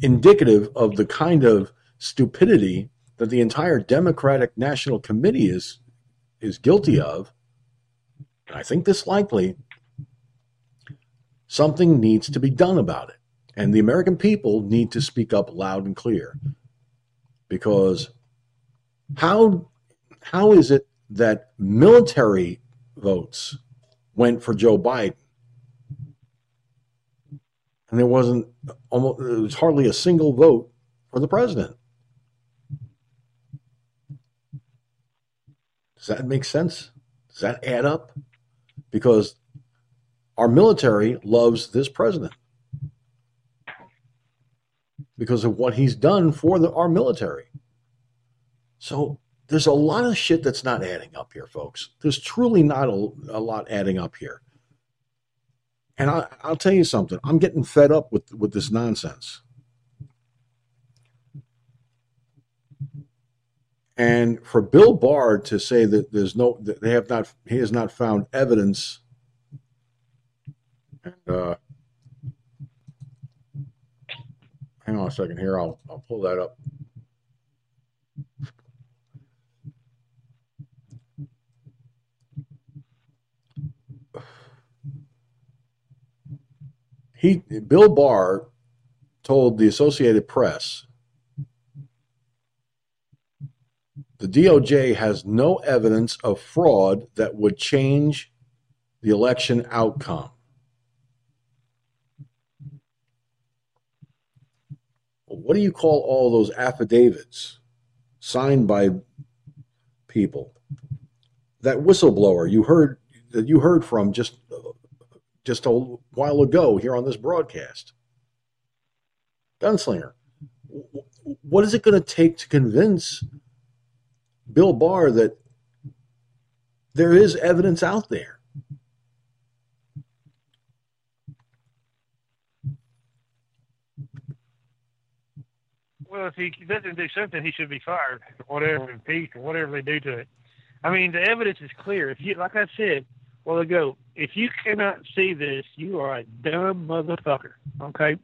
indicative of the kind of stupidity that the entire Democratic National Committee is is guilty of, I think this likely something needs to be done about it. And the American people need to speak up loud and clear. Because how how is it that military votes went for Joe Biden and there wasn't almost there was hardly a single vote for the president. Does that make sense? Does that add up? Because our military loves this president because of what he's done for the, our military. So there's a lot of shit that's not adding up here, folks. There's truly not a, a lot adding up here. And I, will tell you something. I'm getting fed up with with this nonsense. And for Bill Barr to say that there's no, that they have not, he has not found evidence. And, uh, hang on a second here. I'll I'll pull that up. he Bill Barr told the Associated Press the DOJ has no evidence of fraud that would change the election outcome. What do you call all those affidavits signed by people? That whistleblower you heard that you heard from just just a while ago here on this broadcast. Gunslinger. What is it going to take to convince Bill Barr that there is evidence out there?
Well, if he doesn't do something, he should be fired, whatever, impeached, or whatever they do to it. I mean, the evidence is clear. If you, like I said, well ago, if you cannot see this, you are a dumb motherfucker. Okay?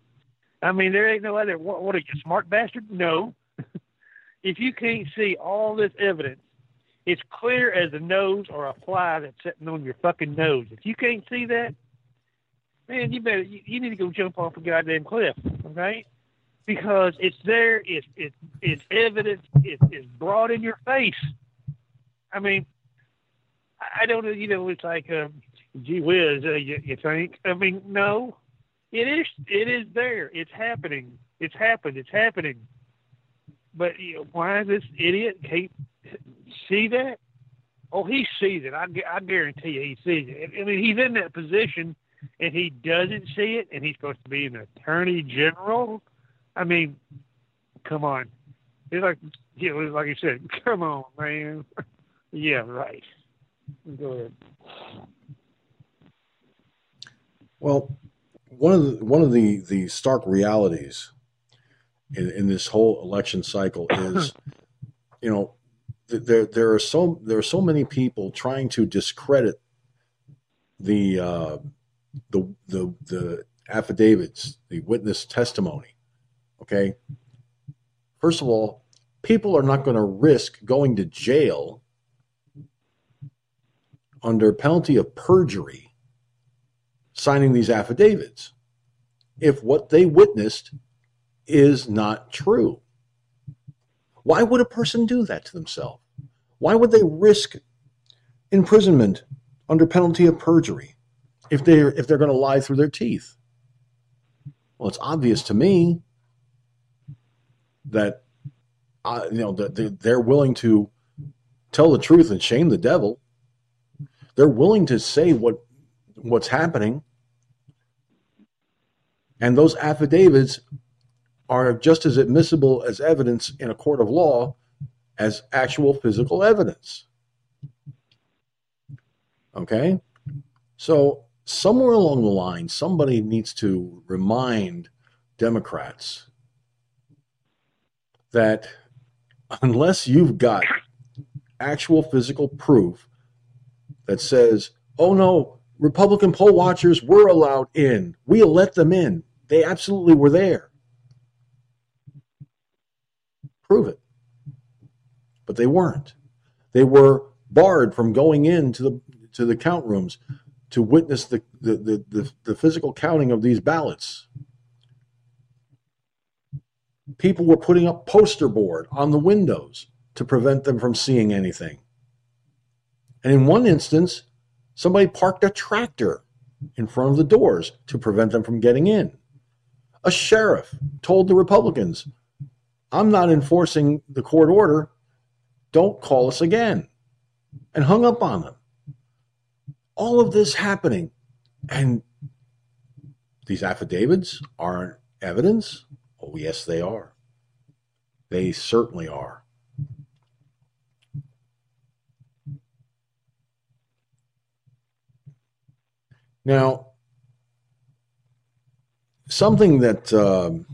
I mean, there ain't no other. What, what are you, smart bastard? No. If you can't see all this evidence, it's clear as a nose or a fly that's sitting on your fucking nose. If you can't see that, man, you better you, you need to go jump off a goddamn cliff. Okay? Because it's there. It's it's it's evidence. It's, it's brought in your face. I mean, I don't know. You know, it's like, um, gee whiz, uh, you, you think? I mean, no, it is. It is there. It's happening. It's happened. It's happening. But you know, why is this idiot can't see that? Oh, he sees it. I, I guarantee you, he sees it. I mean, he's in that position and he doesn't see it, and he's supposed to be an attorney general. I mean, come on. It's like, yeah, like you said, come on, man. yeah, right. Go ahead.
Well, one of the, one of the, the stark realities in, in this whole election cycle is, you know, th- there there are so there are so many people trying to discredit the uh, the the the affidavits, the witness testimony. Okay, first of all, people are not going to risk going to jail under penalty of perjury signing these affidavits if what they witnessed is not true. Why would a person do that to themselves? Why would they risk imprisonment under penalty of perjury if they're if they're going to lie through their teeth? Well, it's obvious to me that uh, you know that they're willing to tell the truth and shame the devil. They're willing to say what what's happening. And those affidavits are just as admissible as evidence in a court of law as actual physical evidence. Okay? So, somewhere along the line, somebody needs to remind Democrats that unless you've got actual physical proof that says, oh no, Republican poll watchers were allowed in. We let them in. They absolutely were there. Prove it. But they weren't. They were barred from going into the to the count rooms to witness the, the, the, the, the physical counting of these ballots. People were putting up poster board on the windows to prevent them from seeing anything. And in one instance, Somebody parked a tractor in front of the doors to prevent them from getting in. A sheriff told the Republicans, I'm not enforcing the court order. Don't call us again. And hung up on them. All of this happening. And these affidavits aren't evidence? Oh, yes, they are. They certainly are. Now, something that um,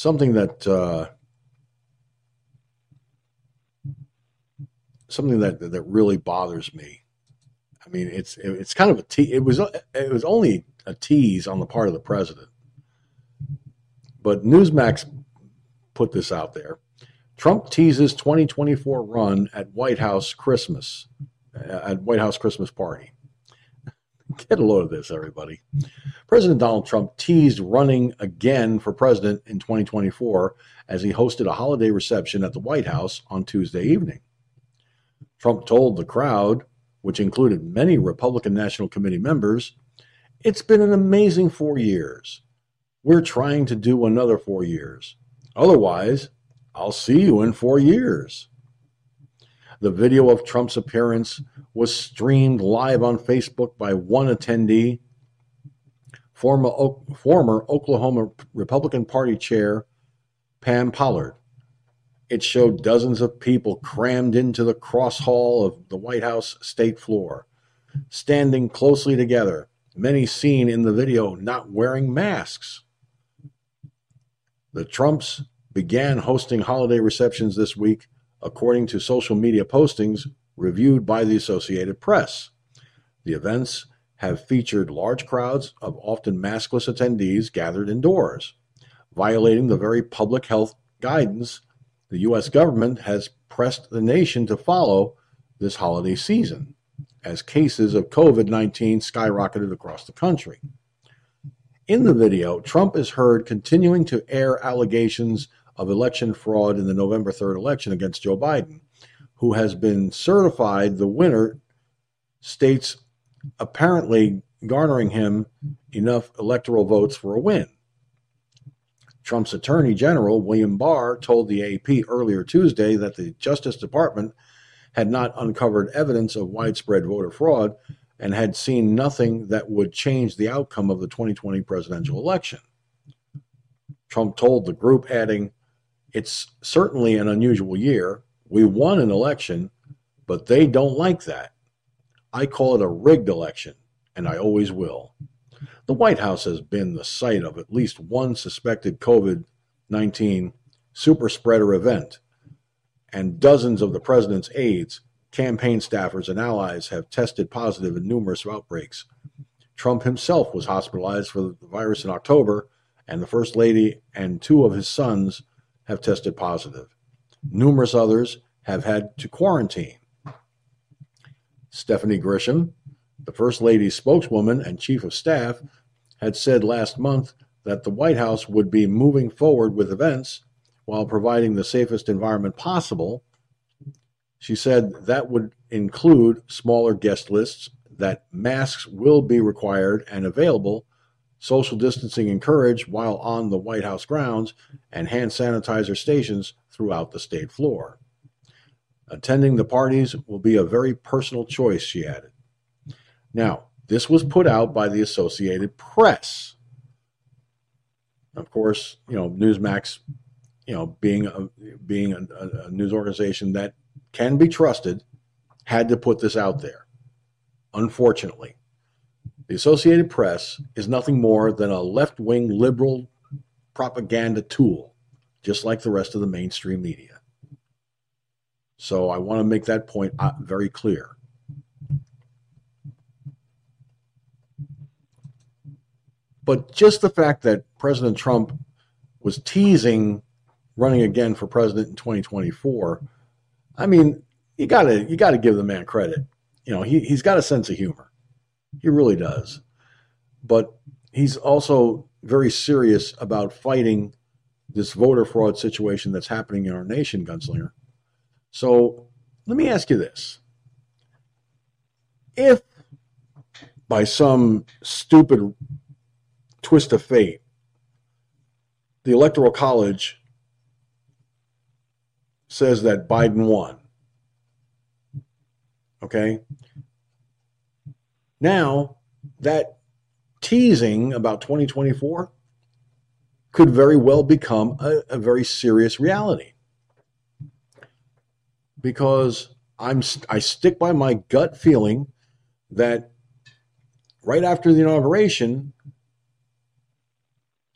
something that uh, something that that really bothers me. I mean, it's it's kind of a te- it was it was only a tease on the part of the president, but Newsmax put this out there. Trump teases 2024 run at White House Christmas at White House Christmas party. Get a load of this, everybody. President Donald Trump teased running again for president in 2024 as he hosted a holiday reception at the White House on Tuesday evening. Trump told the crowd, which included many Republican National Committee members, It's been an amazing four years. We're trying to do another four years. Otherwise, I'll see you in four years. The video of Trump's appearance was streamed live on Facebook by one attendee, former, former Oklahoma Republican Party chair Pam Pollard. It showed dozens of people crammed into the cross hall of the White House state floor, standing closely together, many seen in the video not wearing masks. The Trumps began hosting holiday receptions this week according to social media postings reviewed by the Associated Press. The events have featured large crowds of often maskless attendees gathered indoors, violating the very public health guidance the U.S. government has pressed the nation to follow this holiday season as cases of COVID 19 skyrocketed across the country. In the video, Trump is heard continuing to air allegations of election fraud in the November 3rd election against Joe Biden, who has been certified the winner, states apparently garnering him enough electoral votes for a win. Trump's Attorney General, William Barr, told the AP earlier Tuesday that the Justice Department had not uncovered evidence of widespread voter fraud and had seen nothing that would change the outcome of the 2020 presidential election. Trump told the group, adding, It's certainly an unusual year. We won an election, but they don't like that. I call it a rigged election, and I always will. The White House has been the site of at least one suspected COVID 19 super spreader event, and dozens of the president's aides, campaign staffers, and allies have tested positive in numerous outbreaks. Trump himself was hospitalized for the virus in October, and the First Lady and two of his sons have tested positive. Numerous others have had to quarantine. Stephanie Grisham, the First Lady's spokeswoman and chief of staff, had said last month that the White House would be moving forward with events while providing the safest environment possible. She said that would include smaller guest lists, that masks will be required and available, social distancing encouraged while on the White House grounds, and hand sanitizer stations throughout the state floor. Attending the parties will be a very personal choice, she added. Now, this was put out by the Associated Press. Of course, you know, Newsmax, you know, being a, being a, a news organization that can be trusted, had to put this out there. Unfortunately, the Associated Press is nothing more than a left wing liberal propaganda tool, just like the rest of the mainstream media. So I want to make that point uh, very clear. But just the fact that President Trump was teasing running again for president in 2024, I mean, you gotta you gotta give the man credit. You know, he he's got a sense of humor. He really does. But he's also very serious about fighting this voter fraud situation that's happening in our nation, Gunslinger. So let me ask you this. If by some stupid twist of fate, the Electoral College says that Biden won. Okay? Now, that teasing about 2024 could very well become a, a very serious reality. Because I'm I stick by my gut feeling that right after the inauguration,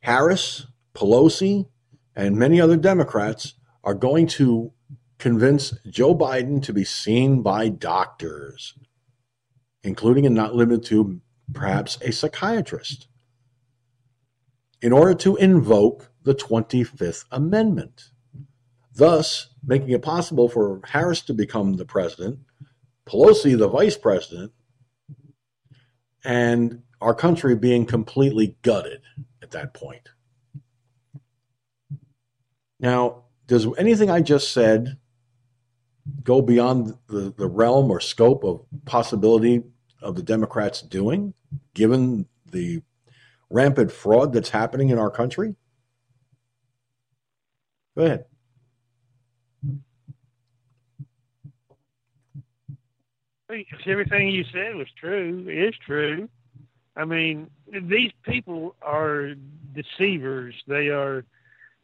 Harris, Pelosi, and many other Democrats are going to convince Joe Biden to be seen by doctors, including and not limited to perhaps a psychiatrist, in order to invoke the 25th Amendment, thus making it possible for Harris to become the president, Pelosi the vice president, and our country being completely gutted at that point. Now, does anything I just said go beyond the, the realm or scope of possibility of the Democrats doing, given the rampant fraud that's happening in our country? Go ahead.
Everything you said was true, is true. I mean, these people are deceivers. They are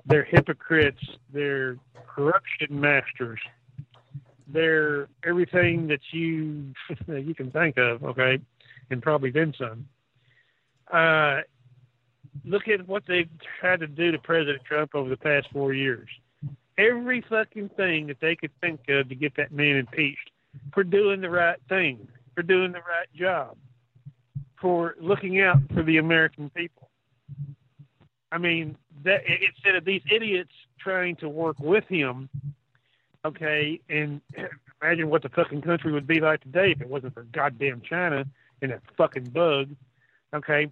they're hypocrites. They're corruption masters. They're everything that you that you can think of, okay, and probably then some. Uh, look at what they've tried to do to President Trump over the past four years. Every fucking thing that they could think of to get that man impeached for doing the right thing, for doing the right job for looking out for the American people. I mean, that instead of these idiots trying to work with him, okay, and imagine what the fucking country would be like today if it wasn't for goddamn China and that fucking bug, okay.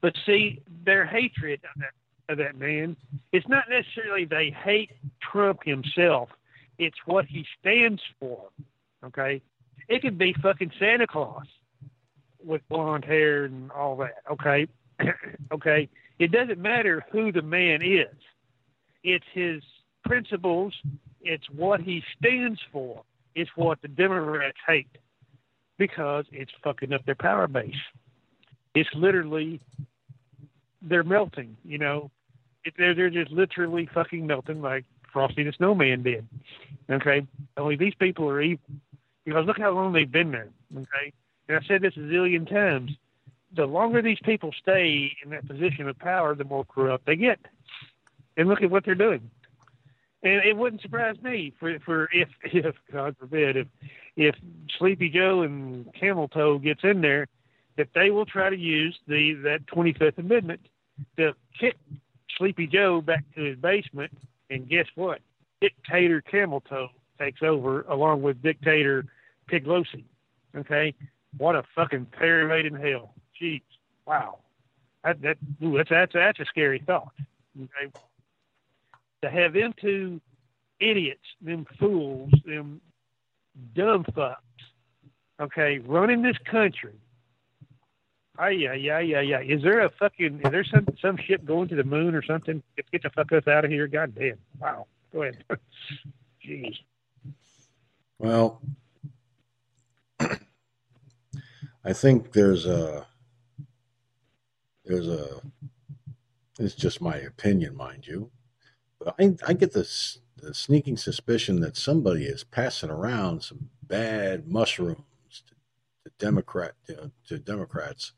But see, their hatred of that, of that man, it's not necessarily they hate Trump himself; it's what he stands for, okay. It could be fucking Santa Claus with blonde hair and all that. Okay, okay. It doesn't matter who the man is. It's his principles. It's what he stands for. It's what the Democrats hate because it's fucking up their power base. It's literally they're melting. You know, it, they're they're just literally fucking melting like Frosty the Snowman did. Okay, only these people are evil because look how long they've been there. Okay, and I've said this a zillion times. The longer these people stay in that position of power, the more corrupt they get. And look at what they're doing. And it wouldn't surprise me for for if if God forbid if if Sleepy Joe and Camel Toe gets in there, that they will try to use the that 25th Amendment to kick Sleepy Joe back to his basement. And guess what? Dictator Camel Toe takes over along with Dictator Piglosi. Okay, what a fucking pyramid in hell. Jeez, wow. That that ooh, that's that's that's a scary thought. Okay, to have them two idiots, them fools, them dumb fucks, okay, running this country. Oh yeah, yeah, yeah, yeah. Is there a fucking? Is there some some ship going to the moon or something? Get, get the fuck us out of here! God damn! Wow. Go ahead. Jeez.
Well, I think there's a there's a it's just my opinion, mind you. I I get this the sneaking suspicion that somebody is passing around some bad mushrooms to, to Democrat to, to Democrats,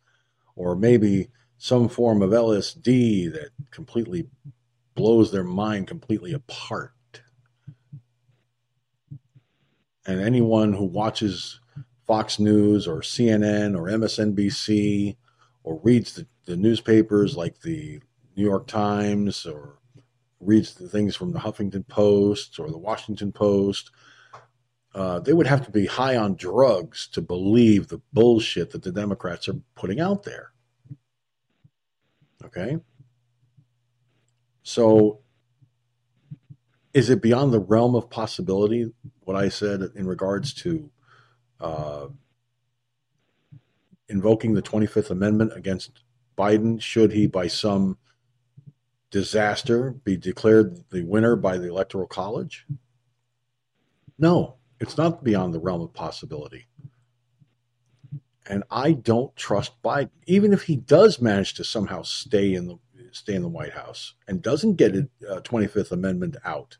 or maybe some form of LSD that completely blows their mind completely apart. And anyone who watches Fox News or CNN or MSNBC or reads the, the newspapers like the New York Times or reads the things from the Huffington Post or the Washington Post, uh, they would have to be high on drugs to believe the bullshit that the Democrats are putting out there. Okay? So, is it beyond the realm of possibility what I said in regards to uh, invoking the 25th Amendment against Biden should he, by some disaster, be declared the winner by the Electoral College? No, it's not beyond the realm of possibility. And I don't trust Biden, even if he does manage to somehow stay in the stay in the White House and doesn't get a uh, 25th Amendment out.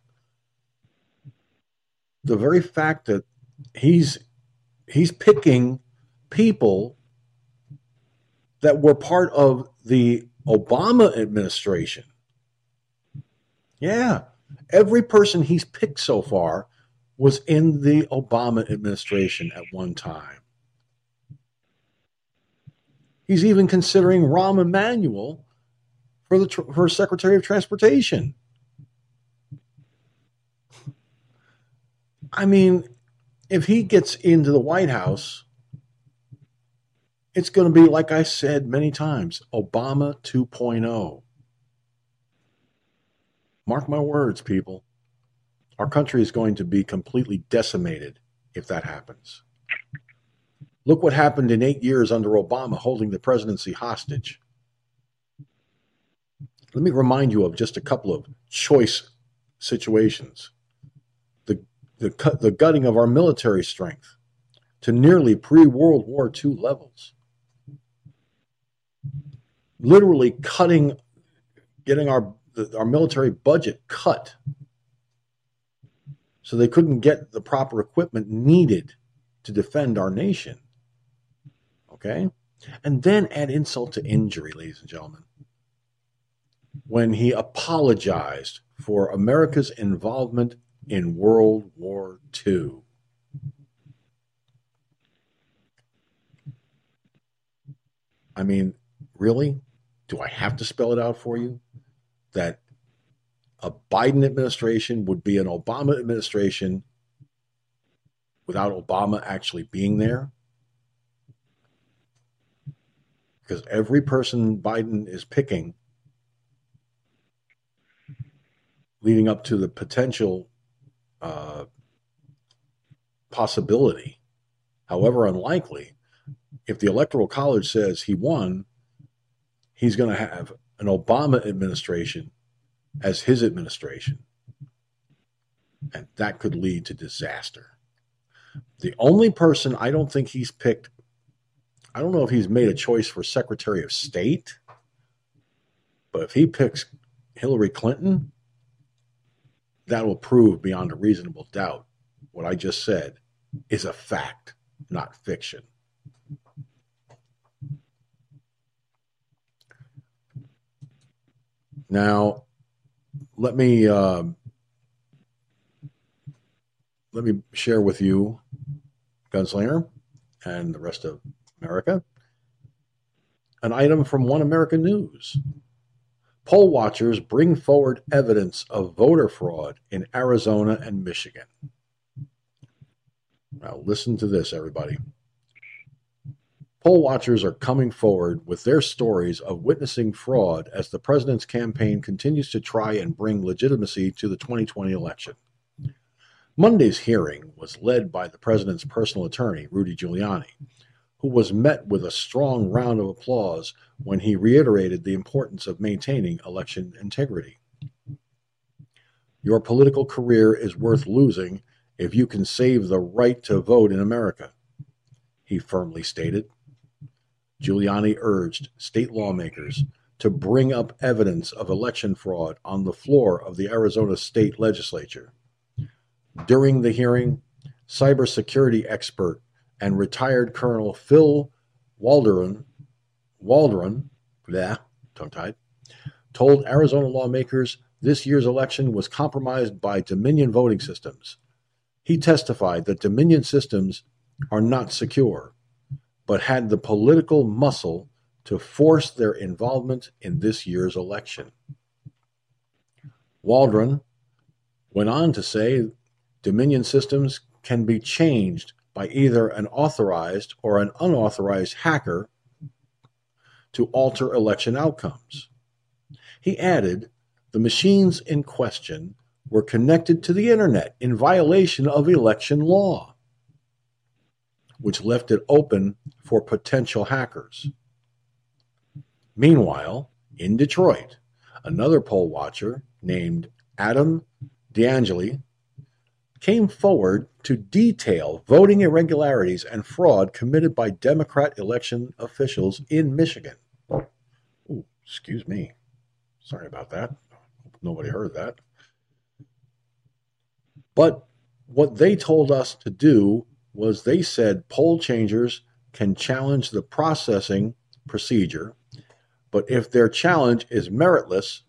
The very fact that he's he's picking people that were part of the Obama administration. Yeah, every person he's picked so far was in the Obama administration at one time. He's even considering Rahm Emanuel for the for Secretary of Transportation. I mean, if he gets into the White House, it's going to be like I said many times, Obama 2.0. Mark my words, people. Our country is going to be completely decimated if that happens. Look what happened in eight years under Obama holding the presidency hostage. Let me remind you of just a couple of choice situations. The, the, the gutting of our military strength to nearly pre World War II levels. Literally cutting, getting our, our military budget cut so they couldn't get the proper equipment needed to defend our nation. Okay? And then add insult to injury, ladies and gentlemen when he apologized for America's involvement in World War II. I mean, really? Do I have to spell it out for you? That a Biden administration would be an Obama administration without Obama actually being there? Because every person Biden is picking leading up to the potential uh, possibility, however unlikely, if the Electoral College says he won, he's going to have an Obama administration as his administration. And that could lead to disaster. The only person I don't think he's picked, I don't know if he's made a choice for Secretary of State, but if he picks Hillary Clinton, that will prove beyond a reasonable doubt what I just said is a fact, not fiction. Now, let me um, let me share with you, Gunslinger, and the rest of America, an item from One American News. Poll watchers bring forward evidence of voter fraud in Arizona and Michigan. Now, listen to this, everybody. Poll watchers are coming forward with their stories of witnessing fraud as the president's campaign continues to try and bring legitimacy to the 2020 election. Monday's hearing was led by the president's personal attorney, Rudy Giuliani, who was met with a strong round of applause when he reiterated the importance of maintaining election integrity. Your political career is worth losing if you can save the right to vote in America, he firmly stated. Giuliani urged state lawmakers to bring up evidence of election fraud on the floor of the Arizona state legislature. During the hearing, cybersecurity expert and retired Colonel Phil Waldron, Waldron, yeah, tongue-tied, told Arizona lawmakers this year's election was compromised by Dominion voting systems. He testified that Dominion systems are not secure but had the political muscle to force their involvement in this year's election. Waldron went on to say Dominion systems can be changed by either an authorized or an unauthorized hacker to alter election outcomes. He added the machines in question were connected to the internet in violation of election law which left it open for potential hackers. Meanwhile, in Detroit, another poll watcher named Adam D'Angeli came forward to detail voting irregularities and fraud committed by Democrat election officials in Michigan. Ooh, excuse me. Sorry about that. Nobody heard that. But what they told us to do was they said poll changers can challenge the processing procedure, but if their challenge is meritless,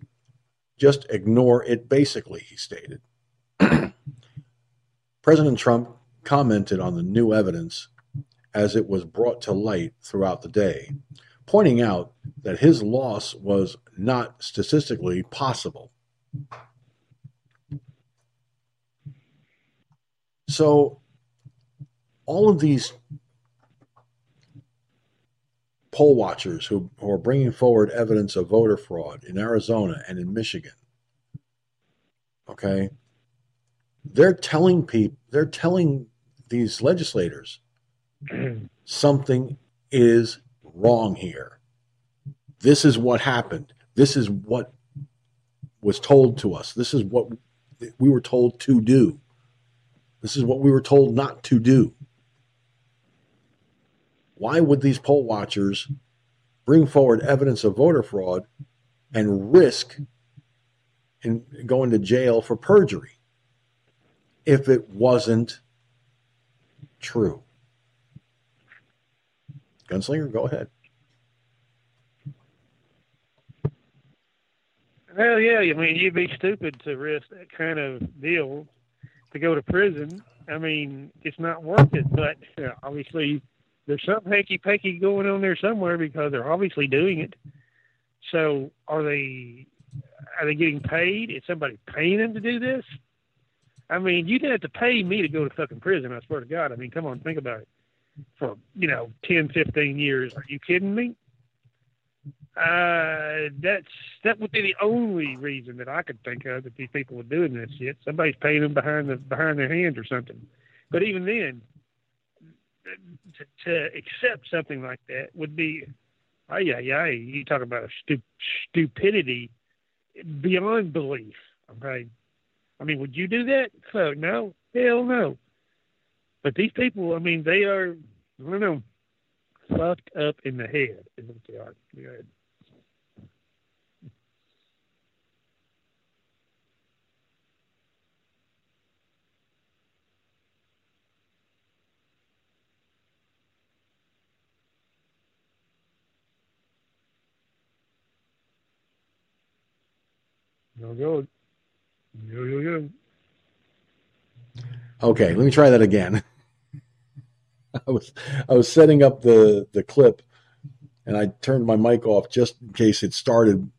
just ignore it basically, he stated. President Trump commented on the new evidence as it was brought to light throughout the day, pointing out that his loss was not statistically possible. So all of these poll watchers who, who are bringing forward evidence of voter fraud in Arizona and in Michigan, okay, they're telling people, they're telling these legislators something is wrong here. This is what happened. This is what was told to us. This is what we were told to do. This is what we were told not to do. Why would these poll watchers bring forward evidence of voter fraud and risk in going to jail for perjury if it wasn't true? Gunslinger, go ahead.
Well, yeah, I mean, you'd be stupid to risk that kind of deal to go to prison. I mean, it's not worth it. But uh, obviously, there's something hanky panky going on there somewhere because they're obviously doing it. So are they are they getting paid? Is somebody paying them to do this? I mean, you didn't have to pay me to go to fucking prison, I swear to God. I mean, come on, think about it. For, you know, ten, fifteen years. Are you kidding me? Uh, that's that would be the only reason that I could think of that these people are doing this shit. Somebody's paying them behind the behind their hands or something. But even then, to, to accept something like that would be, oh yeah, yeah. You talk about stu- stupidity beyond belief. Okay, I mean, would you do that? So no, hell no. But these people, I mean, they are, I don't know, fucked up in the head is what they are. Good.
Okay, let me try that again. I was I was setting up the the clip, and I turned my mic off just in case it started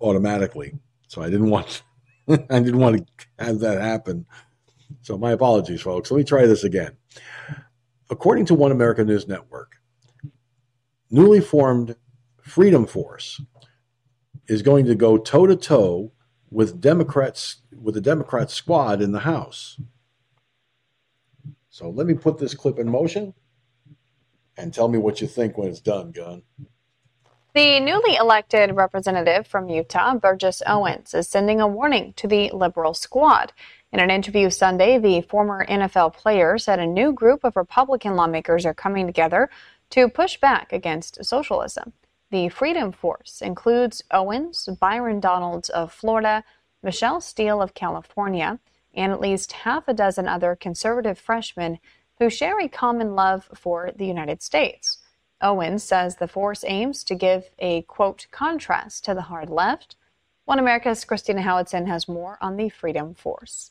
automatically. So I didn't want I didn't want to have that happen. So my apologies, folks. Let me try this again. According to One America News Network, newly formed Freedom Force is going to go toe to toe with Democrats with the Democrat squad in the House. So let me put this clip in motion and tell me what you think when it's done, Gun.
The newly elected representative from Utah, Burgess Owens, is sending a warning to the liberal squad. In an interview Sunday, the former NFL player said a new group of Republican lawmakers are coming together to push back against socialism. The Freedom Force includes Owens, Byron Donalds of Florida, Michelle Steel of California, and at least half a dozen other conservative freshmen who share a common love for the United States. Owens says the force aims to give a quote contrast to the hard left. One America's Christina Howardson has more on the Freedom Force.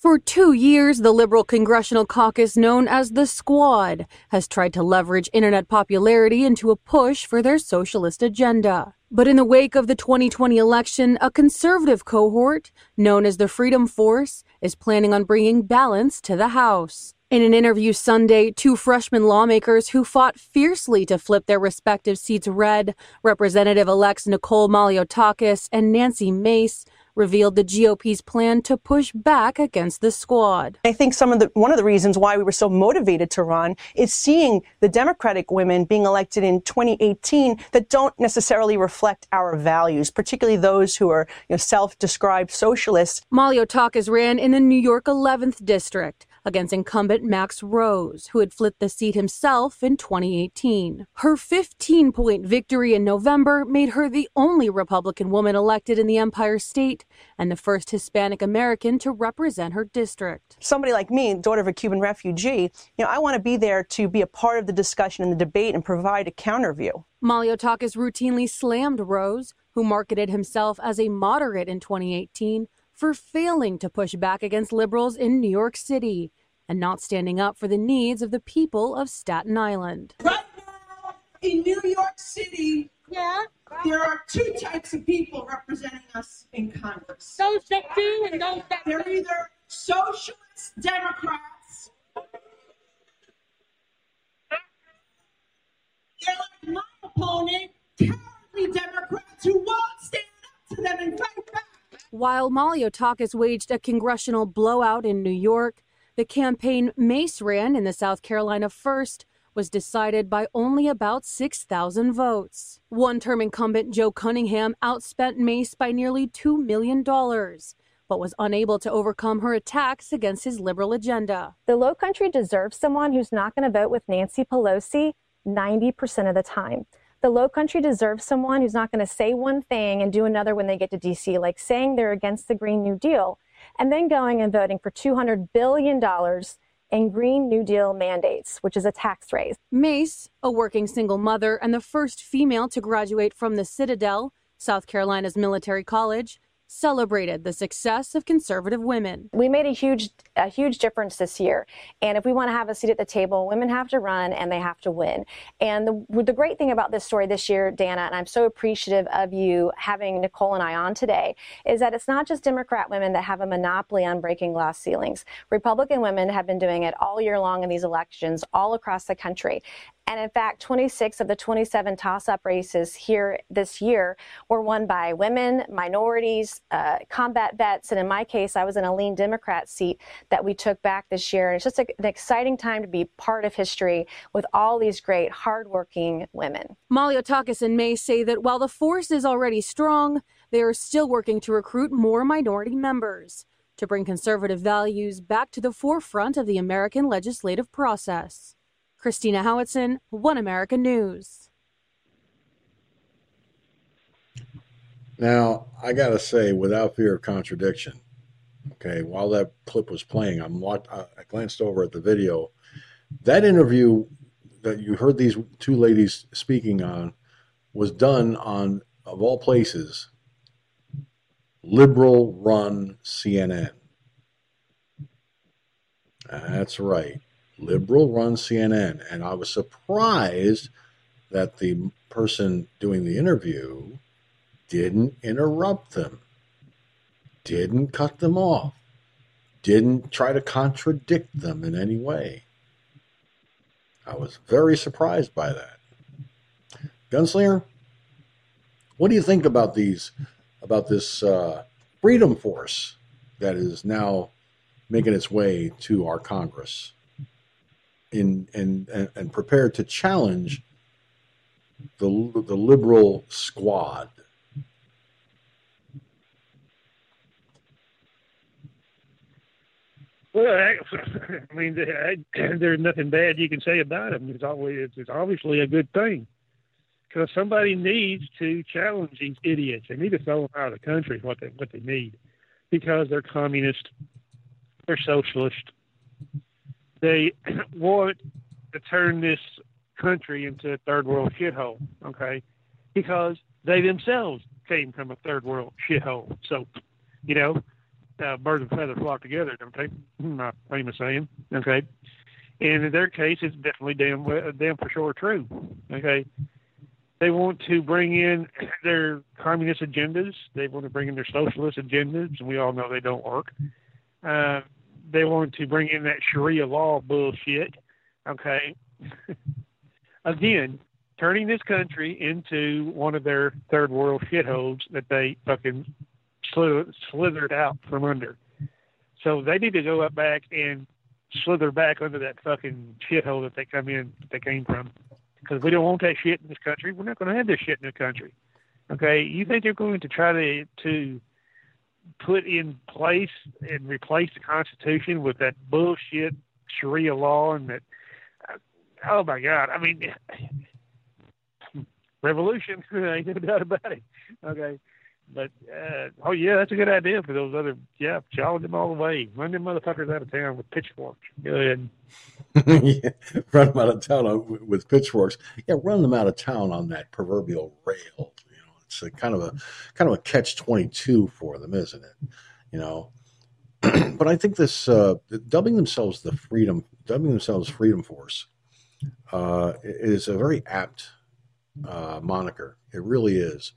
For two years, the Liberal Congressional Caucus, known as the Squad, has tried to leverage internet popularity into a push for their socialist agenda. But in the wake of the 2020 election, a conservative cohort, known as the Freedom Force, is planning on bringing balance to the House. In an interview Sunday, two freshman lawmakers who fought fiercely to flip their respective seats red, Representative elects Nicole Malliotakis and Nancy Mace, revealed the GOP's plan to push back against the squad.
I think some of the one of the reasons why we were so motivated to run is seeing the Democratic women being elected in 2018 that don't necessarily reflect our values, particularly those who are you know, self-described socialists.
Malliotakis ran in the New York 11th district against incumbent Max Rose, who had flipped the seat himself in 2018. Her 15 point victory in November made her the only Republican woman elected in the Empire State and the first Hispanic American to represent her district.
Somebody like me, daughter of a Cuban refugee, you know, I want to be there to be a part of the discussion and the debate and provide a counter view.
Malliotakis routinely slammed Rose, who marketed himself as a moderate in 2018, for failing to push back against liberals in New York City and not standing up for the needs of the people of Staten Island.
Right now in New York City, yeah, there are two types of people representing us in Congress.
Those that do and those that
They're either socialist Democrats. They're like my opponent, cowardly Democrats who won't stand up to them and fight back.
While Malliotakis waged a congressional blowout in New York, the campaign Mace ran in the South Carolina first was decided by only about 6,000 votes. One term incumbent Joe Cunningham outspent Mace by nearly $2 million, but was unable to overcome her attacks against his liberal agenda.
The Low Country deserves someone who's not going to vote with Nancy Pelosi 90% of the time the low country deserves someone who's not going to say one thing and do another when they get to DC, like saying they're against the Green New Deal and then going and voting for $200 billion in Green New Deal mandates, which is a tax raise.
Mace, a working single mother and the first female to graduate from the Citadel, South Carolina's military college, celebrated the success of conservative women.
We made a huge a huge difference this year. And if we want to have a seat at the table, women have to run and they have to win. And the, the great thing about this story this year, Dana, and I'm so appreciative of you having Nicole and I on today, is that it's not just Democrat women that have a monopoly on breaking glass ceilings. Republican women have been doing it all year long in these elections all across the country. And in fact, 26 of the 27 toss up races here this year were won by women, minorities, uh, combat vets. And in my case, I was in a lean Democrat seat that we took back this year. And it's just a, an exciting time to be part of history with all these great, hardworking women.
Malliotakis and Mace say that while the force is already strong, they are still working to recruit more minority members. to bring conservative values back to the forefront of the American legislative process. Christina Howitson, One America News.
Now, I got to say, without fear of contradiction, okay, while that clip was playing, I'm I glanced over at the video. That interview that you heard these two ladies speaking on was done on, of all places, liberal run CNN. That's right, liberal run CNN. And I was surprised that the person doing the interview didn't interrupt them, didn't cut them off, didn't try to contradict them in any way. I was very surprised by that. Gunslinger, what do you think about these, about this uh, freedom force that is now making its way to our Congress in and and, prepared to challenge the the liberal squad
Well, I, I mean, there's nothing bad you can say about them. It's always it's obviously a good thing because somebody needs to challenge these idiots. They need to throw them out of the country. What they what they need because they're communist, they're socialist. They want to turn this country into a third world shithole. Okay, because they themselves came from a third world shithole. So, you know, uh, birds of a feather flock together, don't they? Not famous saying. Okay. And in their case, it's definitely damn, damn for sure true. Okay. They want to bring in their communist agendas. They want to bring in their socialist agendas, and we all know they don't work. Uh, they want to bring in that Sharia law bullshit. Okay. Again, turning this country into one of their third world shitholes that they fucking slithered out from under. So they need to go up back and slither back under that fucking shithole that they come in, that they came from. Because we don't want that shit in this country. We're not going to have this shit in the country. Okay, you think they're going to try to to put in place and replace the Constitution with that bullshit Sharia law and that? Uh, oh my God! I mean, revolution. ain't no doubt about it. Okay, but uh, oh yeah, that's a good idea for those other yeah, challenge them all the way. Run them motherfuckers out of town with pitchforks. Go ahead.
yeah, run them out of town with pitchforks. Yeah, run them out of town on that proverbial rail. It's a kind of a kind of a catch twenty two for them, isn't it? You know. but I think this uh, dubbing themselves the freedom, dubbing themselves Freedom Force, uh, is a very apt uh, moniker. It really is.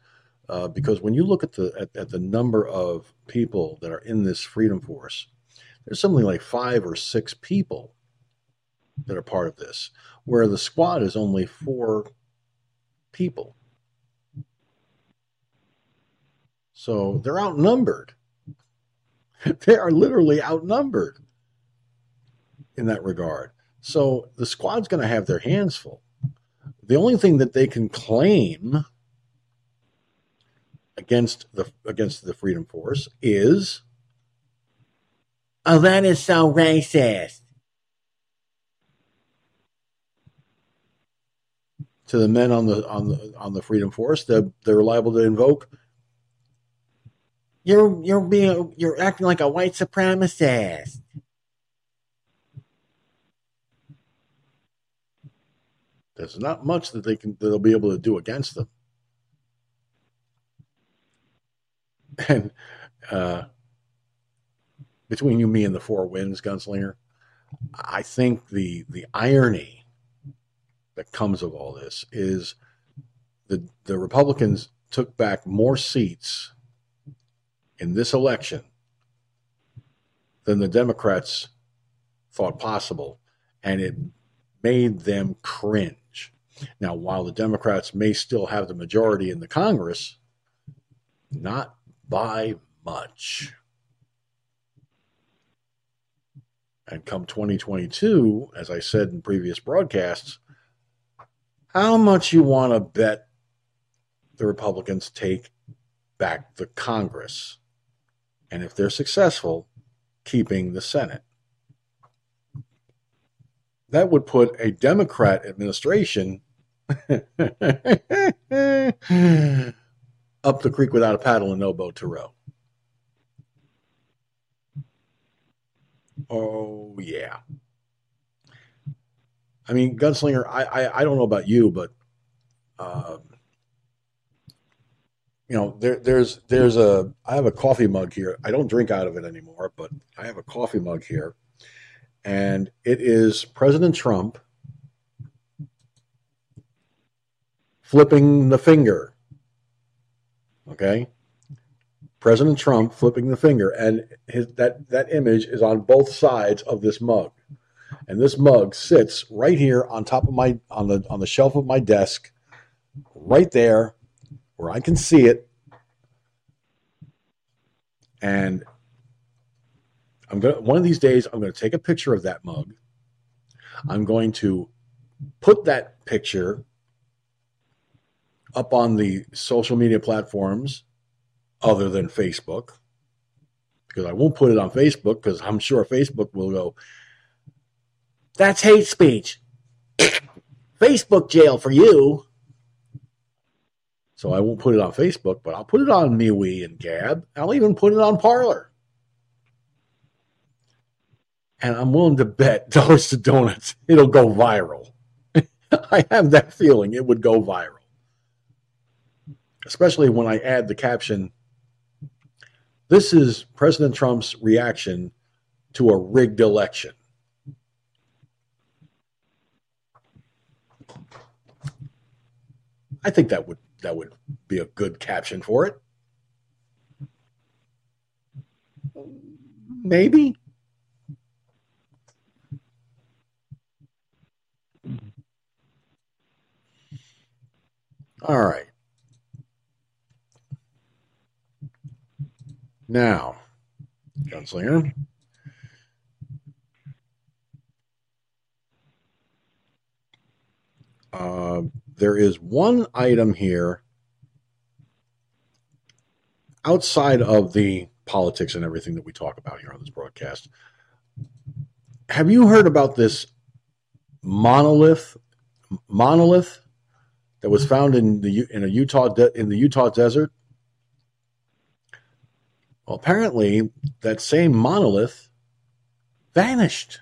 Uh, because when you look at the at, at, the number of people that are in this freedom force, there's something like five or six people that are part of this, where the squad is only four people. So they're outnumbered. they are literally outnumbered in that regard. So the squad's going to have their hands full. The only thing that they can claim against the against the Freedom Force is
Oh, that is so racist.
To the men on the on the on the Freedom Force, they're, they're liable to invoke.
You're you're being you're acting like a white supremacist.
There's not much that they can that they'll be able to do against them. and uh, between you, me, and the four winds, gunslinger, I think the the irony that comes of all this is the the Republicans took back more seats in this election than the Democrats thought possible, and it made them cringe. Now, while the Democrats may still have the majority in the Congress, not by much. And come 2022, as I said in previous broadcasts, how much you want to bet the Republicans take back the Congress? And if they're successful, keeping the Senate. That would put a Democrat administration up the creek without a paddle and no boat to row. Oh yeah. I mean, gunslinger. I I, I don't know about you, but um, you know, there there's there's a I have a coffee mug here. I don't drink out of it anymore, but I have a coffee mug here, and it is President Trump flipping the finger. Okay, President Trump flipping the finger, and his, that that image is on both sides of this mug, and this mug sits right here on top of my on the on the shelf of my desk, right there, where I can see it, and I'm gonna one of these days I'm gonna take a picture of that mug. I'm going to put that picture up on the social media platforms other than Facebook because I won't put it on Facebook because I'm sure Facebook will go, that's hate speech. Facebook jail for you. So I won't put it on Facebook, but I'll put it on MeWe and Gab. I'll even put it on Parler. And I'm willing to bet dollars to donuts it'll go viral. I have that feeling it would go viral. Especially when I add the caption this is President Trump's reaction to a rigged election. I think that would that would be a good caption for it. Maybe. All right. Now, Gunslinger. Uh, there is one item here outside of the politics and everything that we talk about here on this broadcast. Have you heard about this monolith monolith that was found in the in a Utah de- in the Utah desert? Well, apparently that same monolith vanished.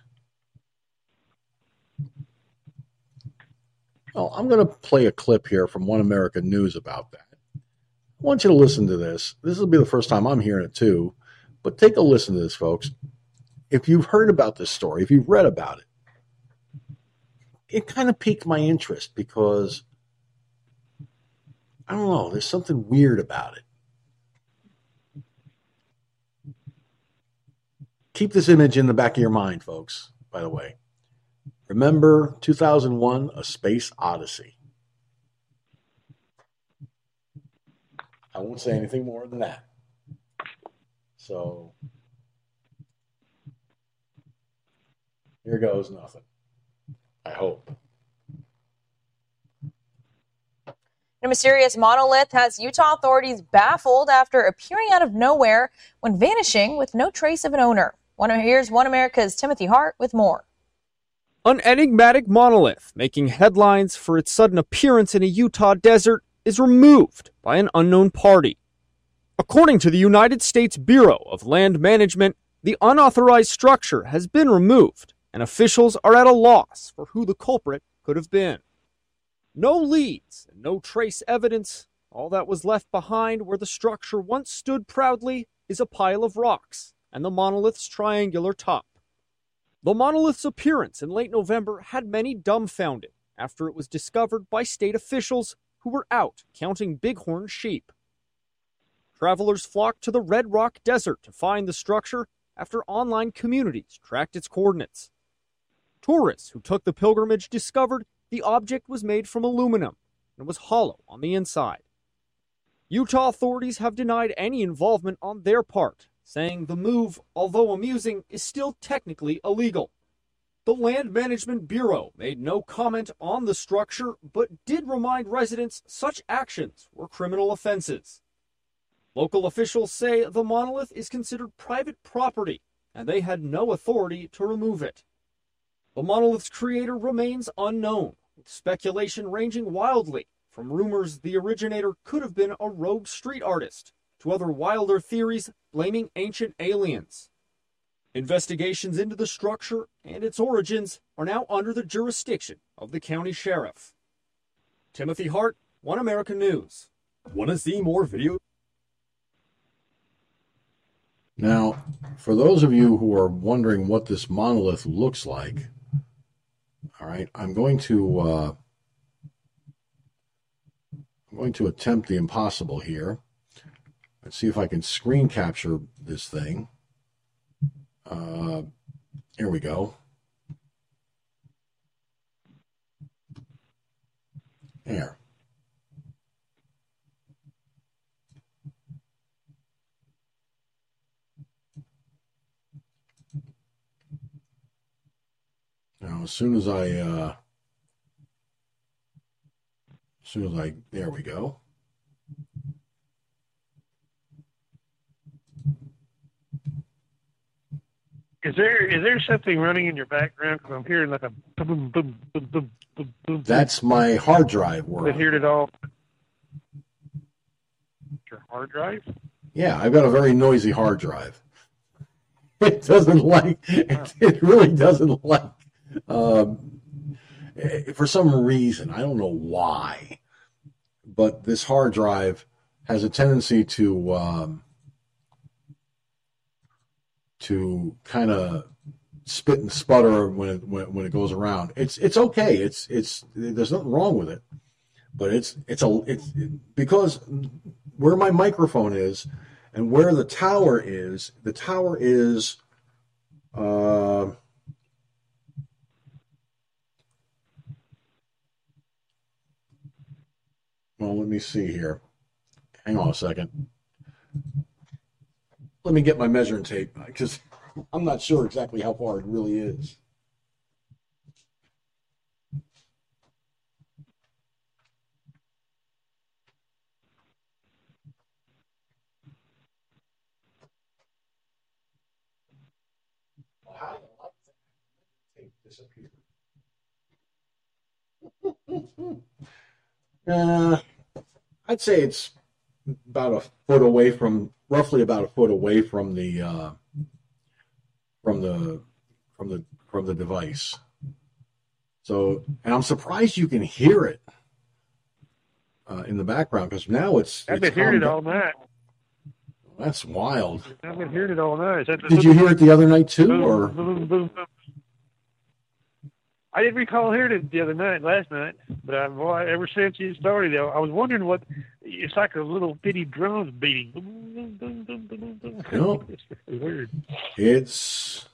Well, I'm going to play a clip here from One American News about that. I want you to listen to this. This will be the first time I'm hearing it too, but take a listen to this, folks. If you've heard about this story, if you've read about it, it kind of piqued my interest because I don't know, there's something weird about it. Keep this image in the back of your mind, folks, by the way. Remember 2001 A Space Odyssey. I won't say anything more than that. So here goes nothing. I hope.
A mysterious monolith has Utah authorities baffled after appearing out of nowhere when vanishing with no trace of an owner. One here's One America's Timothy Hart with more.
An enigmatic monolith making headlines for its sudden appearance in a Utah desert is removed by an unknown party. According to the United States Bureau of Land Management, the unauthorized structure has been removed, and officials are at a loss for who the culprit could have been. No leads and no trace evidence. All that was left behind where the structure once stood proudly is a pile of rocks and the monolith's triangular top. The monolith's appearance in late November had many dumbfounded after it was discovered by state officials who were out counting bighorn sheep. Travelers flocked to the Red Rock Desert to find the structure after online communities tracked its coordinates. Tourists who took the pilgrimage discovered the object was made from aluminum and was hollow on the inside. Utah authorities have denied any involvement on their part, saying the move, although amusing, is still technically illegal. The Land Management Bureau made no comment on the structure, but did remind residents such actions were criminal offenses. Local officials say the monolith is considered private property and they had no authority to remove it. The monolith's creator remains unknown, with speculation ranging wildly from rumors the originator could have been a rogue street artist to other wilder theories blaming ancient aliens. Investigations into the structure and its origins are now under the jurisdiction of the county sheriff. Timothy Hart, One American News. Want to see more video?
Now, for those of you who are wondering what this monolith looks like, all right, I'm going to uh, I'm going to attempt the impossible here. Let's see if I can screen capture this thing. Uh, here we go. There. Now, as soon as I, uh, as soon as I, there we go.
Is there is there something running in your background? Because I'm hearing like a boom, boom, boom, boom, boom, boom.
That's my hard drive Work.
I heard it all. Your hard drive?
Yeah, I've got a very noisy hard drive. It doesn't like, it, it really doesn't like, um, eh, for some reason, I don't know why, but this hard drive has a tendency to, um, to kind of spit and sputter when it, when, when it goes around. It's, it's okay. It's, it's, there's nothing wrong with it, but it's, it's a, it's because where my microphone is, and where the tower is, the tower is uh, well, let me see here. Hang on a second. Let me get my measuring tape because I'm not sure exactly how far it really is. Uh, I'd say it's about a foot away from, roughly about a foot away from the, uh, from the, from the, from the device. So, and I'm surprised you can hear it uh, in the background because now it's.
I've been hearing it all night.
That's wild.
I've been hearing it all night. Is that the
Did you hear it the other night too,
boom,
or
boom, boom? I didn't recall hearing it the other night, last night, but I, boy, ever since you started, though, I was wondering what. It's like a little bitty drums beating. Boom, boom, boom, boom, boom, boom.
No.
It's weird.
it's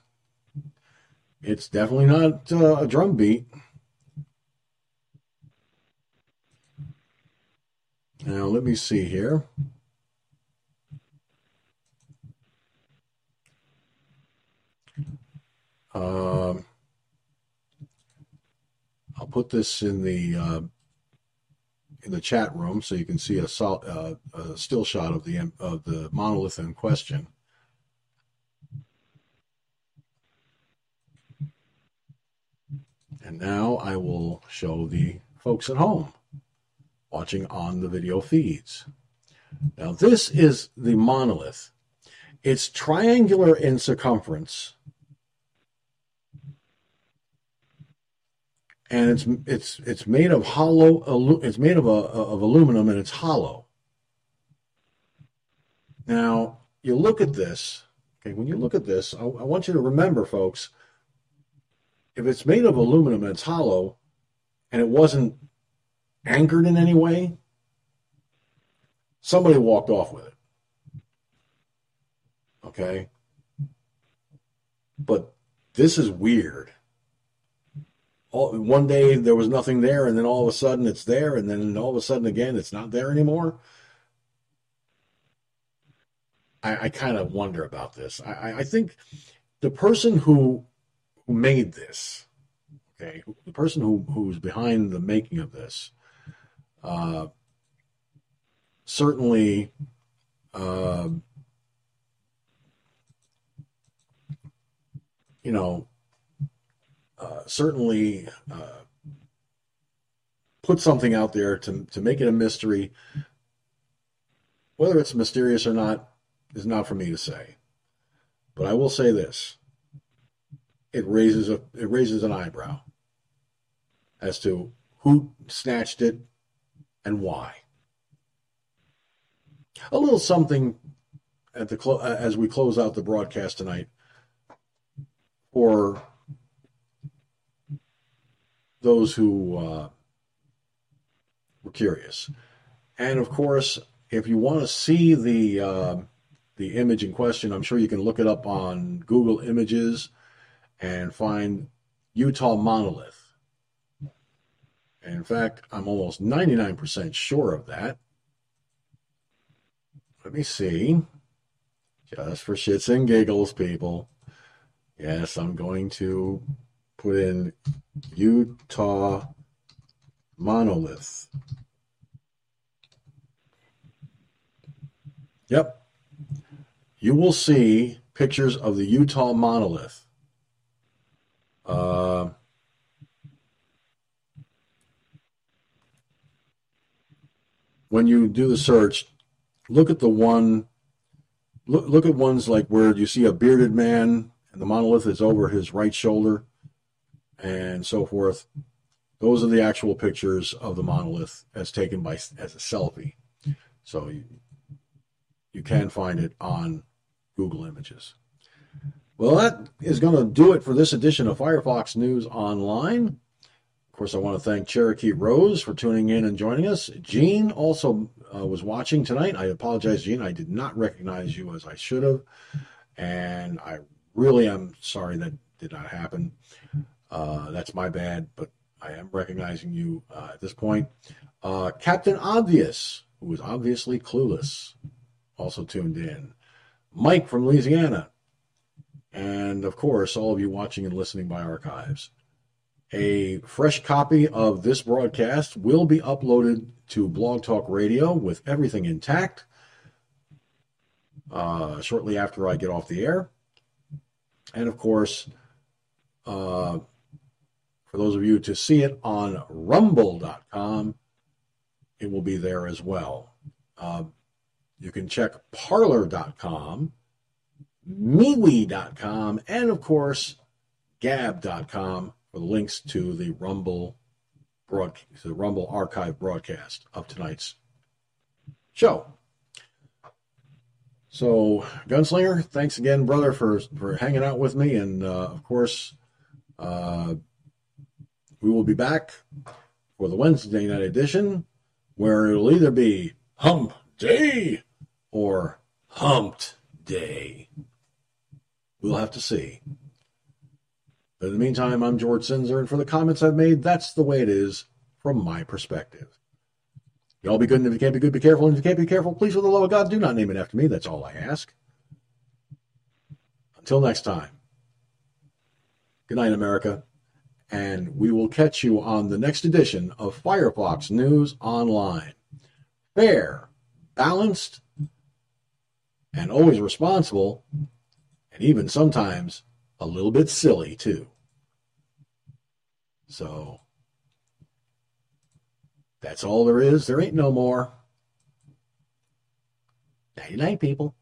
it's definitely not uh, a drum beat. Now let me see here. Um, I'll put this in the uh, in the chat room so you can see a, sol- uh, a still shot of the of the monolith in question. And now I will show the folks at home watching on the video feeds. Now, this is the monolith. It's triangular in circumference, and it's it's it's made of hollow. It's made of a of aluminum, and it's hollow. Now, you look at this. Okay, when you look at this, I, I want you to remember, folks, if it's made of aluminum and it's hollow and it wasn't anchored in any way, somebody walked off with it. Okay? But this is weird. All, one day there was nothing there, and then all of a sudden it's there, and then all of a sudden again it's not there anymore. I, I kind of wonder about this. I, I- think the person who who made this, okay, the person who who's behind the making of this, uh, certainly, uh, you know, uh, certainly uh, put something out there to, to make it a mystery. Whether it's mysterious or not is not for me to say. But I will say this. It raises a it raises an eyebrow as to who snatched it and why. A little something at the clo- as we close out the broadcast tonight for those who uh, were curious. And of course, if you want to see the uh, the image in question, I'm sure you can look it up on Google Images and find Utah monolith. In fact, I'm almost 99% sure of that. Let me see. Just for shits and giggles, people. Yes, I'm going to put in Utah monolith. Yep. You will see pictures of the Utah monolith. Uh, when you do the search, look at the one. Look, look at ones like where you see a bearded man and the monolith is over his right shoulder, and so forth. Those are the actual pictures of the monolith as taken by as a selfie. So you, you can find it on Google Images. Well, that is going to do it for this edition of Firefox News Online. Of course, I want to thank Cherokee Rose for tuning in and joining us. Jean also uh, was watching tonight. I apologize, Jean. I did not recognize you as I should have. And I really am sorry that did not happen. Uh, that's my bad, but I am recognizing you uh, at this point. Uh, Captain Obvious, who was obviously clueless, also tuned in. Mike from Louisiana. And of course, all of you watching and listening by archives. A fresh copy of this broadcast will be uploaded to Blog Talk Radio with everything intact uh, shortly after I get off the air. And of course, uh, for those of you to see it on rumble.com, it will be there as well. Uh, you can check parler.com, MeWe.com, and of course, Gab.com for the links to the Rumble broad, the Rumble archive broadcast of tonight's show. So, Gunslinger, thanks again, brother, for for hanging out with me, and uh, of course, uh, we will be back for the Wednesday night edition, where it'll either be Hump Day or Humped Day. We'll have to see. But in the meantime, I'm George Sinzer, and for the comments I've made, that's the way it is from my perspective. Y'all be good, and if you can't be good, be careful. And if you can't be careful, please, for the love of God, do not name it after me. That's all I ask. Until next time, good night, America, and we will catch you on the next edition of Firefox News Online. Fair, balanced, and always responsible, and even sometimes a little bit silly, too. So, that's all there is. There ain't no more. Nighty night, people.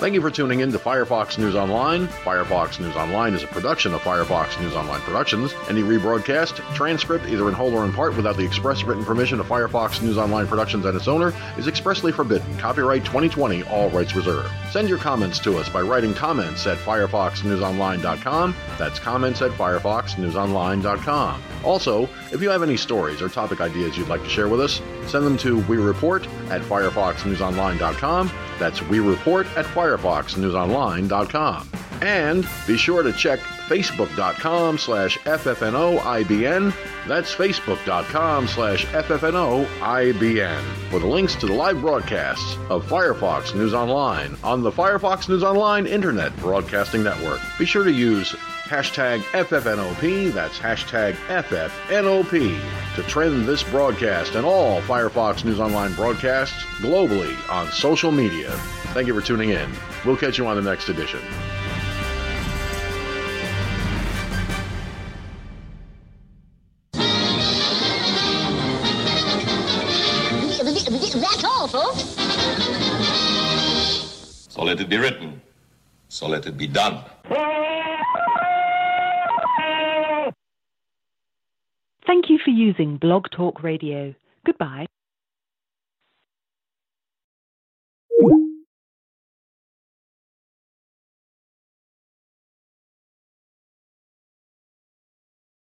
Thank you for tuning in to Firefox News Online. Firefox News Online is a production of Firefox News Online Productions. Any rebroadcast, transcript, either in whole or in part, without the express written permission of Firefox News Online Productions and its owner, is expressly forbidden. Copyright 2020, all rights reserved. Send your comments to us by writing comments at firefoxnewsonline.com. That's comments at firefoxnewsonline.com. Also, if you have any stories or topic ideas you'd like to share with us, send them to we report at firefoxnewsonline.com. That's we report at firefoxnewsonline.com. And be sure to check facebook.com slash ffnoibn. That's facebook.com slash ffnoibn for the links to the live broadcasts of Firefox News Online on the Firefox News Online Internet Broadcasting Network. Be sure to use hashtag FFNOP, that's hashtag FFNOP, to trend this broadcast and all Firefox News Online broadcasts globally on social media. Thank you for tuning in. We'll catch you on the next edition.
That's all, folks.
So let it be written. So let it be done.
Thank you for using Blog Talk Radio. Goodbye.